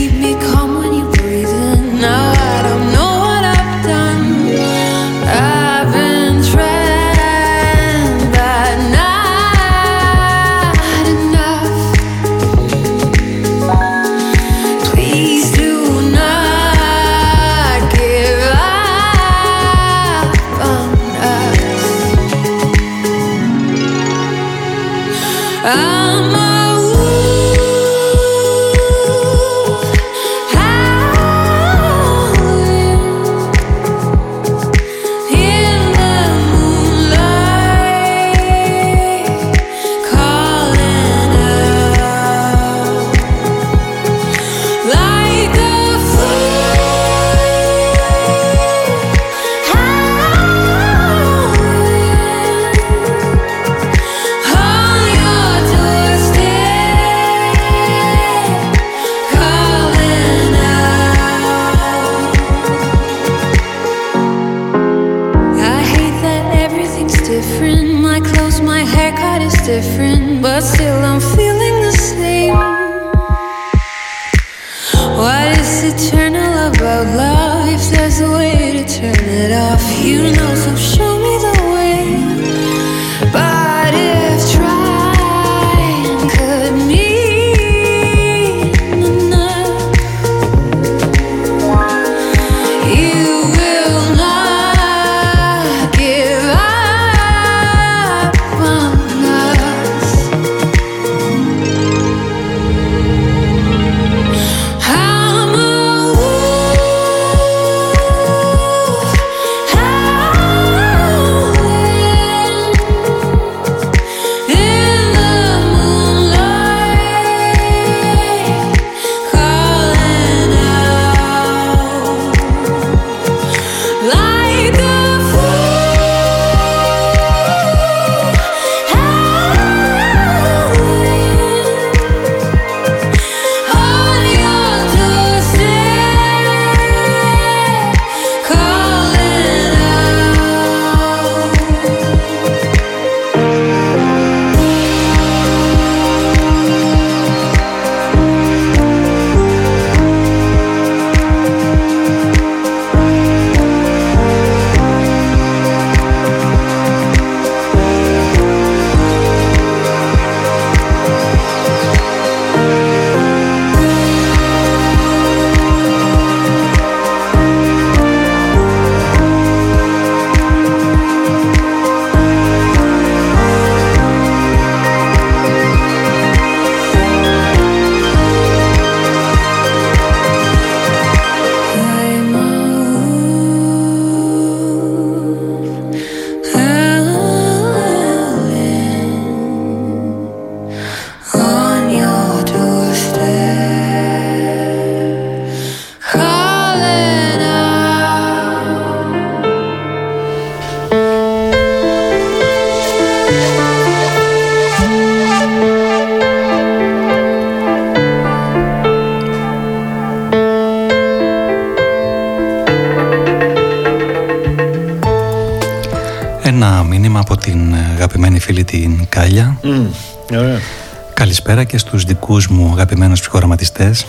Καλησπέρα και στους δικούς μου αγαπημένους ψυχοραματιστές.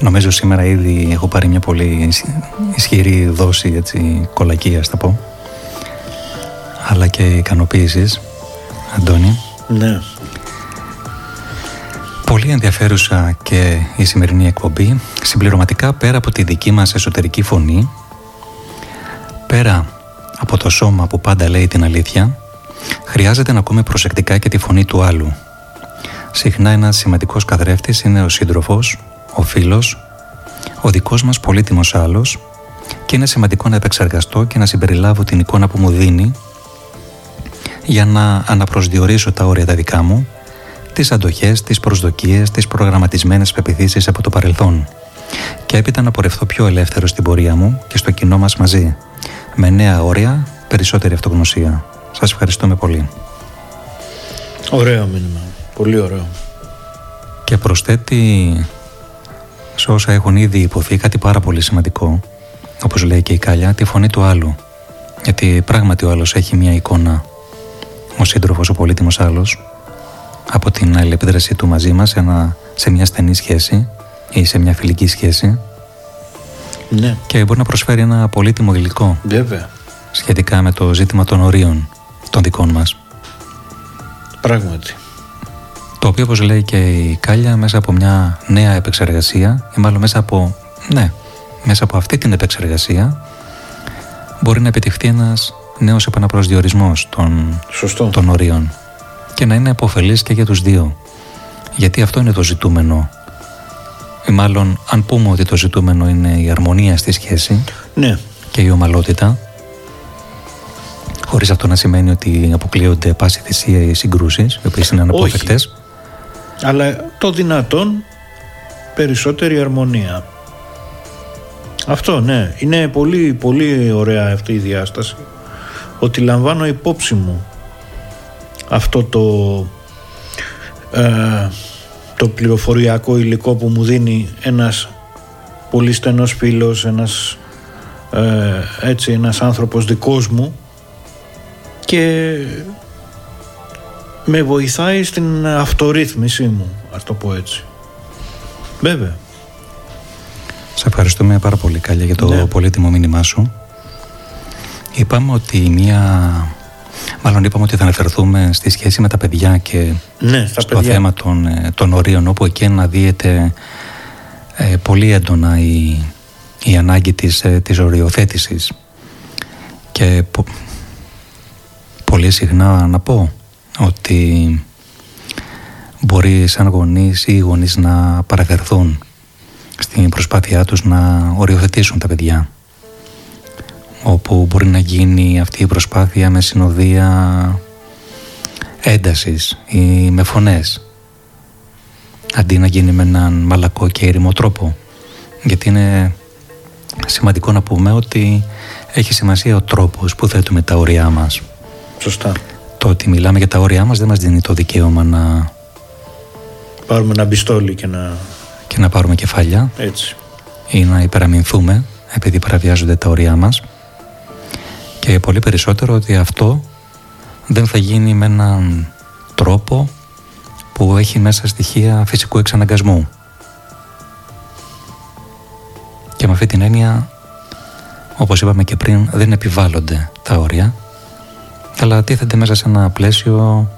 Νομίζω σήμερα ήδη έχω πάρει μια πολύ ισ- ισχυρή δόση έτσι, κολακίας θα πω. Αλλά και ικανοποίησης, Αντώνη.
Ναι.
Πολύ ενδιαφέρουσα και η σημερινή εκπομπή. Συμπληρωματικά πέρα από τη δική μας εσωτερική φωνή, πέρα από το σώμα που πάντα λέει την αλήθεια, χρειάζεται να ακούμε προσεκτικά και τη φωνή του άλλου. Συχνά ένας σημαντικός καθρέφτης είναι ο σύντροφος, ο φίλος, ο δικός μας πολύτιμος άλλος και είναι σημαντικό να επεξεργαστώ και να συμπεριλάβω την εικόνα που μου δίνει για να αναπροσδιορίσω τα όρια τα δικά μου, τις αντοχές, τις προσδοκίες, τις προγραμματισμένες πεπιθήσεις από το παρελθόν και έπειτα να πορευθώ πιο ελεύθερο στην πορεία μου και στο κοινό μας μαζί, με νέα όρια, περισσότερη αυτογνωσία. Σας ευχαριστούμε πολύ.
Ωραίο μήνυμα. Πολύ ωραίο.
Και προσθέτει σε όσα έχουν ήδη υποθεί κάτι πάρα πολύ σημαντικό, όπως λέει και η Κάλια, τη φωνή του άλλου. Γιατί πράγματι ο άλλος έχει μια εικόνα, ο σύντροφος, ο πολύτιμος άλλος, από την άλλη επίδρασή του μαζί μας σε, σε μια στενή σχέση ή σε μια φιλική σχέση
ναι.
και μπορεί να προσφέρει ένα πολύτιμο υλικό
Βέβαια.
σχετικά με το ζήτημα των ορίων των δικών μας.
Πράγματι.
Το οποίο όπως λέει και η Κάλια μέσα από μια νέα επεξεργασία ή μάλλον μέσα από, ναι, μέσα από αυτή την επεξεργασία μπορεί να επιτευχθεί ένας νέος επαναπροσδιορισμός των,
Σωστό.
των ορίων και να είναι αποφελής και για τους δύο. Γιατί αυτό είναι το ζητούμενο. Ή μάλλον αν πούμε ότι το ζητούμενο είναι η αρμονία στη σχέση
ναι.
και η ομαλότητα χωρίς αυτό να σημαίνει ότι αποκλείονται πάση θυσία οι συγκρούσεις οι οποίες είναι αναπόφευκτες
αλλά το δυνατόν περισσότερη αρμονία. Αυτό ναι, είναι πολύ πολύ ωραία αυτή η διάσταση. Ότι λαμβάνω υπόψη μου αυτό το ε, το πληροφοριακό υλικό που μου δίνει ένας πολύ στενός φίλος, ένας ε, έτσι ένας άνθρωπος δικός μου. Και με βοηθάει στην αυτορύθμιση μου, ας το πω έτσι. Βέβαια.
Σε ευχαριστούμε πάρα πολύ Κάλια για το ναι. πολύτιμο μήνυμά σου. Είπαμε ότι μία... Μάλλον είπαμε ότι θα αναφερθούμε στη σχέση με τα παιδιά και
ναι,
στο θέμα των, ε, των ορίων όπου εκεί αναδύεται ε, πολύ έντονα η, η ανάγκη της, ε, της οριοθέτησης και πο, πολύ συχνά να πω ότι μπορεί σαν γονείς ή γονείς να παραφερθούν στην προσπάθειά τους να οριοθετήσουν τα παιδιά. Όπου μπορεί να γίνει αυτή η προσπάθεια με συνοδεία έντασης ή με φωνές. Αντί να γίνει με έναν μαλακό και ήρημο τρόπο. Γιατί είναι σημαντικό να πούμε ότι έχει σημασία ο τρόπος που θέτουμε τα όρια μας.
Σωστά
το ότι μιλάμε για τα όρια μας δεν μας δίνει το δικαίωμα να
πάρουμε ένα μπιστόλι και να
και να πάρουμε κεφάλια
Έτσι.
ή να υπεραμεινθούμε επειδή παραβιάζονται τα όρια μας και πολύ περισσότερο ότι αυτό δεν θα γίνει με έναν τρόπο που έχει μέσα στοιχεία φυσικού εξαναγκασμού. Και με αυτή την έννοια, όπως είπαμε και πριν, δεν επιβάλλονται τα όρια, αλλά τίθενται μέσα σε ένα πλαίσιο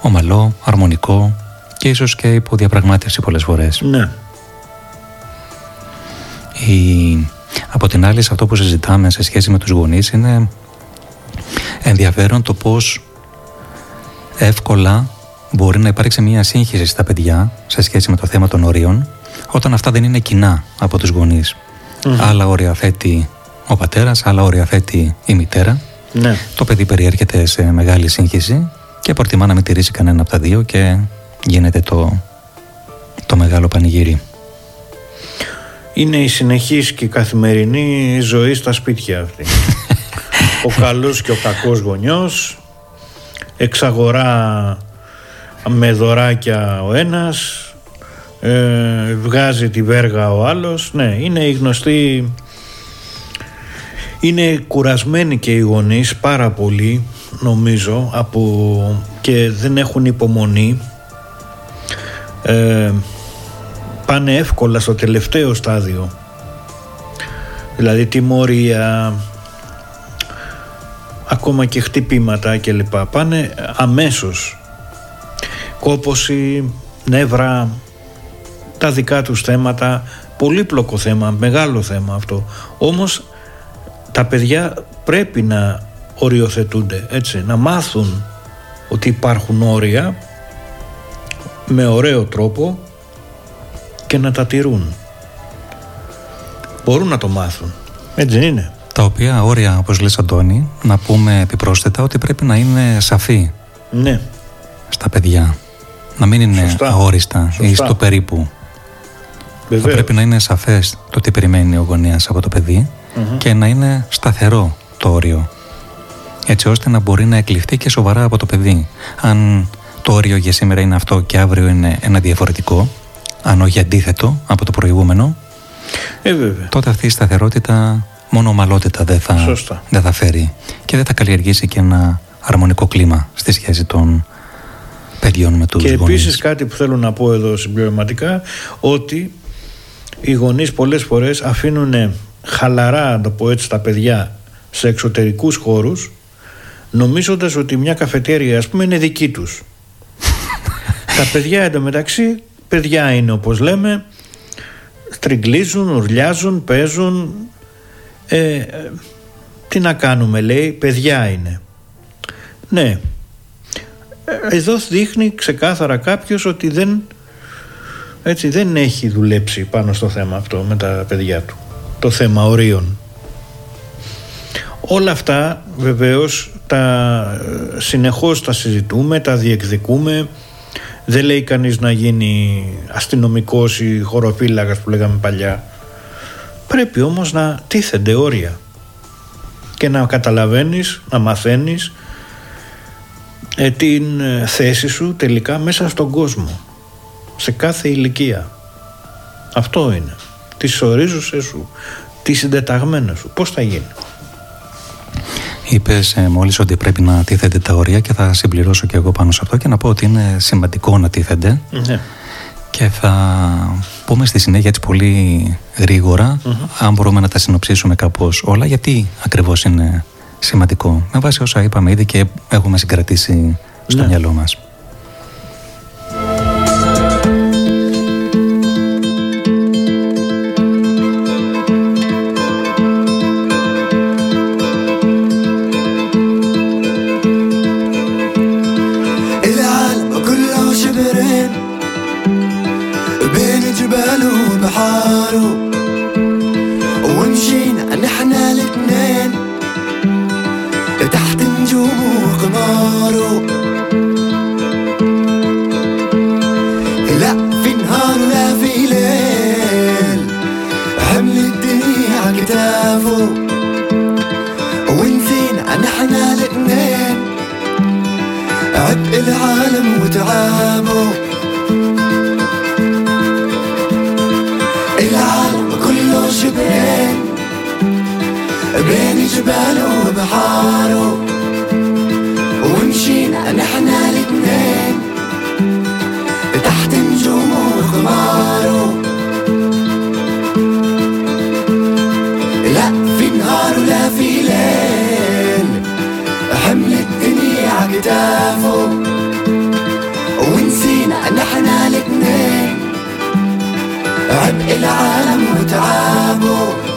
ομαλό, αρμονικό και ίσως και υπό διαπραγμάτευση πολλές φορές.
Ναι.
Η... Από την άλλη, σε αυτό που συζητάμε σε σχέση με τους γονείς είναι ενδιαφέρον το πώς εύκολα μπορεί να υπάρξει μια σύγχυση στα παιδιά σε σχέση με το θέμα των ορίων όταν αυτά δεν είναι κοινά από τους γονεις Άλλα όρια θέτει ο πατέρας, άλλα όρια θέτει η μητέρα.
Ναι.
Το παιδί περιέρχεται σε μεγάλη σύγχυση και προτιμά να μην τηρήσει κανένα από τα δύο και γίνεται το, το μεγάλο πανηγύρι.
Είναι η συνεχής και καθημερινή ζωή στα σπίτια αυτή. ο καλός και ο κακός γονιός, εξαγορά με δωράκια ο ένας, ε, βγάζει τη βέργα ο άλλος. Ναι, είναι η γνωστή... Είναι κουρασμένοι και οι γονείς πάρα πολύ νομίζω από... και δεν έχουν υπομονή. Ε, πάνε εύκολα στο τελευταίο στάδιο. Δηλαδή τιμωρία ακόμα και χτυπήματα κλπ. Πάνε αμέσως. Κόποση, νεύρα, τα δικά τους θέματα, πολύπλοκο θέμα, μεγάλο θέμα αυτό. Όμως τα παιδιά πρέπει να οριοθετούνται, έτσι, να μάθουν ότι υπάρχουν όρια με ωραίο τρόπο και να τα τηρούν. Μπορούν να το μάθουν. Έτσι είναι.
Τα οποία όρια, όπως λες Αντώνη, να πούμε επιπρόσθετα ότι πρέπει να είναι σαφή
Ναι.
στα παιδιά. Να μην είναι
Σωστά.
αόριστα ή
Σωστά.
στο περίπου. Θα
Βεβαίως.
πρέπει να είναι σαφές το τι περιμένει ο γονέας από το παιδί και να είναι σταθερό το όριο. Έτσι ώστε να μπορεί να εκλειφθεί και σοβαρά από το παιδί. Αν το όριο για σήμερα είναι αυτό και αύριο είναι ένα διαφορετικό, αν όχι αντίθετο από το προηγούμενο,
Ε, βέβαια.
τότε αυτή η σταθερότητα μόνο ομαλότητα δεν θα,
Σωστά.
δεν θα φέρει και δεν θα καλλιεργήσει και ένα αρμονικό κλίμα στη σχέση των παιδιών με τους
Και
γονείς.
επίσης κάτι που θέλω να πω εδώ συμπληρωματικά ότι οι γονείς πολλές φορές αφήνουν χαλαρά, να το πω έτσι, τα παιδιά σε εξωτερικούς χώρους νομίζοντας ότι μια καφετέρια ας πούμε είναι δική τους. τα παιδιά εντωμεταξύ παιδιά είναι όπως λέμε στριγκλίζουν, ουρλιάζουν, παίζουν ε, ε, τι να κάνουμε λέει, παιδιά είναι. Ναι, ε, εδώ δείχνει ξεκάθαρα κάποιος ότι δεν, έτσι, δεν έχει δουλέψει πάνω στο θέμα αυτό με τα παιδιά του. Το θέμα ορίων. Όλα αυτά βεβαίως τα, ε, συνεχώς τα συζητούμε, τα διεκδικούμε. Δεν λέει κανείς να γίνει αστυνομικός ή χωροφύλακας που λέγαμε παλιά. Πρέπει όμως να τίθενται όρια και να καταλαβαίνεις, να μαθαίνεις ε, την ε, θέση σου τελικά μέσα στον κόσμο σε κάθε ηλικία αυτό είναι τις ορίζουσες σου τις συντεταγμένες σου πως θα γίνει;
Είπες ε, μόλις ότι πρέπει να τίθενται τα όρια και θα συμπληρώσω και εγώ πάνω σε αυτό και να πω ότι είναι σημαντικό να τίθενται
ναι.
και θα πούμε στη συνέχεια έτσι πολύ γρήγορα, αν μπορούμε να τα συνοψίσουμε κάπως όλα γιατί ακριβώς είναι σημαντικό με βάση όσα είπαμε ήδη και έχουμε συγκρατήσει στο
Ναι.
μυαλό μας.
عكتافه ونسينا نحنا الاتنين عبء العالم وتعابه.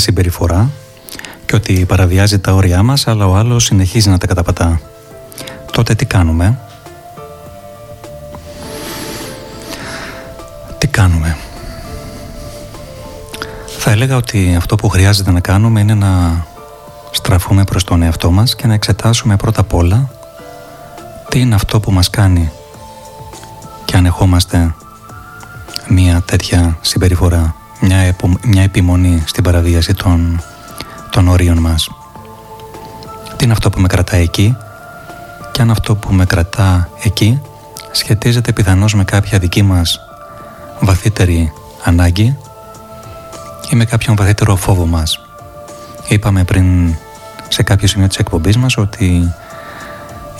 Συμπεριφορά και ότι παραβιάζει τα όρια μας, αλλά ο άλλος συνεχίζει να τα καταπατά. Τότε τι κάνουμε; Τι κάνουμε; Θα έλεγα ότι αυτό που χρειάζεται να κάνουμε είναι να στραφούμε προς τον εαυτό μας και να εξετάσουμε πρώτα απ' όλα τι είναι αυτό που μας κάνει και αν ερχόμαστε μια τέτοια συμπεριφορά, μια, μια επιμονή στην παραβίαση των, των ορίων μας. Τι είναι αυτό που με κρατάει εκεί; Και αν αυτό που με κρατά εκεί σχετίζεται πιθανώς με κάποια δική μας βαθύτερη ανάγκη ή με κάποιον βαθύτερο φόβο μας. Είπαμε πριν σε κάποιο σημείο της εκπομπής μας ότι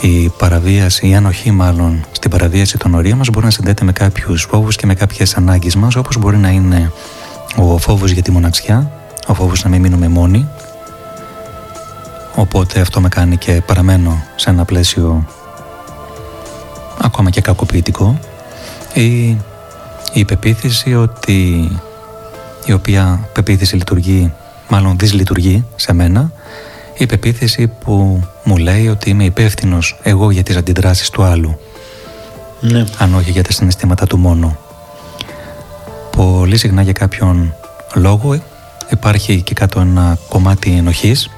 η παραβίαση, η ανοχή μάλλον στην παραβίαση των ορίων μας μπορεί να συνδέεται με κάποιους φόβους και με κάποιες ανάγκες μας όπως μπορεί να είναι ο φόβος για τη μοναξιά, ο φόβος να μην μείνουμε μόνοι. Οπότε αυτό με κάνει και παραμένω σε ένα πλαίσιο ακόμα και κακοποιητικό. Ή η πεποίθηση ότι η οποία πεποίθηση λειτουργεί μάλλον δυσλειτουργεί σε μένα η πεποίθηση που μου λέει ότι είμαι υπεύθυνος εγώ για τις αντιδράσεις του άλλου.
Ναι.
αν όχι για τα συναισθήματα του μόνο πολύ συχνά για κάποιον λόγο. Υπάρχει και κάτω ένα κομμάτι ενοχής.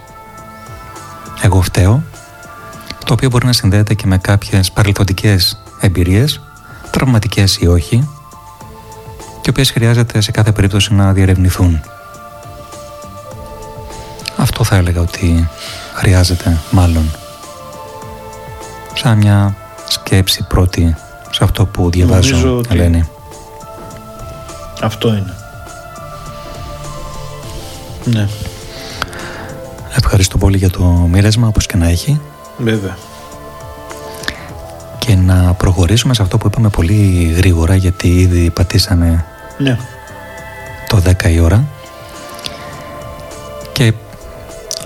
Εγώ φταίω. Το οποίο μπορεί να συνδέεται και με κάποιες παρελθοντικές εμπειρίες τραυματικές ή όχι και οποίες χρειάζεται σε κάθε περίπτωση να διερευνηθούν. Αυτό θα έλεγα ότι χρειάζεται μάλλον. Σαν μια σκέψη πρώτη σε αυτό που διαβάζω
ότι
Ελένη.
Αυτό είναι. Ναι,
Ευχαριστώ πολύ για το μοίρασμα όπως και να έχει
βέβαια.
και να προχωρήσουμε σε αυτό που είπαμε πολύ γρήγορα γιατί ήδη πατήσαμε
Ναι.
το 10 η ώρα και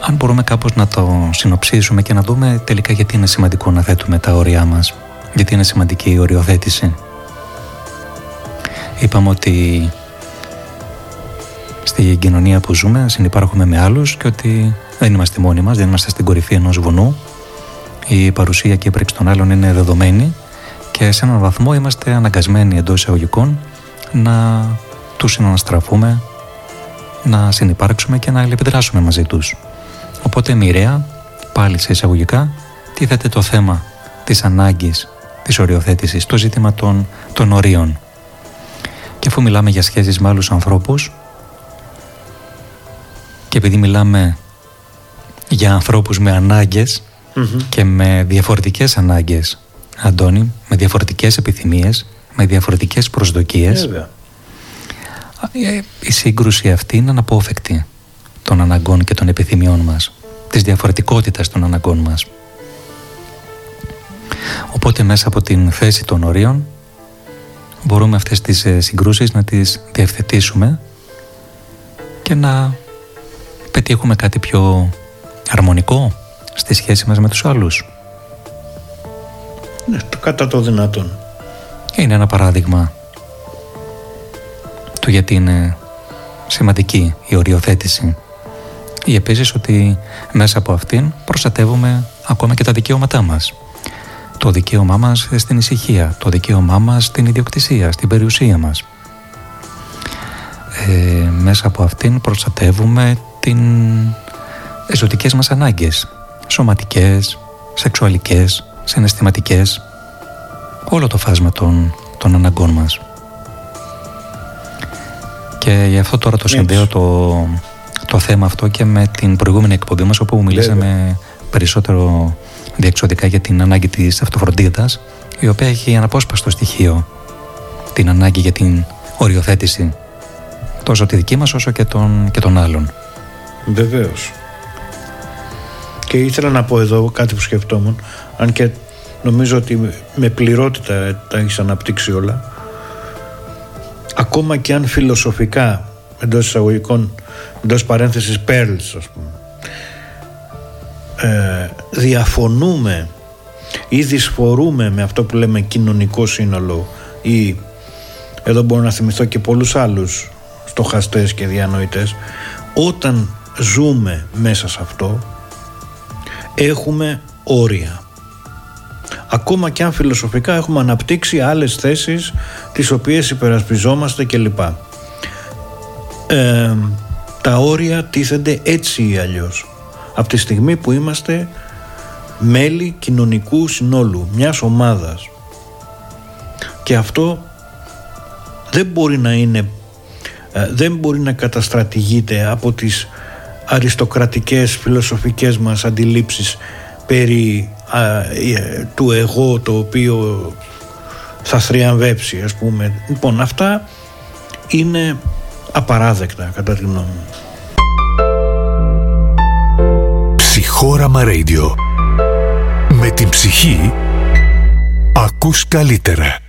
αν μπορούμε κάπως να το συνοψίσουμε και να δούμε τελικά γιατί είναι σημαντικό να θέτουμε τα όρια μας γιατί είναι σημαντική η οριοθέτηση είπαμε ότι στη κοινωνία που ζούμε συνυπάρχουμε με άλλους και ότι δεν είμαστε μόνοι μας, δεν είμαστε στην κορυφή ενός βουνού η παρουσία και η ύπαρξη των άλλων είναι δεδομένη και σε έναν βαθμό είμαστε αναγκασμένοι εντός εισαγωγικών να τους συναναστραφούμε, να συνυπάρξουμε και να αλληλεπιδράσουμε μαζί τους. Οπότε μοιραία, πάλι σε εισαγωγικά, τίθεται το θέμα της ανάγκης της οριοθέτησης, το ζήτημα των, των ορίων. Και αφού μιλάμε για σχέσεις με άλλους ανθρώπους και επειδή μιλάμε για ανθρώπους με ανάγκες και με διαφορετικές ανάγκες, Αντώνη, με διαφορετικές επιθυμίες, με διαφορετικές προσδοκίες,
Βέβαια.
ε, η σύγκρουση αυτή είναι αναπόφευκτη των αναγκών και των επιθυμιών μας, της διαφορετικότητας των αναγκών μας. Οπότε μέσα από την θέση των ορίων μπορούμε αυτές τις ε, συγκρούσεις να τις διευθετήσουμε και να πετύχουμε κάτι πιο αρμονικό στη σχέση μας με τους άλλους.
Ναι, το κατά το δυνατόν.
Είναι ένα παράδειγμα του γιατί είναι σημαντική η οριοθέτηση ή επίσης ότι μέσα από αυτήν προστατεύουμε ακόμα και τα δικαιώματά μας. Το δικαίωμά μας στην ησυχία, το δικαίωμά μας στην ιδιοκτησία, στην περιουσία μας. Ε, μέσα από αυτήν προστατεύουμε την ζωτικές μας ανάγκες, σωματικές, σεξουαλικές, συναισθηματικές, όλο το φάσμα των, των αναγκών μας. Και γι' αυτό τώρα το συνδέω το, το θέμα αυτό και με την προηγούμενη εκπομπή μας όπου μιλήσαμε περισσότερο διεξοδικά για την ανάγκη της αυτοφροντίδας η οποία έχει αναπόσπαστο στοιχείο την ανάγκη για την οριοθέτηση τόσο τη δική μας όσο και των, και των άλλων.
Βεβαίως. Και ήθελα να πω εδώ κάτι που σκεφτόμουν αν και νομίζω ότι με πληρότητα τα έχεις αναπτύξει όλα ακόμα και αν φιλοσοφικά εντός εισαγωγικών εντός παρένθεσης pearls ας πούμε ε, διαφωνούμε ή δυσφορούμε με αυτό που λέμε κοινωνικό σύνολο ή εδώ μπορώ να θυμηθώ και πολλούς άλλους στοχαστές και διανοητές όταν ζούμε μέσα σε αυτό έχουμε όρια ακόμα και αν φιλοσοφικά έχουμε αναπτύξει άλλες θέσεις τις οποίες υπερασπιζόμαστε κλπ. Ε, τα όρια τίθενται έτσι ή αλλιώς από τη στιγμή που είμαστε μέλη κοινωνικού συνόλου, μιας ομάδας. Και αυτό δεν μπορεί να είναι, ε, δεν μπορεί να καταστρατηγείται από τις αριστοκρατικές φιλοσοφικές μας αντιλήψεις περί ε, του εγώ το οποίο θα θριαμβέψει ας πούμε. Λοιπόν αυτά είναι απαράδεκτα κατά τη γνώμη μου.
Ψυχόραμα Radio. Με την ψυχή ακούς καλύτερα.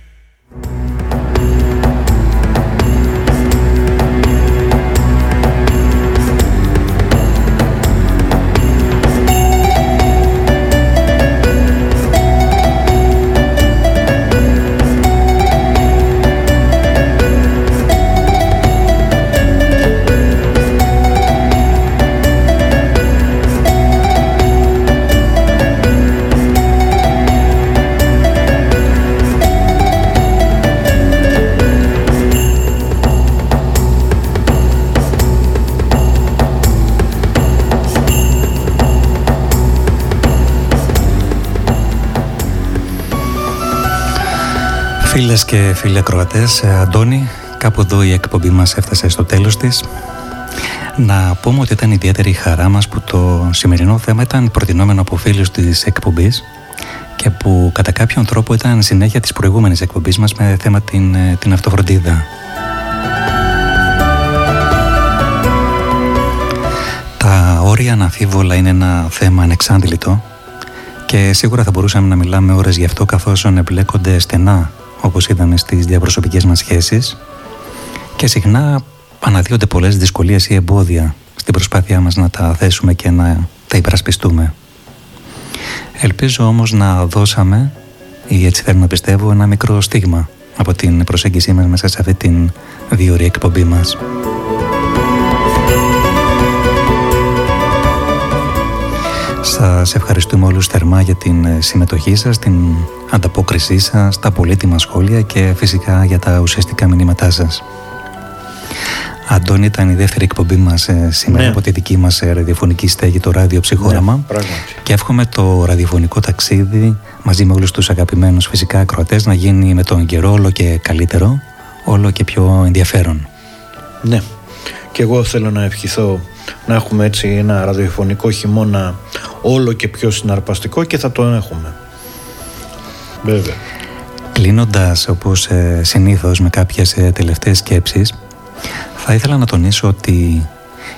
Φίλες και φίλοι ακροατές, ε, Αντώνη, κάπου εδώ η εκπομπή μας έφτασε στο τέλος της. Να πούμε ότι ήταν ιδιαίτερη η χαρά μας που το σημερινό θέμα ήταν προτινόμενο από φίλους της εκπομπής και που κατά κάποιον τρόπο ήταν συνέχεια της προηγούμενης εκπομπής μας με θέμα την, ε, την αυτοφροντίδα. Τα όρια αναφίβολα είναι ένα θέμα ανεξάντλητο και σίγουρα θα μπορούσαμε να μιλάμε ώρες γι' αυτό καθώς εμπλέκονται στενά όπως είδαμε στις διαπροσωπικές μας σχέσεις και συχνά αναδύονται πολλές δυσκολίες ή εμπόδια στην προσπάθειά μας να τα θέσουμε και να τα υπερασπιστούμε. Ελπίζω όμως να δώσαμε ή έτσι θέλω να πιστεύω ένα μικρό στίγμα από την προσέγγιση μας μέσα σε αυτή την διορία εκπομπή μας. Σας ευχαριστούμε όλους θερμά για την ε, συμμετοχή σας, την ανταπόκρισή σας, τα πολύτιμα σχόλια και φυσικά για τα ουσιαστικά μηνύματά σας. Αντώνη, ήταν η δεύτερη εκπομπή μας ε, σήμερα ναι. από τη δική μας ε, ραδιοφωνική στέγη, το ράδιο ψυχόραμα.
Ναι,
και εύχομαι το ραδιοφωνικό ταξίδι μαζί με όλους τους αγαπημένους φυσικά ακροατές να γίνει με τον καιρό όλο και καλύτερο, όλο και πιο ενδιαφέρον.
Ναι, και εγώ θέλω να ευχηθώ να έχουμε έτσι ένα ραδιοφωνικό χειμώνα όλο και πιο συναρπαστικό και θα το έχουμε. Βέβαια.
Κλείνοντας όπως ε, συνήθως με κάποιες ε, τελευταίες σκέψεις θα ήθελα να τονίσω ότι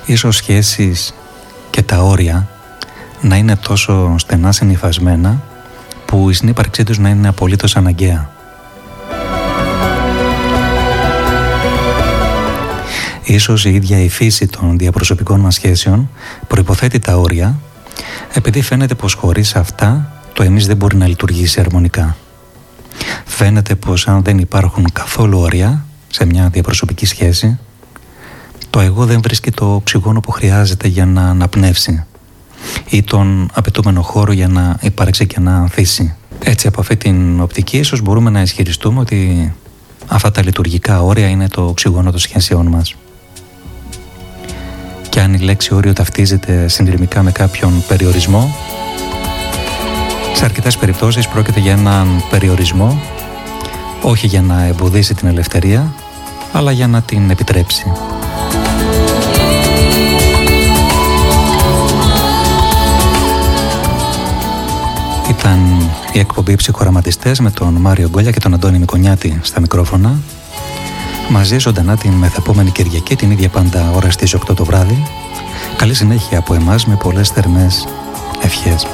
ίσως σχέσεις και τα όρια να είναι τόσο στενά συνειφασμένα που η συνύπαρξή τους να είναι απολύτως αναγκαία. Ίσως η ίδια η φύση των διαπροσωπικών μας σχέσεων προϋποθέτει τα όρια επειδή φαίνεται πως χωρίς αυτά το εμείς δεν μπορεί να λειτουργήσει αρμονικά. Φαίνεται πως αν δεν υπάρχουν καθόλου όρια σε μια διαπροσωπική σχέση το εγώ δεν βρίσκει το οξυγόνο που χρειάζεται για να αναπνεύσει ή τον απαιτούμενο χώρο για να υπάρξει και να ανθίσει. Έτσι από αυτή την οπτική ίσως μπορούμε να ισχυριστούμε ότι αυτά τα λειτουργικά όρια είναι το οξυγόνο των σχέσεών μας και αν η λέξη όριο ταυτίζεται συνδρομικά με κάποιον περιορισμό Σε αρκετές περιπτώσεις πρόκειται για έναν περιορισμό όχι για να εμποδίσει την ελευθερία αλλά για να την επιτρέψει. Ήταν η εκπομπή ψυχοραματιστές με τον Μάριο Γκόλια και τον Αντώνη Μικονιάτη στα μικρόφωνα μαζί ζωντανά την μεθεπόμενη Κυριακή την ίδια πάντα ώρα στις 8 το βράδυ. Καλή συνέχεια από εμάς με πολλές θερμές ευχές